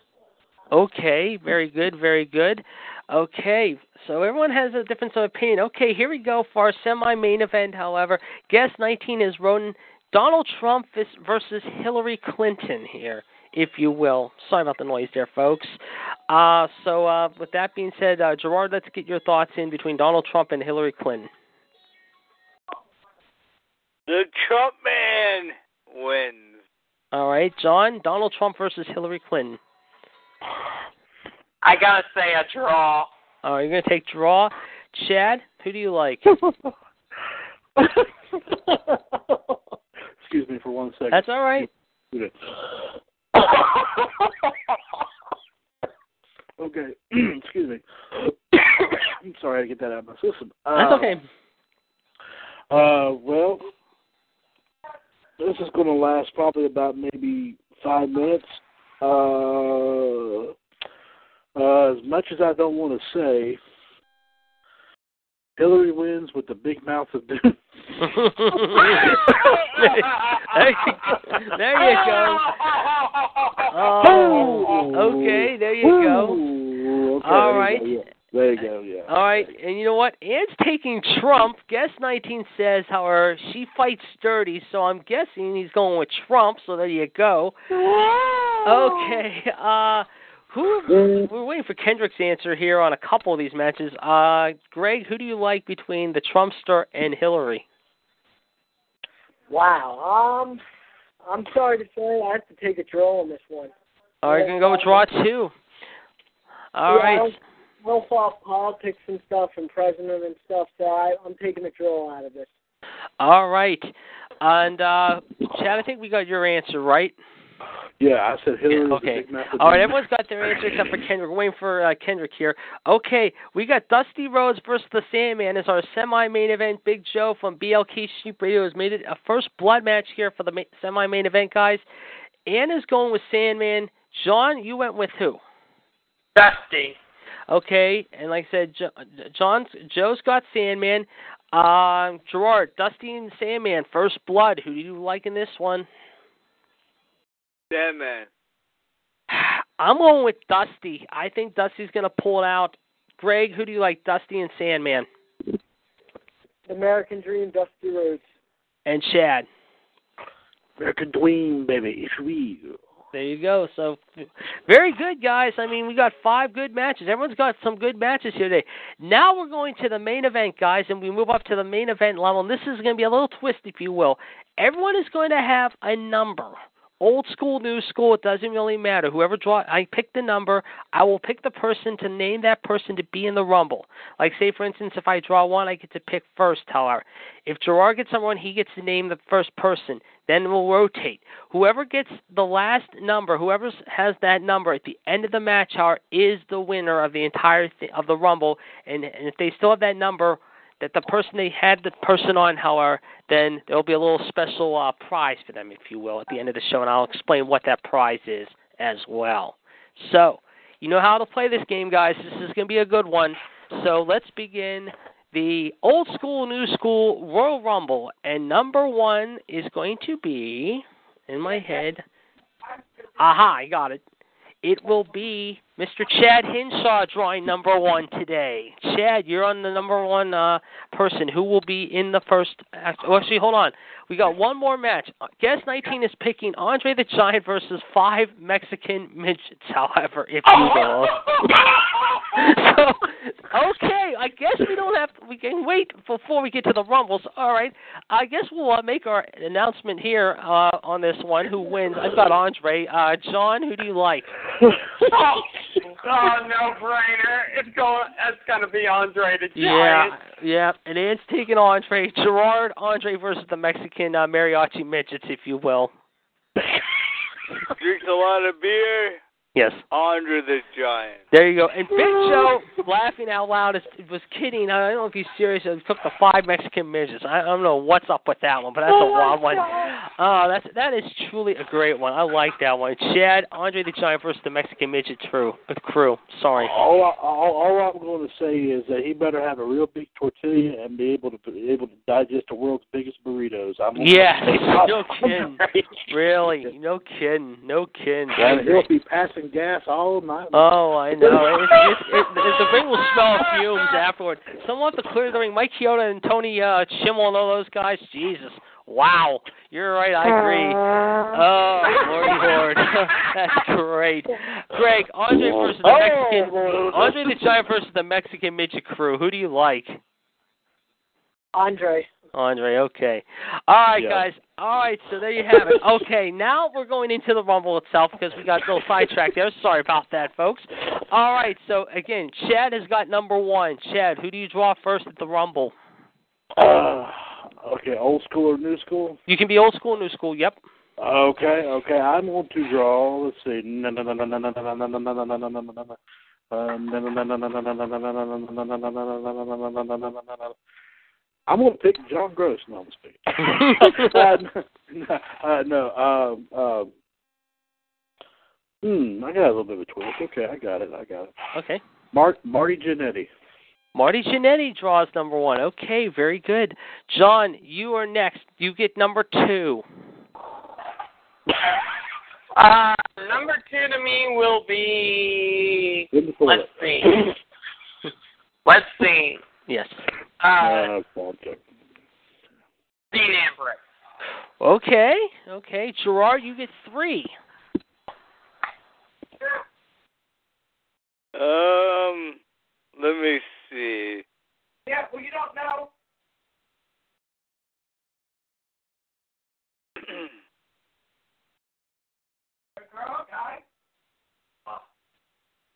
Okay, very good, very good. Okay, so everyone has a difference of opinion. Okay, here we go for our semi-main event. However, guest 19 is Roden Donald Trump versus Hillary Clinton here, if you will. Sorry about the noise there, folks. Uh, so uh, with that being said, uh, Gerard, let's get your thoughts in between Donald Trump and Hillary Clinton. The Trump man wins. All right, John, Donald Trump versus Hillary Clinton. I gotta say a draw. All right, you're gonna take draw. Chad, who do you like? Excuse me for one second. That's all right. okay. Excuse me. I'm sorry to get that out of my system. That's Uh, okay. Uh, well, this is going to last probably about maybe five minutes. Uh, uh, as much as I don't want to say, Hillary wins with the big mouth of doom. there, you, there you go. Oh, okay, there you go. Ooh, okay, All there you go, yeah. There you go. Yeah. All right, and you know what? Anne's taking Trump. Guest 19 says, however, she fights sturdy, so I'm guessing he's going with Trump. So there you go. Okay. Uh, who? We're waiting for Kendrick's answer here on a couple of these matches. Uh, Greg, who do you like between the Trumpster and Hillary? Wow. Um, I'm sorry to say, I have to take a draw on this one. All right, you're gonna go with draw two. All yeah, right. don't, I politics and stuff and president and stuff, so I, I'm taking a draw out of this. All right. And uh Chad, I think we got your answer, right? Yeah, I said Hillary. was the Okay. big mouth of All right, doom. everyone's got their answer except for Kendrick. We're waiting for uh, Kendrick here. Okay, we got Dusty Rhodes versus the Sandman as our semi-main event. Big Joe from BLK Sheep Radio has made it a first blood match here for the ma- semi-main event, guys. Anna's going with Sandman. John, you went with who? Dusty. Okay, and like I said, jo- John's Joe's got Sandman. Um, Gerard, Dusty and Sandman, first blood. Who do you like in this one? Sandman. I'm going with Dusty. I think Dusty's going to pull it out. Greg, who do you like, Dusty and Sandman? American Dream, Dusty Rhodes. And Chad. American Dream, baby. It's real. There you go. So, very good, guys. I mean, we got five good matches. Everyone's got some good matches here today. Now we're going to the main event, guys, and we move up to the main event level. And this is going to be a little twist, if you will. Everyone is going to have a number. Old school, new school, it doesn't really matter. Whoever draw, I pick the number. I will pick the person to name that person to be in the rumble. Like, say, for instance, if I draw one, I get to pick first. However, if Gerard gets someone, he gets to name the first person. Then we'll rotate. Whoever gets the last number, whoever has that number at the end of the match hour, is the winner of the entire th- of the rumble. And, and if they still have that number, that the person they had the person on, however, then there'll be a little special uh, prize for them, if you will, at the end of the show, and I'll explain what that prize is as well. So, you know how to play this game, guys. This is going to be a good one. So let's begin the old school, new school Royal Rumble, and number one is going to be in my head. Aha, I got it. It will be Mr. Chad Hinshaw drawing number one today. Chad, you're on the number one uh, person. Who will be in the first? Oh, actually, hold on. We got one more match. Uh, Guest 19 is picking Andre the Giant versus five Mexican midgets. However, if you will. so, okay, I guess we don't have. To, We can wait before we get to the rumbles. All right, I guess we'll uh, make our announcement here uh, on this one. Who wins? I've got Andre. Uh, John, who do you like? oh, no brainer. It's going. It's gonna be Andre the Yeah, Giant. yeah. yeah. And Ant's taking Andre. Gerard, Andre versus the Mexican uh, mariachi midgets, if you will. Drinks a lot of beer. Yes. Andre the Giant. There you go. And Big Joe, laughing out loud, is, was kidding. I don't know if he's serious. He took the five Mexican midgets. I, I don't know what's up with that one, but that's a wild one. Oh, that's that is truly a great one. I like that one. Chad, Andre the Giant versus the Mexican midget crew. Uh, crew. Sorry. All, I, all, all I'm going to say is that he better have a real big tortilla and be able to be able to digest the world's biggest burritos. I'm Yeah, no kidding. Really, no kidding, no kidding. And he'll be passing gas all night. Oh, I know. It, it, it, it, the ring will smell fumes afterward. Someone have to clear the ring. Mike Chioda and Tony uh, Chimel and all those guys. Jesus. Wow. You're right. I agree. Oh, Lordy Lord. That's great. Greg, Andre versus the Mexican. Andre the Giant versus the Mexican Midget Crew. Who do you like? Andre. Andre, okay. All right, Yeah. guys. All right, so there you have it. Okay, now we're going into the Rumble itself because we got a little sidetracked there. Sorry about that, folks. All right, so again, Chad has got number one. Chad, who do you draw first at the Rumble? Uh, okay, old school or new school? You can be old school, or new school. Yep. Okay, okay. I'm going to draw. Let's see. I'm going to pick John Gross. No, I'm speaking. uh, no, uh, no. Um, um, hmm. I got a little bit of a twist. Okay, I got it. I got it. Okay. Mark Marty Jannetty. Marty Jannetty draws number one. Okay, very good. John, you are next. You get number two. Uh, number two to me will be. Let's see. Let's see. Yes. Uh, Uh, okay. Dean Ambrose. Okay. Okay. Gerard, you get three. Um, let me see. Yeah, well, you don't know. Girl, guy.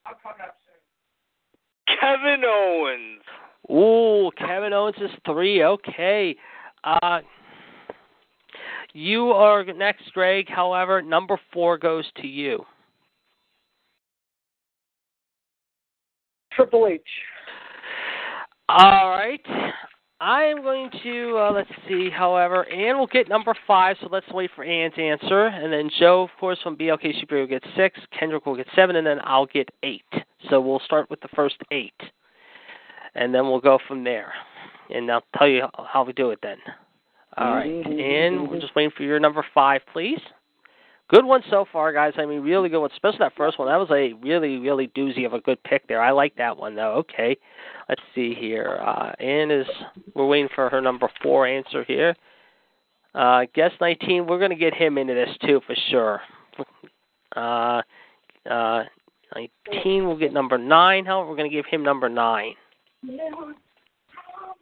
I'm coming up soon. Kevin Owens. Ooh, Kevin Owens is three. Okay. Uh, you are next, Greg. However, number four goes to you. Triple H. All right. I am going to uh, let's see. However, Ann will get number five, so let's wait for Ann's answer, and then Joe, of course, from BLK Super will get six. Kendrick will get seven, and then I'll get eight. So we'll start with the first eight, and then we'll go from there. And I'll tell you how we do it then. All right, and we're just waiting for your number five, please. Good one so far, guys. I mean, really good one, especially that first one. That was a really, really doozy of a good pick there. I like that one though. Okay, let's see here. Uh, Ann is. We're waiting for her number four answer here. Uh, guess 19. We're going to get him into this too for sure. Uh, uh, 19. We'll get number nine. However, we're going to give him number nine.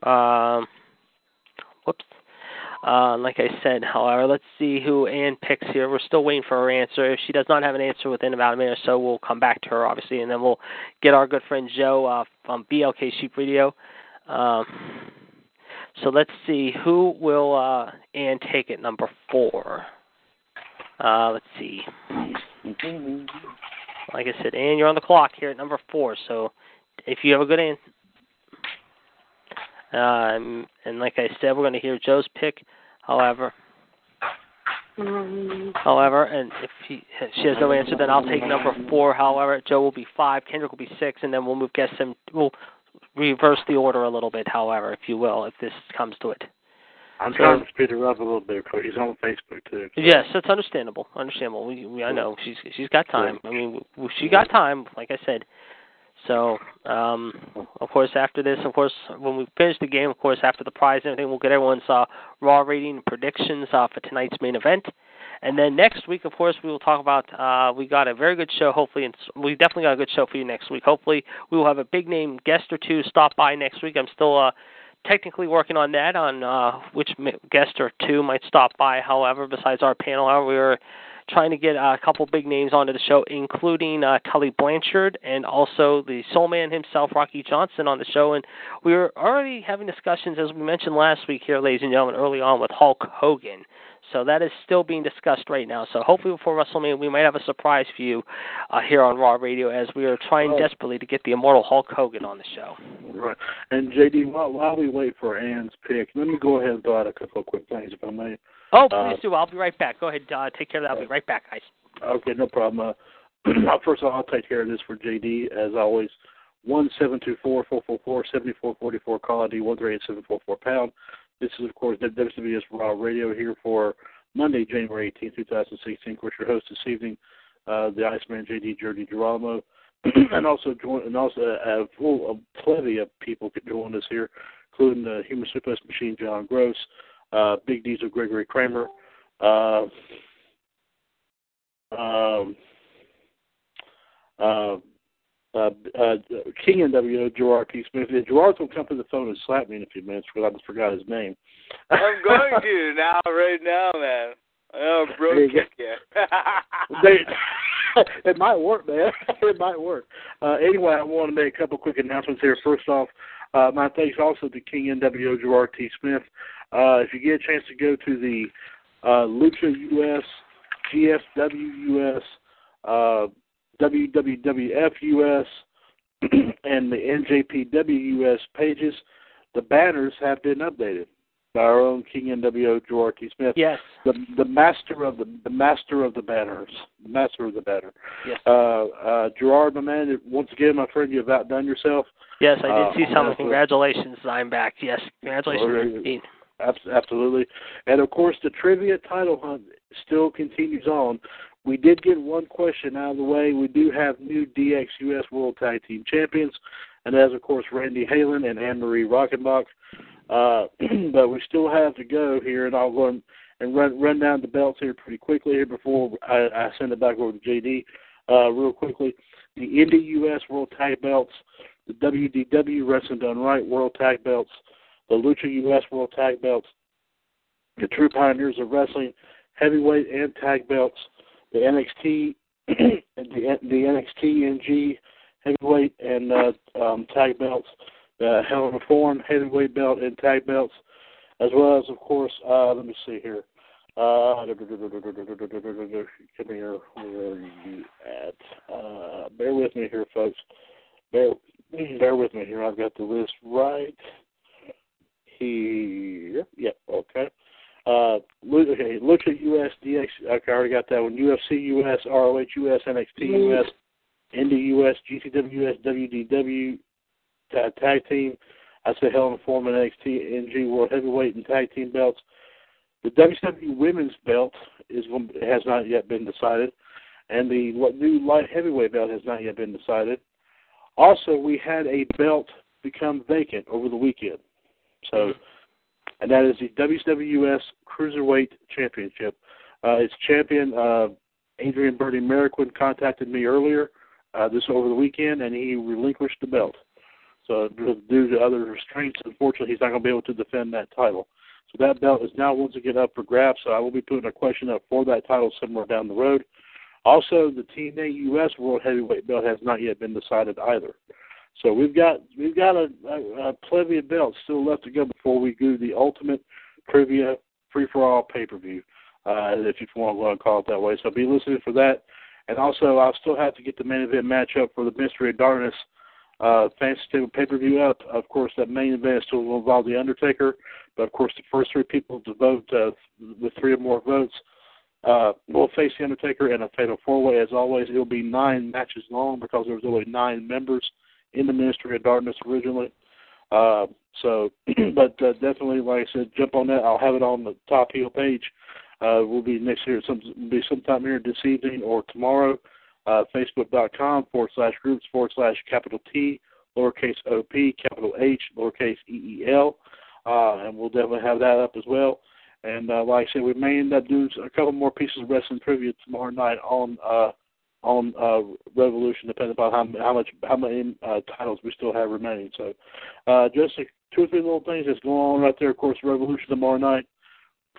Um, whoops. Uh, like I said, however, let's see who Ann picks here. We're still waiting for her answer. If she does not have an answer within about a minute or so, we'll come back to her, obviously, and then we'll get our good friend Joe uh, from BLK Sheep Radio. Um, so let's see who will uh, Ann take at number four. Uh, let's see. Like I said, Ann, you're on the clock here at number four. So if you have a good answer. Um, and like I said, we're going to hear Joe's pick. However, however, and if he, if she has no answer, then I'll take number four. However, Joe will be five, Kendrick will be six, and then we'll move guest seven. We'll reverse the order a little bit, however, if you will, if this comes to it. I'm So- trying to speed her up a little bit because she's on Facebook too. Yes, that's understandable. Understandable. We, we I know she's she's got time. I mean, she got time. Like I said. So, um, of course, after this, of course, when we finish the game, of course, after the prize and everything, we'll get everyone's uh, raw rating predictions uh, for tonight's main event. And then next week, of course, we will talk about. Uh, we got a very good show. Hopefully, we definitely got a good show for you next week. Hopefully, we will have a big name guest or two stop by next week. I'm still uh, technically working on that on uh, which guest or two might stop by. However, besides our panel, however, we were trying to get a couple big names onto the show, including uh, Tully Blanchard and also the Soul Man himself, Rocky Johnson, on the show. And we were already having discussions, as we mentioned last week here, ladies and gentlemen, early on with Hulk Hogan. So that is still being discussed right now. So hopefully before WrestleMania, we might have a surprise for you uh, here on Raw Radio as we are trying Oh. desperately to get the immortal Hulk Hogan on the show. Right. And JD, while, while we wait for Ann's pick, let me go ahead and throw out a couple of quick things, if I may. Oh, Uh, please do. I'll be right back. Go ahead. Uh, take care of that. I'll be right back, guys. Okay, no problem. Uh, first of all, I'll take care of this for JD as always. One seven two four four four four seventy four forty four. Call ID one three eight seven four four pound. This is of course WWS Raw Radio here for Monday, January eighteenth, two thousand sixteen. Of course, your host this evening, uh, the Iceman JD Jordy Girolamo, and also join and also a full a plenty of people could join us here, including the Human Suplex Machine John Gross, uh, Big Diesel Gregory Kramer. Uh, um, uh, uh, uh, King NWO, Gerard P. Smith. Yeah, Gerard's going to come to the phone and slap me in a few minutes because I just forgot his name. I'm going to now, right now, man. Oh, bro, you kick you. They, it might work, man. it might work. Uh, anyway, I want to make a couple quick announcements here. First off, uh, my thanks also to King NWO Gerard T. Smith. Uh, if you get a chance to go to the uh, Lucha US, GSW US, uh, WWWF US, and the NJPW US pages, the banners have been updated by our own King NWO Gerard T. Smith Yes. the the master of the the master of the banners, the master of the banner. Yes. Uh, uh, Gerard, my man, once again, my friend, you've outdone yourself. Yes, I did Uh, see something. Congratulations, I'm back. Yes, congratulations, Okay. Absolutely, and of course, the trivia title hunt still continues on. We did get one question out of the way. We do have new DXUS World Tag Team Champions, and that's of course Randy Halen and Anne Marie Rockenbach. Uh, but we still have to go here, and I'll go and, and run run down the belts here pretty quickly here before I, I send it back over to JD. Uh, real quickly, the Indie US World Tag Belts, the WDW Wrestling Done Right World Tag Belts, the Lucha US World Tag Belts, the True Pioneers of Wrestling Heavyweight and Tag Belts, the NXT, the the NXT NG Heavyweight and uh, um, Tag Belts, the Hell in a Form Heavyweight Belt and Tag Belts, as well as of course, uh, let me see here. Uh, come here. Where are you at? Uh, bear with me here, folks. Bear, bear with me here. I've got the list right here. Yep. Okay. Uh, okay, Lucha US, DX. Okay, I already got that one. UFC US, ROH US, NXT US, Indie US, GCW US, WDW Tag Team. I said Hell in Form and NXT NG World Heavyweight and Tag Team belts. The WWE Women's belt is one, has not yet been decided, and the new light heavyweight belt has not yet been decided. Also, we had a belt become vacant over the weekend. So, and that is the WWS Cruiserweight Championship. Uh, its champion, uh, Adrian Birdie Merriquin, contacted me earlier uh, this over the weekend, and he relinquished the belt. So, due to other restraints, unfortunately, he's not going to be able to defend that title. So that belt is now once again up for grabs. So I will be putting a question up for that title somewhere down the road. Also, the TNA US World Heavyweight belt has not yet been decided either. So we've got we've got a, a, a plenty of belts still left to go before we do the ultimate trivia free for all pay per view, uh, if you want to call it that way. So be listening for that. And also, I'll still have to get the main event matchup for the Ministry of Darkness uh, Fantasy Table pay per view up. Of course, that main event still will involve the Undertaker, but of course, the first three people to vote uh, with three or more votes uh, will face the Undertaker in a fatal four way. As always, it'll be nine matches long because there was only nine members in the Ministry of Darkness originally. Uh, so, but uh, definitely, like I said, jump on that. I'll have it on the top heel page. Uh, will be next year, some be sometime here this evening or tomorrow. Uh, Facebook.com forward slash groups forward slash capital T lowercase O P capital H lowercase E E L, uh, and we'll definitely have that up as well. And uh, like I said, we may end up doing a couple more pieces of wrestling trivia tomorrow night on uh, on uh, Revolution, depending upon how, how much how many uh, titles we still have remaining. So, uh, just a, two or three little things that's going on right there. Of course, Revolution tomorrow night,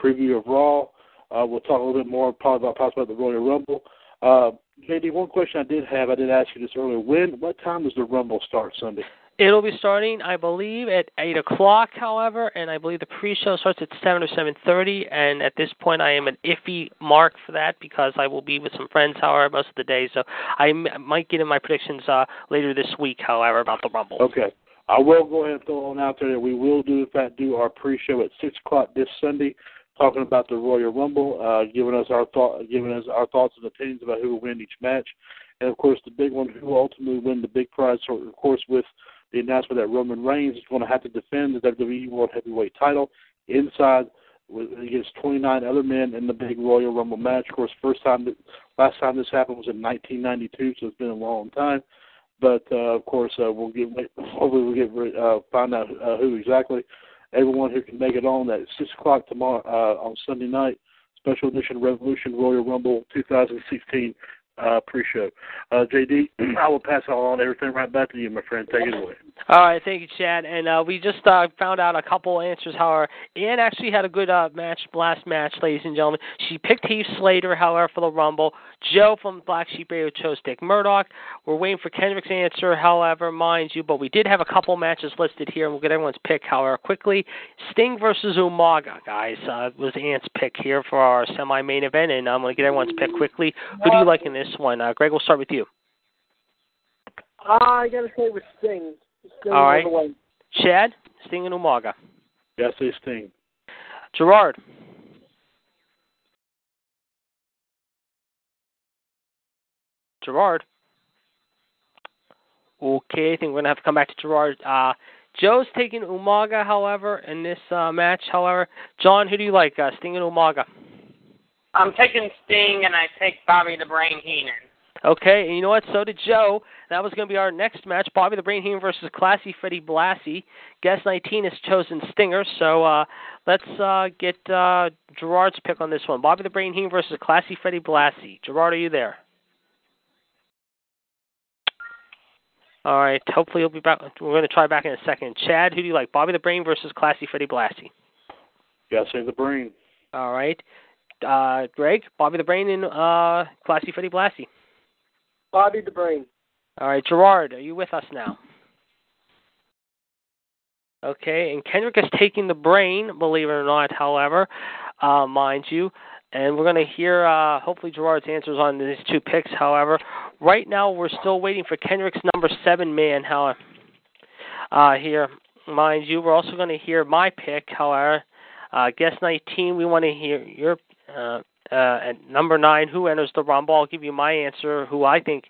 preview of Raw. Uh, we'll talk a little bit more probably about possibly the Royal Rumble. Uh, JD, one question I did have, I did ask you this earlier. When, what time does the Rumble start Sunday? It'll be starting, I believe, at eight o'clock. However, and I believe the pre-show starts at seven or seven thirty. And at this point, I am an iffy mark for that because I will be with some friends, however, most of the day. So I m- might get in my predictions uh, later this week, however, about the Rumble. Okay. I will go ahead and throw on out there that we will do, in fact, do our pre-show at six o'clock this Sunday, talking about the Royal Rumble, uh, giving us our thought, giving us our thoughts and opinions about who will win each match, and of course the big one, who will ultimately win the big prize. Of course, with the announcement that Roman Reigns is going to have to defend the WWE World Heavyweight Title inside with, against 29 other men in the big Royal Rumble match. Of course, first time that last time this happened was in 1992, so it's been a long time. But uh, of course, uh, we'll get hopefully we'll get uh, find out uh, who exactly. Everyone who can make it on that six o'clock tomorrow uh, on Sunday night, special edition Revolution Royal Rumble 2016 uh, pre-show. Uh, JD, I will pass on everything right back to you, my friend. Take it away. All right, thank you, Chad. And uh, we just uh, found out a couple answers. However, Ann actually had a good uh, match, last match, ladies and gentlemen. She picked Heath Slater, however, for the Rumble. Joe from Black Sheep Radio chose Dick Murdoch. We're waiting for Kendrick's answer, however, mind you. But we did have a couple matches listed here, and we'll get everyone's pick, however, quickly. Sting versus Umaga, guys, uh, was Ant's pick here for our semi-main event, and I'm going to get everyone's pick quickly. Who do you like in this one? Uh, Greg, we'll start with you. Uh, I gotta say with Sting. Sting All right. all the way. Chad, Sting and Umaga. Yes, they Sting. Gerard. Gerard. Okay, I think we're gonna have to come back to Gerard. Uh, Joe's taking Umaga, however, in this uh, match. However, John, who do you like, uh, Sting and Umaga? I'm taking Sting and I take Bobby the Brain Heenan. Okay, and you know what? So did Joe. That was going to be our next match: Bobby the Brain Heenan versus Classy Freddie Blassie. Guest 19 has chosen Stinger, so uh, let's uh, get uh, Gerard's pick on this one: Bobby the Brain Heenan versus Classy Freddie Blassie. Gerard, are you there? All right. Hopefully, you'll be back. We're going to try back in a second. Chad, who do you like? Bobby the Brain versus Classy Freddie Blassie. Gotta save the brain. All right. Uh, Greg, Bobby the Brain and uh, Classy Freddie Blassie. Bobby the Brain. All right, Gerard, are you with us now? Okay, and Kendrick is taking the brain, believe it or not, however, uh, mind you. And we're going to hear, uh, hopefully, Gerard's answers on these two picks, however. Right now, we're still waiting for Kendrick's number seven man, however, uh, here. Mind you, we're also going to hear my pick, however. Uh, guest 19, we want to hear your uh, uh, at number nine, who enters the Rumble? I'll give you my answer, who I think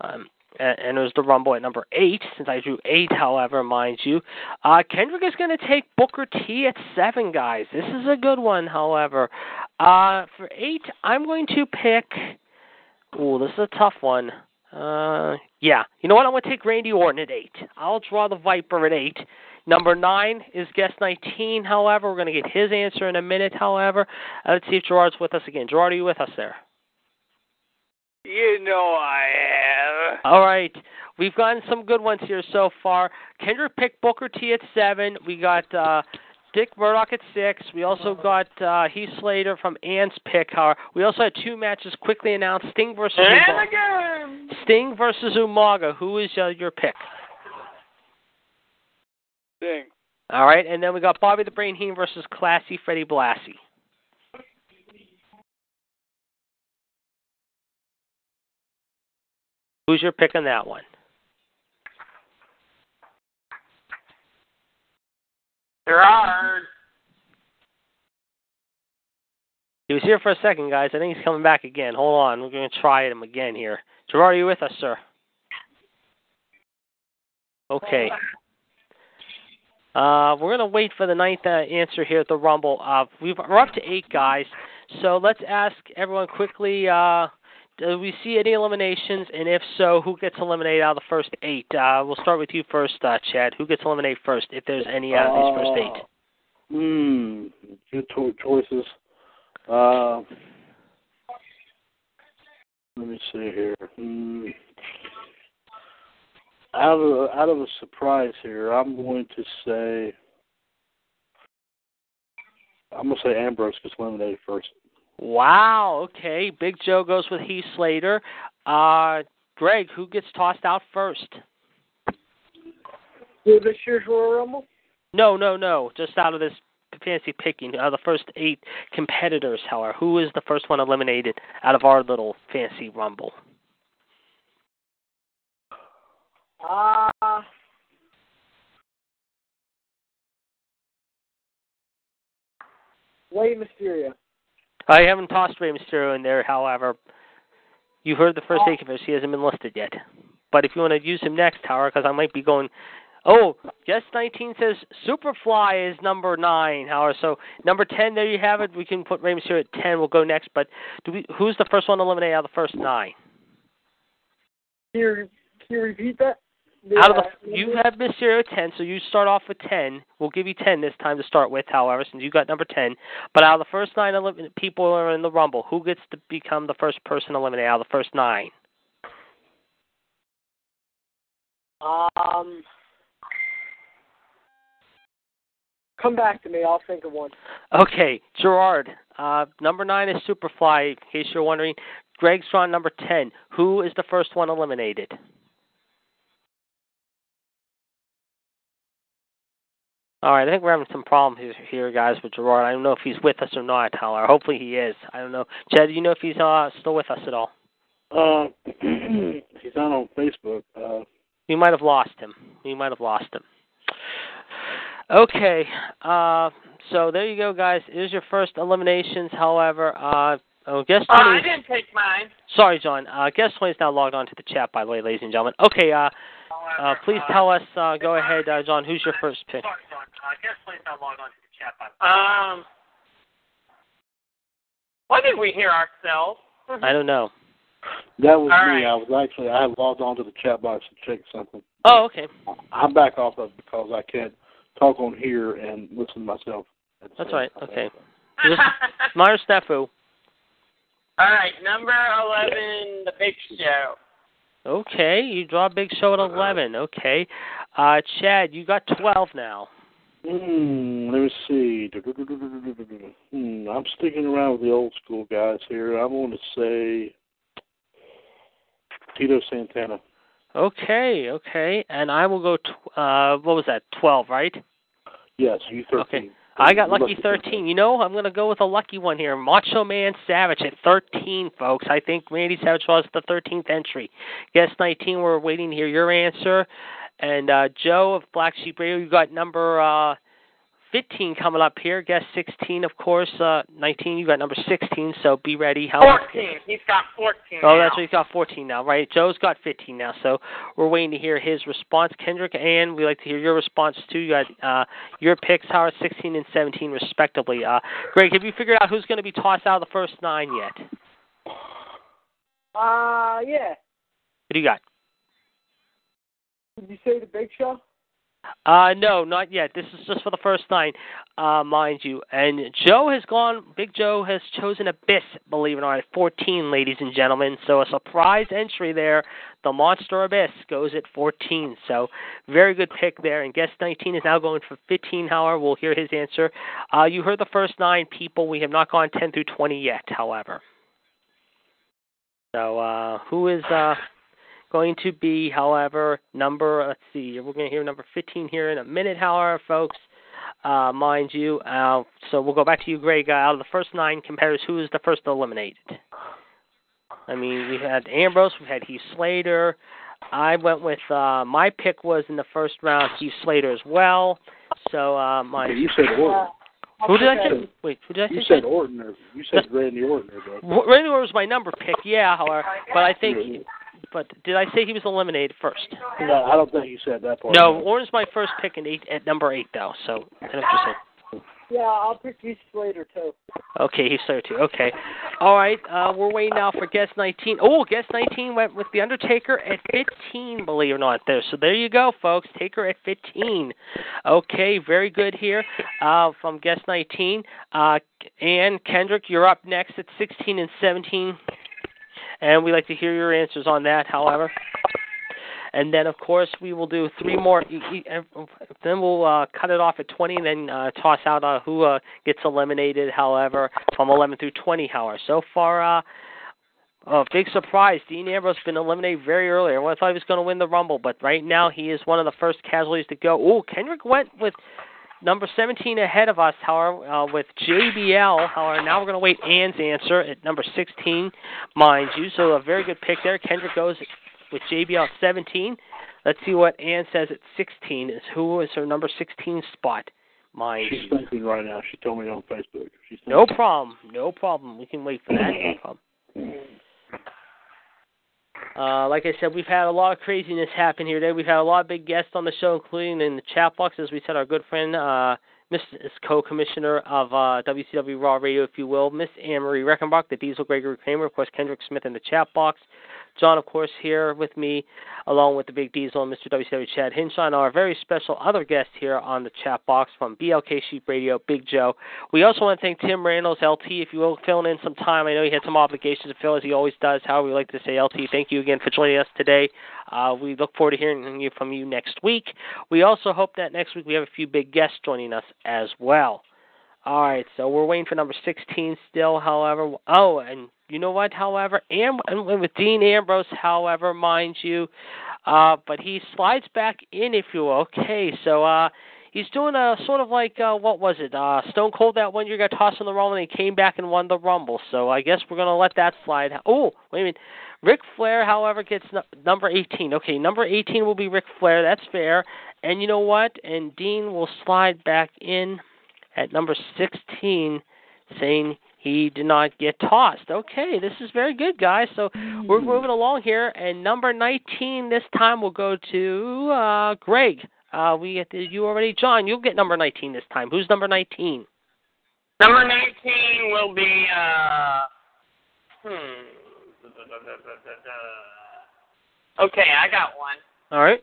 um, enters the Rumble at number eight, since I drew eight, however, mind you. Uh, Kendrick is going to take Booker T at seven, guys. This is a good one, however. Uh, for eight, I'm going to pick. Ooh, this is a tough one. Uh, yeah. You know what? I'm going to take Randy Orton at eight. I'll draw the Viper at eight. Number nine is guest 19, however. We're going to get his answer in a minute, however. Uh, let's see if Gerard's with us again. Gerard, are you with us there? You know I am. All right. We've gotten some good ones here so far. Kendrick picked Booker T at seven. We got uh, Dick Murdoch at six. We also got uh, Heath Slater from Ann's pick. However, we also had two matches quickly announced: Sting versus And Umaga. again. Sting versus Umaga. Who is uh, your pick? Sting. All right, and then we got Bobby the Brain Heenan versus Classy Freddie Blassie. Who's your pick on that one? Gerard. He was here for a second, guys. I think he's coming back again. Hold on, we're going to try him again here. Gerard, are you with us, sir? Okay. Uh, we're going to wait for the ninth uh, answer here at the Rumble. Uh, we've, we're up to eight guys, so let's ask everyone quickly. Uh, do we see any eliminations? And if so, who gets eliminated out of the first eight? Uh, we'll start with you first, uh, Chad. Who gets eliminated first, if there's any out of these first eight? Hmm. Good cho- choices. Uh, let me see here. Hmm. Out of out of a surprise here, I'm going to say. I'm gonna say Ambrose gets eliminated first. Wow. Okay. Big Joe goes with Heath Slater. Uh, Greg, who gets tossed out first? For this year's Royal Rumble? No, no, no. Just out of this fancy picking, uh, the first eight competitors, however, who is the first one eliminated out of our little fancy rumble? Ah. Uh, Rey Mysterio. I haven't tossed Rey Mysterio in there, however. You heard the first eight of us. He hasn't been listed yet. But if you want to use him next, Tower, because I might be going. Oh, guest 19 says Superfly is number nine, Howard. So number 10, there you have it. We can put Rey Mysterio at 10. We'll go next. But do we? Who's the first one to eliminate out of the first nine? Can you, can you repeat that? Out of the, you have Mysterio at 10, so you start off with 10. We'll give you 10 this time to start with, however, since you got number 10. But out of the first nine elim- people are in the Rumble, who gets to become the first person eliminated out of the first nine? Um, come back to me. I'll think of one. Okay, Gerard. Uh, number nine is Superfly, in case you're wondering. Greg Strong, number 10. Who is the first one eliminated? All right, I think we're having some problems here, guys, with Gerard. I don't know if he's with us or not, however. Hopefully he is. I don't know. Chad, do you know if he's uh, still with us at all? Uh, he's not on Facebook. Uh, we might have lost him. We might have lost him. Okay, uh, so there you go, guys. It is your first eliminations. However, uh, oh, guess Oh, 20. I didn't take mine. Sorry, John. Uh, guest 20 is now logged on to the chat, by the way, ladies and gentlemen. Okay, uh, uh, please tell us. Uh, go ahead, uh, John. Who's your first pick? Um, why did we hear ourselves? I don't know. that was All me. right. I was actually I had logged on to the chat box to check something. Oh, okay. I'm back off of it because I can't talk on here and listen to myself. That's right. time. Okay. Just Myers Snafu. All right, number eleven, the Big Show. Okay, you draw a big show at 11. Okay. Uh, Chad, you got 12 now. Hmm, let me see. Hmm, I'm sticking around with the old school guys here. I'm going to say Tito Santana. Okay, okay. And I will go, tw- uh, what was that, 12, right? Yes, you 13. Okay. I got lucky 13. You know, I'm going to go with a lucky one here. Macho Man Savage at 13, folks. I think Randy Savage was the 13th entry. Guess 19, we're waiting to hear your answer. And uh, Joe of Black Sheep Radio, you got number uh, 15 coming up here. Guess 16, of course. Uh, 19, you got number 16, so be ready. How Fourteen. He's got fourteen. Oh, now. that's what he's got 14 now, right? Joe's got 15 now, so we're waiting to hear his response. Kendrick and we like to hear your response too. You got uh, your picks, Howard, 16 and 17 respectively. Uh, Greg, have you figured out who's going to be tossed out of the first nine yet? Uh, yeah. What do you got? Did you say the Big Show? Uh, no, not yet. This is just for the first nine, uh, mind you. And Joe has gone, Big Joe has chosen Abyss, believe it or not, at 14, ladies and gentlemen. So a surprise entry there. The Monster Abyss goes at 14. So very good pick there. And guest 19 is now going for 15, however. We'll hear his answer. Uh, you heard the first nine people. We have not gone 10 through 20 yet, however. So uh, who is uh, going to be, however, number, let's see, we're going to hear number 15 here in a minute, however, folks, uh, mind you. Uh, so we'll go back to you, Greg. Uh, out of the first nine competitors, who is the first eliminated? I mean, we had Ambrose, we had Heath Slater. I went with, uh, my pick was in the first round, Heath Slater as well. So, uh, my. You said Orton. Who did I say? Wait, who did I say? You said Orton. Or, you said Randy Orton. Or, Randy Orton was my number pick, yeah, however, but I think, but did I say he was eliminated first? no, I don't think you said that part. No, Orton's my first pick in eight, at number eight, though. So I know what you're. Yeah, I'll pick Heath Slater too. Okay, he's there too. Okay, all right. Uh, we're waiting now for guest 19. Oh, guest 19 went with the Undertaker at 15. Believe it or not, there. So there you go, folks. Taker at 15. Okay, very good here uh, from guest 19. Uh, and Kendrick, you're up next at 16 and 17. And we'd like to hear your answers on that, however. and then of course we will do three more. Then we'll uh, cut it off at 20, and then uh, toss out uh, who uh, gets eliminated. However, from 11 through 20. However, so far. Uh, Oh, big surprise. Dean Ambrose been eliminated very early. Everyone thought he was going to win the Rumble, but right now he is one of the first casualties to go. Oh, Kendrick went with number 17 ahead of us, however, uh, with JBL. However, now we're going to wait Ann's answer at number 16, mind you. So a very good pick there. Kendrick goes with JBL at 17. Let's see what Ann says at 16. Is who is her number 16 spot? Mind She's you. thinking right now. She told me on Facebook. She's No problem. No problem. We can wait for that. No problem. Uh, like I said, we've had a lot of craziness happen here today. We've had a lot of big guests on the show, including in the chat box, as we said, our good friend, uh, Miss co-commissioner of uh, WCW Raw Radio, if you will, Miss Anne Marie Reckenbach, the Diesel Gregory Kramer, of course, Kendrick Smith in the chat box. John, of course, here with me, along with the Big Diesel and Mr. WCW Chad Hinshaw, and our very special other guest here on the chat box from BLK Sheep Radio, Big Joe. We also want to thank Tim Randalls, LT, if you will, filling in some time. I know he had some obligations to fill, as he always does. However, we like to say, LT, thank you again for joining us today. Uh, we look forward to hearing from you next week. We also hope that next week we have a few big guests joining us as well. All right, so we're waiting for number 16 still, however. Oh, and you know what, however, and, with Dean Ambrose, however, mind you, uh, but he slides back in, if you will. Okay, so uh, he's doing a sort of like uh, what was it? Uh, Stone Cold that one year got tossed in the Rumble and he came back and won the Rumble. So I guess we're gonna let that slide. Oh, wait a minute. Ric Flair, however, gets no- number 18. Okay, number 18 will be Ric Flair. That's fair. And you know what? And Dean will slide back in at number 16, saying he did not get tossed. Okay, this is very good, guys. So we're moving along here, and number 19 this time will go to uh, Greg. Uh, we get you already, John. You'll get number 19 this time. Who's number 19? Number 19 will be, uh, hmm. Okay, I got one. All right.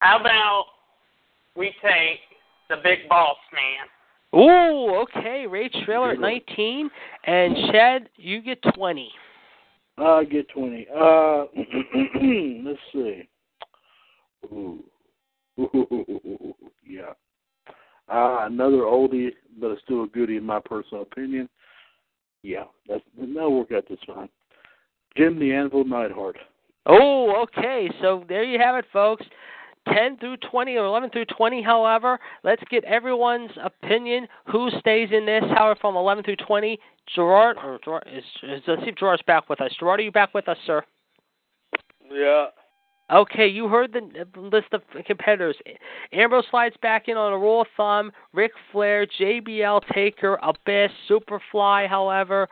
How about we take the big boss man? Ooh, okay. Ray Traylor at 19, and Chad, you get 20. I get 20. Uh, let's see. Ooh. Ooh, yeah. Uh, another oldie, but it's still a goodie in my personal opinion. Yeah, that's that'll work out just fine. Jim the Anvil Neidhart. Oh, okay. So there you have it, folks. 10 through 20 or 11 through 20, however. Let's get everyone's opinion. Who stays in this, however, from 11 through 20? Gerard, or Gerard, is, is, let's see if Gerard's back with us. Gerard, are you back with us, sir? Yeah. Okay, you heard the list of competitors. Ambrose slides back in on a rule of thumb. Ric Flair, JBL, Taker, Abyss, Superfly, however,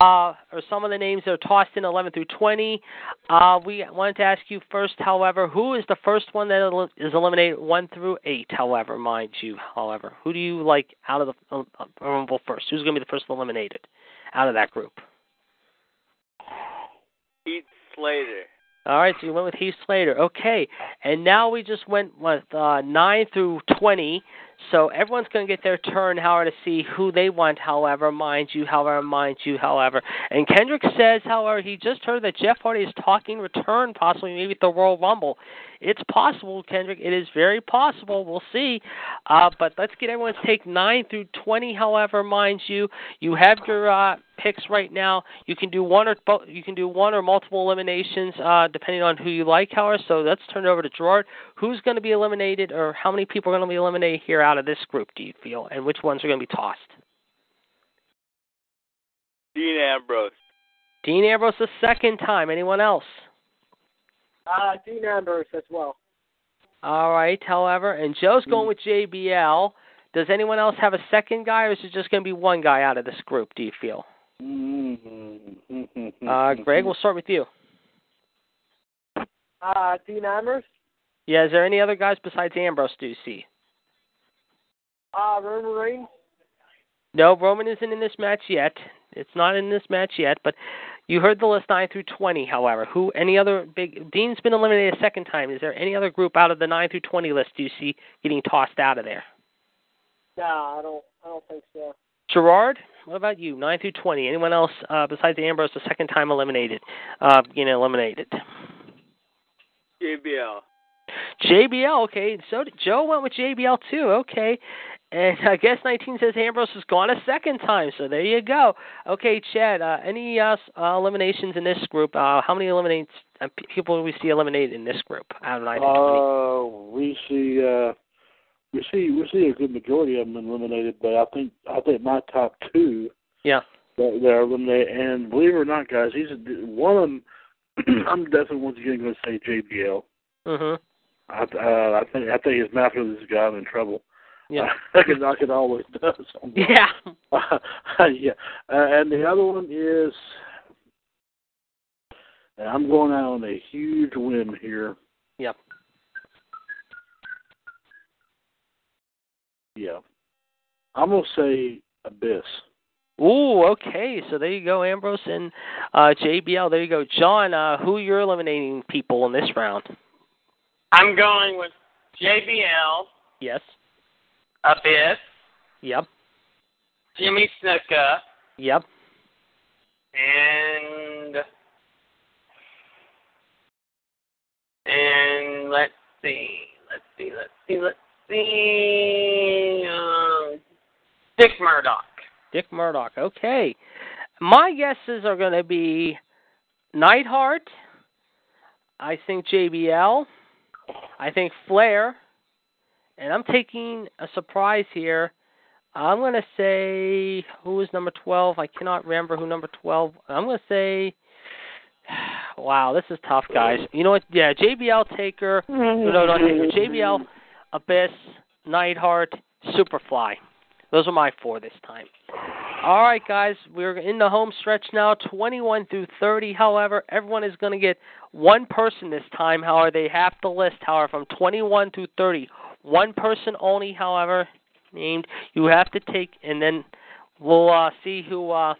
uh, are some of the names that are tossed in 11 through 20. Uh, we wanted to ask you first, however, who is the first one that is eliminated 1 through 8, however, mind you, however. Who do you like out of the uh, Rumble first? Who's going to be the first eliminated out of that group? Heath Slater. All right, so you went with Heath Slater. Okay, and now we just went with uh, nine through twenty. So everyone's going to get their turn, however, to see who they want. However, mind you, however, mind you, however. And Kendrick says, however, he just heard that Jeff Hardy is talking return, possibly maybe at the Royal Rumble. It's possible, Kendrick. It is very possible. We'll see. Uh, but let's get everyone's take nine through twenty. However, mind you, you have your uh, picks right now. You can do one or you can do one or multiple eliminations, uh, depending on who you like. However, so let's turn it over to Gerard. Who's going to be eliminated, or how many people are going to be eliminated here out of this group? Do you feel, and which ones are going to be tossed? Dean Ambrose. Dean Ambrose the second time. Anyone else? Uh, Dean Ambrose as well. All right. However, and Joe's going with JBL. Does anyone else have a second guy, or is it just going to be one guy out of this group? Do you feel? Uh, Greg, we'll start with you. Uh, Dean Ambrose. Yeah. Is there any other guys besides Ambrose? Do you see? Uh, Roman Reigns. No, Roman isn't in this match yet. It's not in this match yet, but you heard the list nine through twenty. However, who any other big Dean's been eliminated a second time. Is there any other group out of the nine through twenty list do you see getting tossed out of there? No, I don't. I don't think so. Gerard. What about you? Nine through twenty. Anyone else uh, besides Ambrose the second time eliminated? Uh, you know, eliminated. JBL. JBL. Okay, so Joe went with JBL too. Okay, and I guess 19 says Ambrose has gone a second time. So there you go. Okay, Chad. Uh, any uh, uh, eliminations in this group? Uh, how many eliminates uh, people do we see eliminated in this group out of Uh, we see uh, we see we see a good majority of them eliminated, but I think I think my top two Yeah. that they're eliminated. And believe it or not, guys, he's a, one of them. I'm definitely once again going to say JBL. Mhm. I uh, I think I think his mouth has got him in trouble. Yeah. I can I can always does. Yeah. yeah. Uh, and the other one is, and I'm going out on a huge whim here. Yep. Yeah. I'm gonna say Abyss. Ooh, okay. So there you go, Ambrose and uh, JBL. There you go, John. Uh, who you're eliminating people in this round? I'm going with JBL, Yes. Abyss, Yep. Jimmy Snuka, Yep. and and let's see, let's see, let's see, let's see, um, Dick Murdoch. Dick Murdoch. Okay. My guesses are going to be Neidhart. I think JBL. I think Flair. And I'm taking a surprise here. I'm going to say who is number 12? I cannot remember who number 12. I'm going to say Wow, this is tough, guys. You know what? Yeah, JBL Taker. No, no, Taker. JBL, Abyss, Neidhart, Superfly. Those are my four this time. All right, guys, we're in the home stretch now, 21 through 30. However, everyone is going to get one person this time. However, they have to list, however, from 21 through 30. One person only, however, named. You have to take, and then we'll uh, see who uh,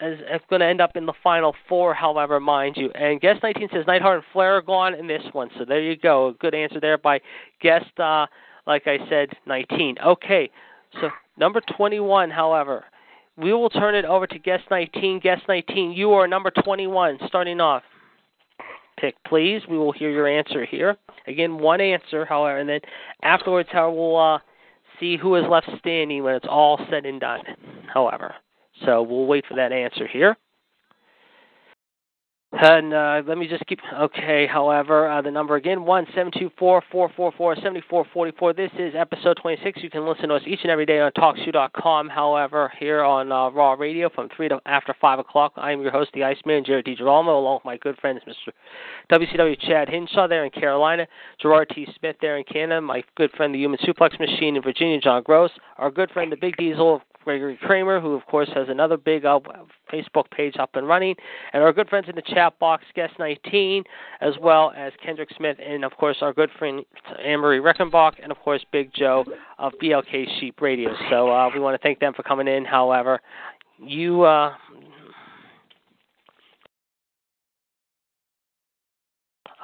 is, is going to end up in the final four, however, mind you. And guest 19 says Neidhart and Flair are gone in this one. So there you go. A good answer there by guest, uh, like I said, 19. Okay, so number 21, however, we will turn it over to guest 19. Guest 19, you are number 21, starting off. Pick, please. We will hear your answer here. Again, one answer, however, and then afterwards, how we'll uh, see who is left standing when it's all said and done. However, so we'll wait for that answer here. And uh, let me just keep. Okay, however, uh, the number again one seven two four four four four seventy four forty four. This is episode twenty six. You can listen to us each and every day on TalkShoe.com. However, here on uh, Raw Radio from three to after five o'clock. I am your host, the Iceman, Jared DiGirolamo, along with my good friends, Mr. WCW Chad Hinshaw there in Carolina, Gerard T. Smith there in Canada, my good friend, the Human Suplex Machine in Virginia, John Gross, our good friend, the Big Diesel Gregory Kramer, who of course has another big Facebook page up and running, and our good friends in the chat box, Guest 19, as well as Kendrick Smith, and of course our good friend Anne-Marie Reckenbach, and of course Big Joe of BLK Sheep Radio. So uh, we want to thank them for coming in. However, you. Uh,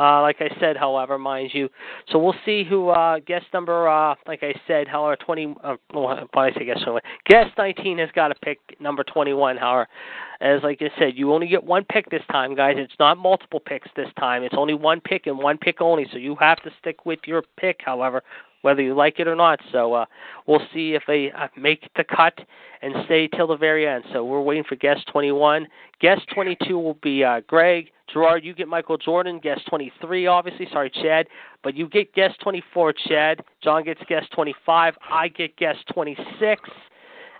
Uh, like I said, however, mind you. So we'll see who uh, guest number, uh, like I said, however, 20. Uh, well, I say guest 21. Guest 19 has got to pick number 21. However, as like I said, you only get one pick this time, guys. It's not multiple picks this time. It's only one pick and one pick only. So you have to stick with your pick, however, whether you like it or not. So uh, we'll see if they uh, make the cut and stay till the very end. So we're waiting for guest 21. Guest 22 will be uh, Greg. Gerard, you get Michael Jordan. Guest 23, obviously. Sorry, Chad. But you get guest 24, Chad. John gets guest 25. I get guest 26.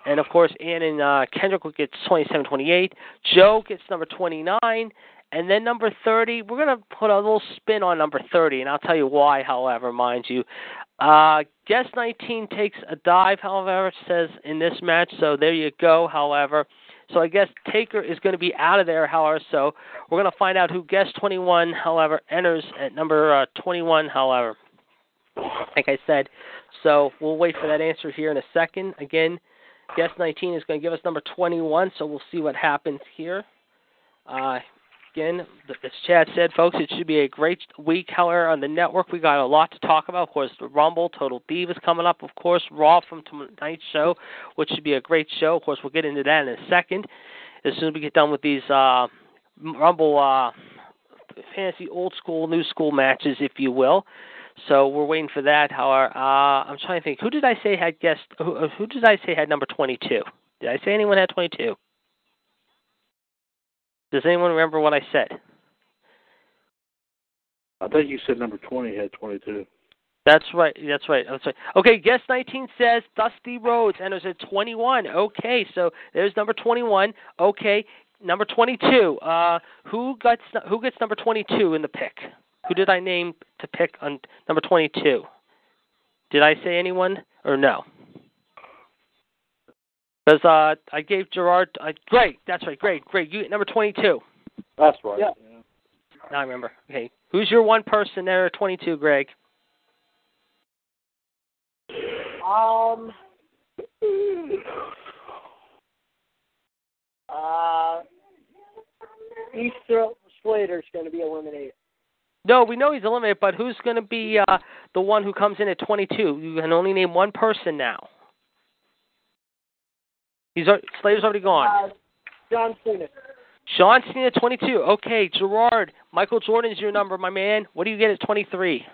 And of course, Ann and uh, Kendrick will get 27, 28. Joe gets number 29. And then number 30, we're going to put a little spin on number 30, and I'll tell you why, however, mind you. Uh, guest 19 takes a dive, however, says in this match, so there you go, however. So I guess Taker is going to be out of there, however, so we're going to find out who guest 21, however, enters at number uh, 21, however. Like I said, so we'll wait for that answer here in a second. Again, guest 19 is going to give us number 21, so we'll see what happens here. Uh, again, as Chad said, folks, it should be a great week. However, on the network, we got a lot to talk about. Of course, the Rumble, Total Divas coming up. Of course, Raw from tonight's show, which should be a great show. Of course, we'll get into that in a second. As soon as we get done with these uh, Rumble uh, fantasy old school, new school matches, if you will. So we're waiting for that. However, uh, I'm trying to think. Who did I say had guest? Who, who did I say had number 22? Did I say anyone had 22? Does anyone remember what I said? I think you said number 20 had 22. That's right. That's right. That's right. Okay, guest 19 says Dusty Rhodes enters at 21. Okay, so there's number 21. Okay, number 22. Uh, who gets who gets number 22 in the pick? Who did I name to pick on number 22? Did I say anyone or no? Because uh, I gave Gerard. Uh, great, that's right. Great, great. You number 22. That's right. Yeah. Now I remember. Okay, who's your one person there 22, Greg? Um. Uh, Heath Slater's going to be eliminated. No, we know he's eliminated, but who's going to be uh, the one who comes in at 22? You can only name one person now. Heath Slater's already gone. Uh, John Cena. John Cena, 22. Okay, Gerard, Michael Jordan's your number, my man. What do you get at 23?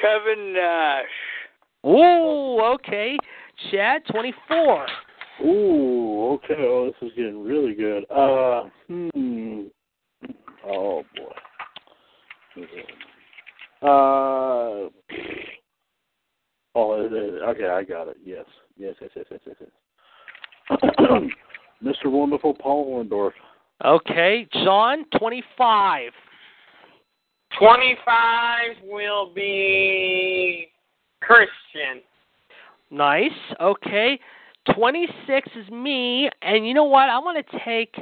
Kevin Nash. Ooh, okay. Chad, 24. Ooh, okay. Oh, this is getting really good. Uh, hmm. Oh boy. Uh. Oh, okay, I got it. Yes, yes, yes, yes, yes, yes. yes. Mr. Wonderful Paul Orndorff. Okay, John, 25. 25 will be Christian. Nice. Okay. 26 is me, and you know what? I want to take.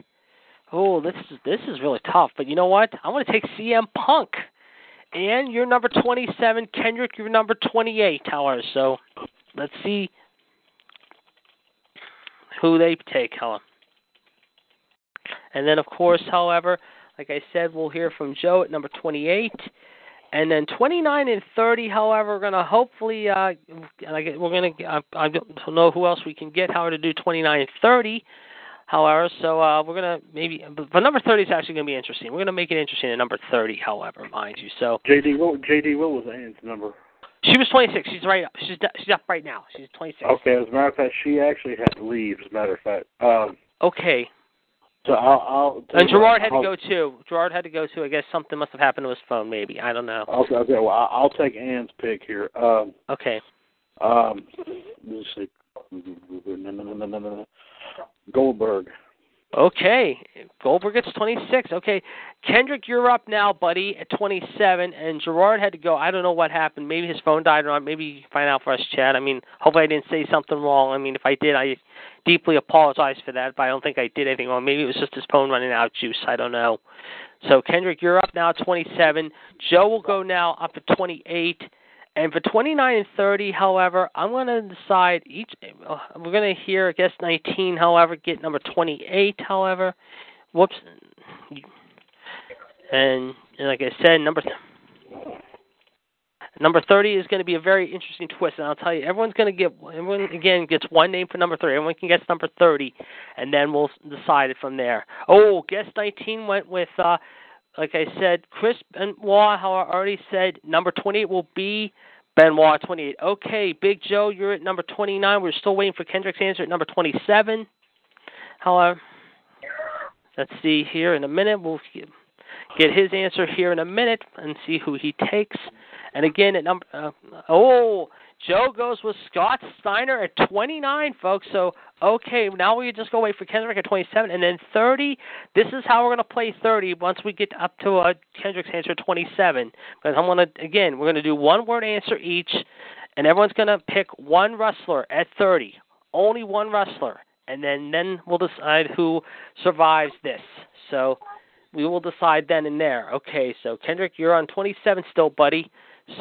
Oh, this is this is really tough, but you know what? I want to take CM Punk. And you're number 27, Kendrick. You're number 28, Heller. So let's see who they take, Helen. And then, of course, however, like I said, we'll hear from Joe at number 28. And then 29 and 30, however, we're going to hopefully, uh, we're going to, I, I don't know who else we can get, however, to do 29 and 30. However, so uh, we're gonna maybe, but number thirty is actually gonna be interesting. We're gonna make it interesting at number thirty, however, mind you. So JD, what JD, what was Ann's number? She was twenty six. She's right up. She's she's up right now. She's twenty six. Okay, as a matter of fact, she actually had to leave. As a matter of fact. Um, okay. So I'll. I'll and Gerard had I'll, to go too. Gerard had to go too. I guess something must have happened to his phone. Maybe I don't know. Okay. Okay. Well, I'll, I'll take Ann's pick here. Um, okay. Um, let's see. Goldberg. Okay, Goldberg gets 26. Okay, Kendrick, you're up now, buddy, at 27. And Gerard had to go. I don't know what happened. Maybe his phone died or not. Maybe you can find out for us, Chad. I mean, hopefully I didn't say something wrong. I mean, if I did, I deeply apologize for that. But I don't think I did anything wrong. Maybe it was just his phone running out of juice. I don't know. So Kendrick, you're up now at 27. Joe will go now up at 28. And for 29 and 30, however, I'm going to decide each. Uh, we're going to hear, guess, 19, however, get number 28, however. Whoops. And, and like I said, number. Number 30 is going to be a very interesting twist, and I'll tell you, everyone's going to get, everyone again gets one name for number 30. Everyone can guess number 30, and then we'll decide it from there. Oh, guess 19 went with uh, like I said, Chris Benoit, how I already said, number 28 will be Benoit 28. Okay, Big Joe, you're at number 29. We're still waiting for Kendrick's answer at number 27. However, let's see here in a minute. We'll get his answer here in a minute and see who he takes. And again, at number, uh, oh, Joe goes with Scott Steiner at 29, folks. So, okay, now we just go wait for Kendrick at 27. And then 30, this is how we're going to play 30 once we get up to uh, Kendrick's answer 27. Because I'm going to, again, we're going to do one word answer each, and everyone's going to pick one wrestler at 30. Only one wrestler. And then, then we'll decide who survives this. So, we will decide then and there. Okay, so Kendrick, you're on 27 still, buddy.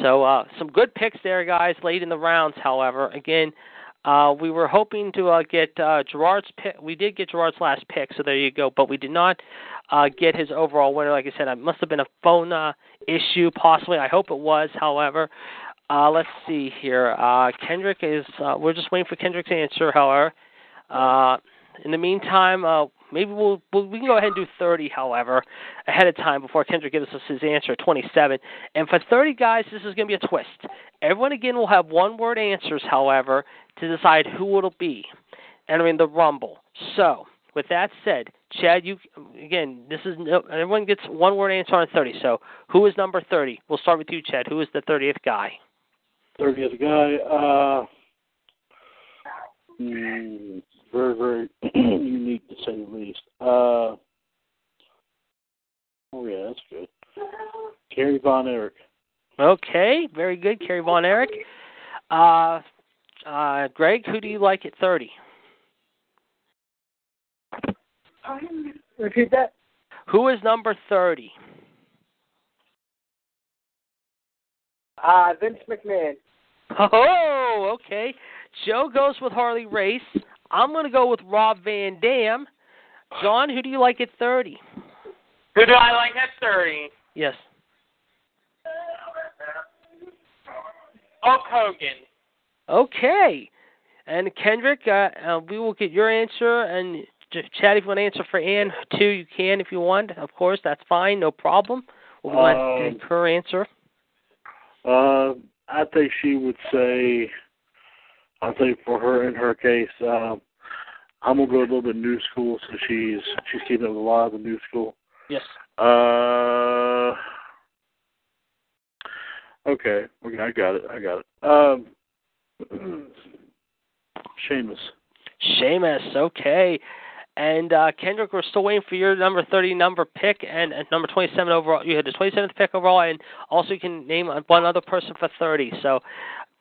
So uh, some good picks there, guys, late in the rounds. However, again, uh, we were hoping to uh, get uh, Gerard's pick. We did get Gerard's last pick, so there you go. But we did not uh, get his overall winner. Like I said, it must have been a phone uh, issue, possibly. I hope it was. However, uh, let's see here. Uh, Kendrick is. Uh, we're just waiting for Kendrick's answer. However, uh, in the meantime, uh, maybe we'll, we'll we can go ahead and do 30. However, ahead of time before Kendrick gives us his answer, 27. And for 30 guys, this is going to be a twist. Everyone again will have one-word answers. However, to decide who it'll be entering the Rumble. So, with that said, Chad, you again. This is everyone gets one word answer on 30. So, who is number 30? We'll start with you, Chad. Who is the 30th guy? 30th guy. Uh, mm, very, very unique to say the least. Uh, oh yeah, that's good. Kerry Von Erich. Okay, very good, Kerry Von Erich. Uh, uh, Greg, who do you like at 30? Repeat that. Who is number 30? Uh, Vince McMahon. Oh, okay. Joe goes with Harley Race. I'm going to go with Rob Van Dam. John, who do you like at 30? Who do I like at 30? Yes. Hulk Hogan. Okay. And Kendrick, uh, uh, we will get your answer. And Chad, if you want to answer for Ann too, you can if you want. Of course, that's fine, no problem. We'll let Um, her answer. Uh, I think she would say. I think for her in her case, um, I'm gonna go a little bit new school, so she's she's keeping up with a lot of the new school. Yes. Uh. Okay. Okay, I got it. I got it. Um. Sheamus. Sheamus, okay. And uh, Kendrick, we're still waiting for your number 30 number pick and, and number 27 overall. You had the 27th pick overall, and also you can name one other person for 30. So,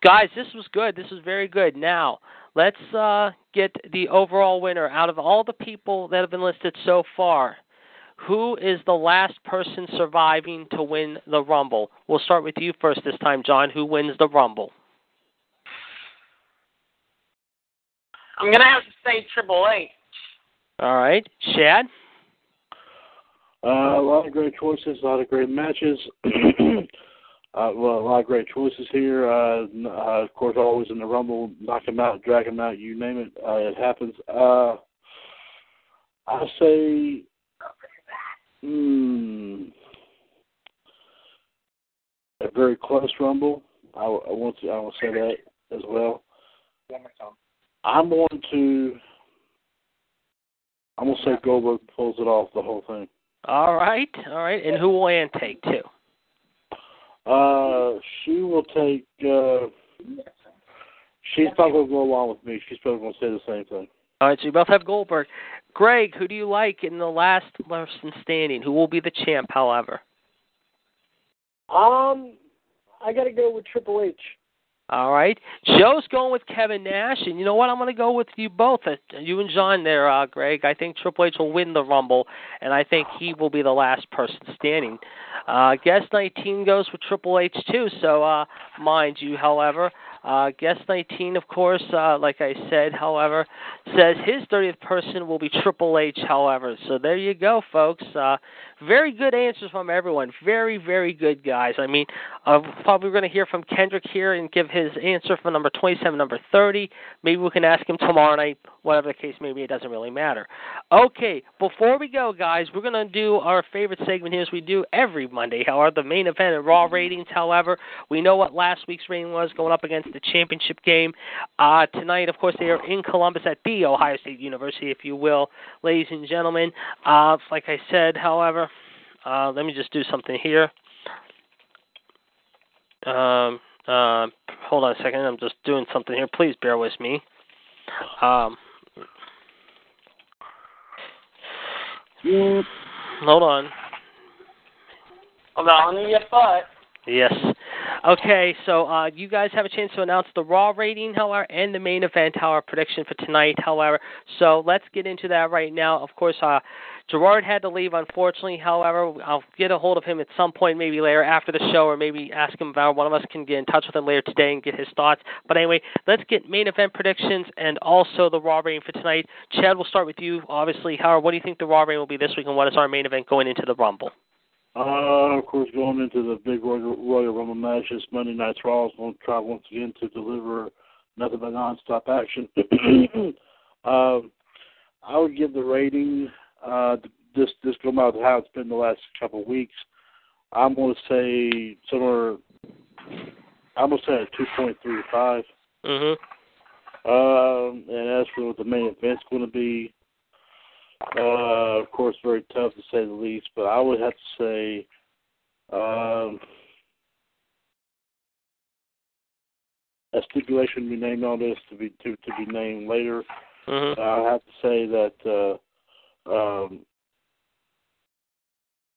guys, this was good. This was very good. Now, let's uh, get the overall winner out of all the people that have been listed so far. Who is the last person surviving to win the Rumble? We'll start with you first this time, John. Who wins the Rumble? I'm gonna have to say Triple H. All right, Shad. Uh, a lot of great choices, a lot of great matches. uh, well, a lot of great choices here. Uh, uh, of course, always in the Rumble, knock him out, drag him out, you name it, uh, it happens. Uh, I say, hmm, a very close Rumble. I, I want to, I will say that as well. I'm going to, I'm gonna say Goldberg pulls it off the whole thing. All right, all right. And who will Ann take too? Uh, she will take. Uh, she's probably going to go along with me. She's probably going to say the same thing. All right, so you both have Goldberg. Greg, who do you like in the last person standing? Who will be the champ, however? Um, I got to go with Triple H. All right. Joe's going with Kevin Nash, and you know what? I'm going to go with you both, uh, you and John there, uh, Greg. I think Triple H will win the Rumble, and I think he will be the last person standing. Uh, guest 19 goes with Triple H too. So, uh, mind you, however, uh, guest 19, of course, uh, like I said, however, says his 30th person will be Triple H. However, so there you go, folks. Uh, very good answers from everyone. Very, very good guys. I mean, uh, probably we're going to hear from Kendrick here and give his answer for number 27, number 30. Maybe we can ask him tomorrow night. Whatever the case may be, it doesn't really matter. Okay, before we go, guys, we're going to do our favorite segment here as we do every Monday. However, the main event and Raw ratings. However, we know what last week's rating was going up against the championship game. Uh, tonight, of course, they are in Columbus at the Ohio State University, if you will, ladies and gentlemen. Uh, like I said, however, uh, let me just do something here. Um, uh, hold on a second. I'm just doing something here. Please bear with me. Um, hold on. Hold on your butt. Yes. Okay, so uh, you guys have a chance to announce the Raw rating, however, and the main event, however, prediction for tonight, however. So let's get into that right now. Of course, uh, Gerard had to leave, unfortunately. However, I'll get a hold of him at some point, maybe later after the show, or maybe ask him about. One of us can get in touch with him later today and get his thoughts. But anyway, let's get main event predictions and also the Raw rating for tonight. Chad, we'll start with you. Obviously, Howard, what do you think the Raw rating will be this week, and what is our main event going into the Rumble? Uh, of course, going into the big Royal, Rumble match, this Monday Night's Raw is going to try once again to deliver nothing but nonstop action. um, I would give the rating uh, this this going out how it's been the last couple of weeks. I'm going to say somewhere. I'm going to say a two point three five. Mhm. Um, and as for what the main event's going to be, uh, of course, very tough to say the least. But I would have to say, um, a stipulation to be named on this to be to to be named later. Mhm. I have to say that. Uh, um,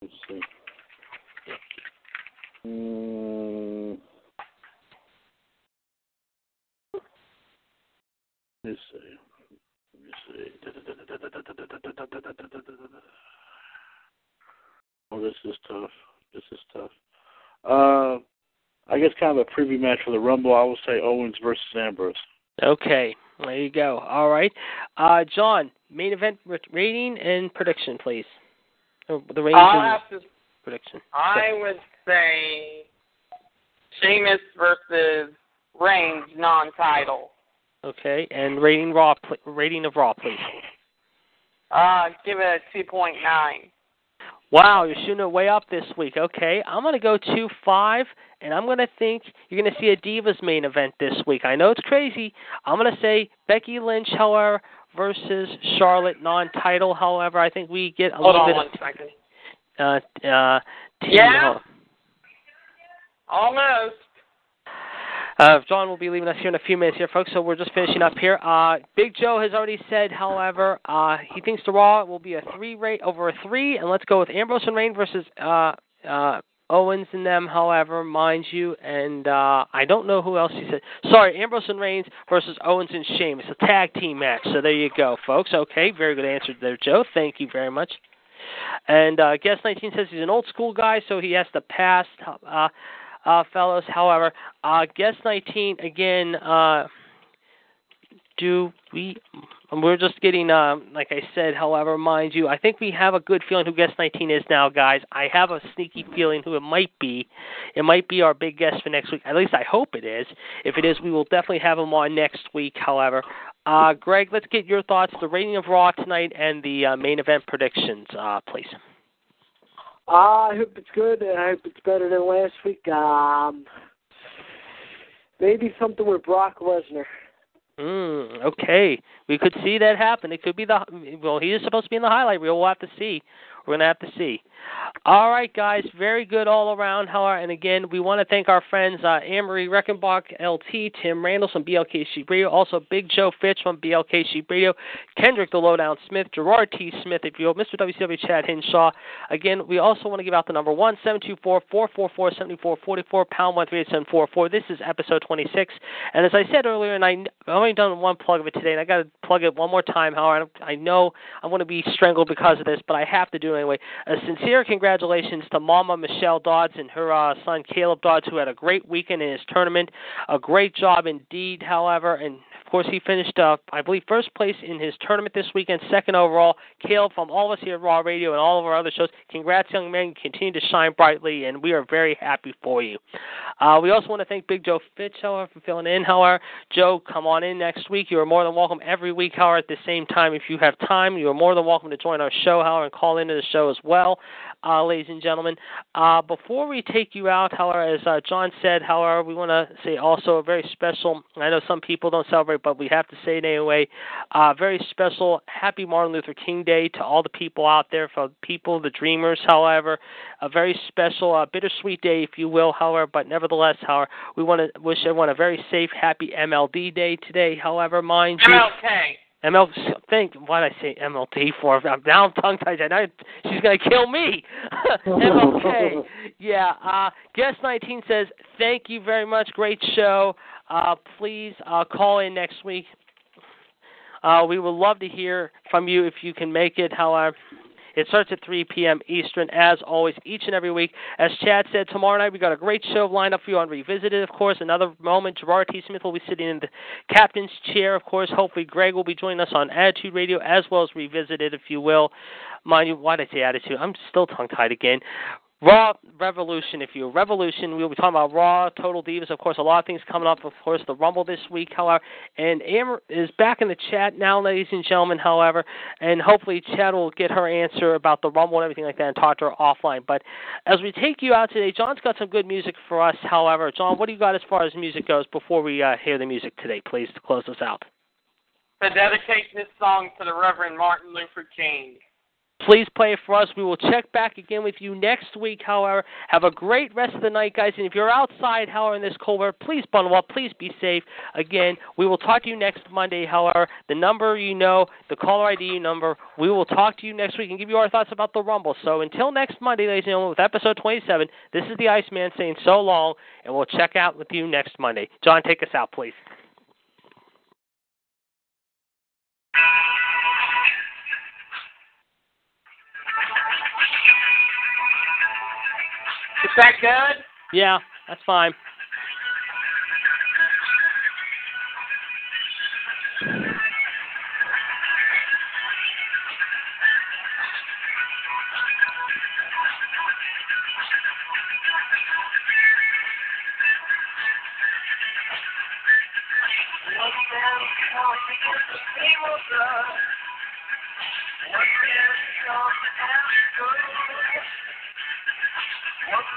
let's see. Mm, let's see. Let me see. Oh, this is tough. This is tough. Uh, I guess kind of a preview match for the Rumble. I will say Owens versus Ambrose. Okay, there you go. All right, uh, John, main event rating and prediction, please. Oh, the rating I'll have to. prediction. I would say Sheamus versus Reigns non-title. Okay, and rating Raw, rating of Raw, please. Uh, give it a two point nine. Wow, you're shooting it way up this week. Okay, I'm gonna go two five, and I'm gonna think you're gonna see a Divas main event this week. I know it's crazy. I'm gonna say Becky Lynch, however, versus Charlotte non-title. However, I think we get a Hold little on bit one of second. uh, uh, Yeah? Almost. Uh, John will be leaving us here in a few minutes here, folks, so we're just finishing up here. Uh, Big Joe has already said, however, uh, he thinks the Raw will be a three rate over a three, and let's go with Ambrose and Reign versus uh, uh, Owens and them, however, mind you, and uh, I don't know who else he said. Sorry, Ambrose and Reigns versus Owens and Sheamus, a tag team match. So there you go, folks. Okay, very good answer there, Joe. Thank you very much. And uh, Guest 19 says he's an old school guy, so he has to pass. Uh, uh, fellows. However, uh, guest 19 again. Uh, do we? We're just getting, uh, like I said. However, mind you, I think we have a good feeling who guest 19 is now, guys. I have a sneaky feeling who it might be. It might be our big guest for next week. At least I hope it is. If it is, we will definitely have him on next week. However, uh, Greg, let's get your thoughts. The rating of Raw tonight and the uh, main event predictions, uh, please. I hope it's good, and I hope it's better than last week. Um, maybe something with Brock Lesnar. Mm, okay, we could see that happen. It could be the well. He is supposed to be in the highlight reel. We'll have to see. We're gonna have to see. All right, guys, very good all around. And again, we want to thank our friends uh, Anne-Marie Reckenbach, LT, Tim Randall from BLK Sheep Radio, also Big Joe Fitch from BLK Sheep Radio, Kendrick the Lowdown Smith, Gerard T. Smith, if you will, Mr. WCW Chad Hinshaw. Again, we also want to give out the number one seven two four four four four seventy four forty four pound one three eight seven four four. This is episode twenty six, and as I said earlier, and I I've only done one plug of it today, and I got to plug it one more time. However, I know I'm going to be strangled because of this, but I have to do it anyway. A sincere congratulations to Mama Michelle Dodds and her uh, son Caleb Dodds, who had a great weekend in his tournament. A great job indeed, however, and course he finished, uh, I believe, first place in his tournament this weekend, second overall. Caleb, from all of us here at Raw Radio and all of our other shows, congrats, young man. Continue to shine brightly, and we are very happy for you. Uh, we also want to thank Big Joe Fitch, however, for filling in. However, Joe, come on in next week. You are more than welcome every week, however, at the same time. If you have time, you are more than welcome to join our show, however, and call into the show as well, uh, ladies and gentlemen. Uh, before we take you out, however, as uh, John said, however, we want to say also a very special, I know some people don't celebrate, but we have to say it anyway, uh, very special Happy Martin Luther King Day to all the people out there, for people, the dreamers, however, a very special, uh, bittersweet day, if you will, however, but nevertheless, however, we want to wish everyone a very safe, happy MLD day today, however, mind you. MLK. ML, think why did I say MLT for? I'm down tongue tied. I know she's gonna kill me. MLK. Yeah. Uh, guest 19 says thank you very much. Great show. Uh, please uh, call in next week. Uh, we would love to hear from you if you can make it. However, It starts at 3 p.m. Eastern, as always, each and every week. As Chad said, tomorrow night we've got a great show lined up for you on Revisited, of course. Another moment, Gerard T. Smith will be sitting in the captain's chair, of course. Hopefully, Greg will be joining us on Attitude Radio as well as Revisited, if you will. Mind you, why did I say Attitude? I'm still tongue tied again. Raw Revolution, if you're Revolution, we'll be talking about Raw, Total Divas, of course, a lot of things coming up. Of course, the Rumble this week, however, and Amber is back in the chat now, ladies and gentlemen. However, and hopefully Chad will get her answer about the Rumble and everything like that, and talk to her offline. But as we take you out today, John's got some good music for us. However, John, what do you got as far as music goes before we uh, hear the music today, please, to close us out? To dedicate this song to the Reverend Martin Luther King. Please play it for us. We will check back again with you next week, however. Have a great rest of the night, guys. And if you're outside, however, in this cold weather, please bundle up. Please be safe. Again, we will talk to you next Monday, however. The number you know, the caller ID number. We will talk to you next week and give you our thoughts about the Rumble. So until next Monday, ladies and gentlemen, with episode 27, this is the Iceman saying so long, and we'll check out with you next Monday. John, take us out, please. That good? Yeah, that's fine.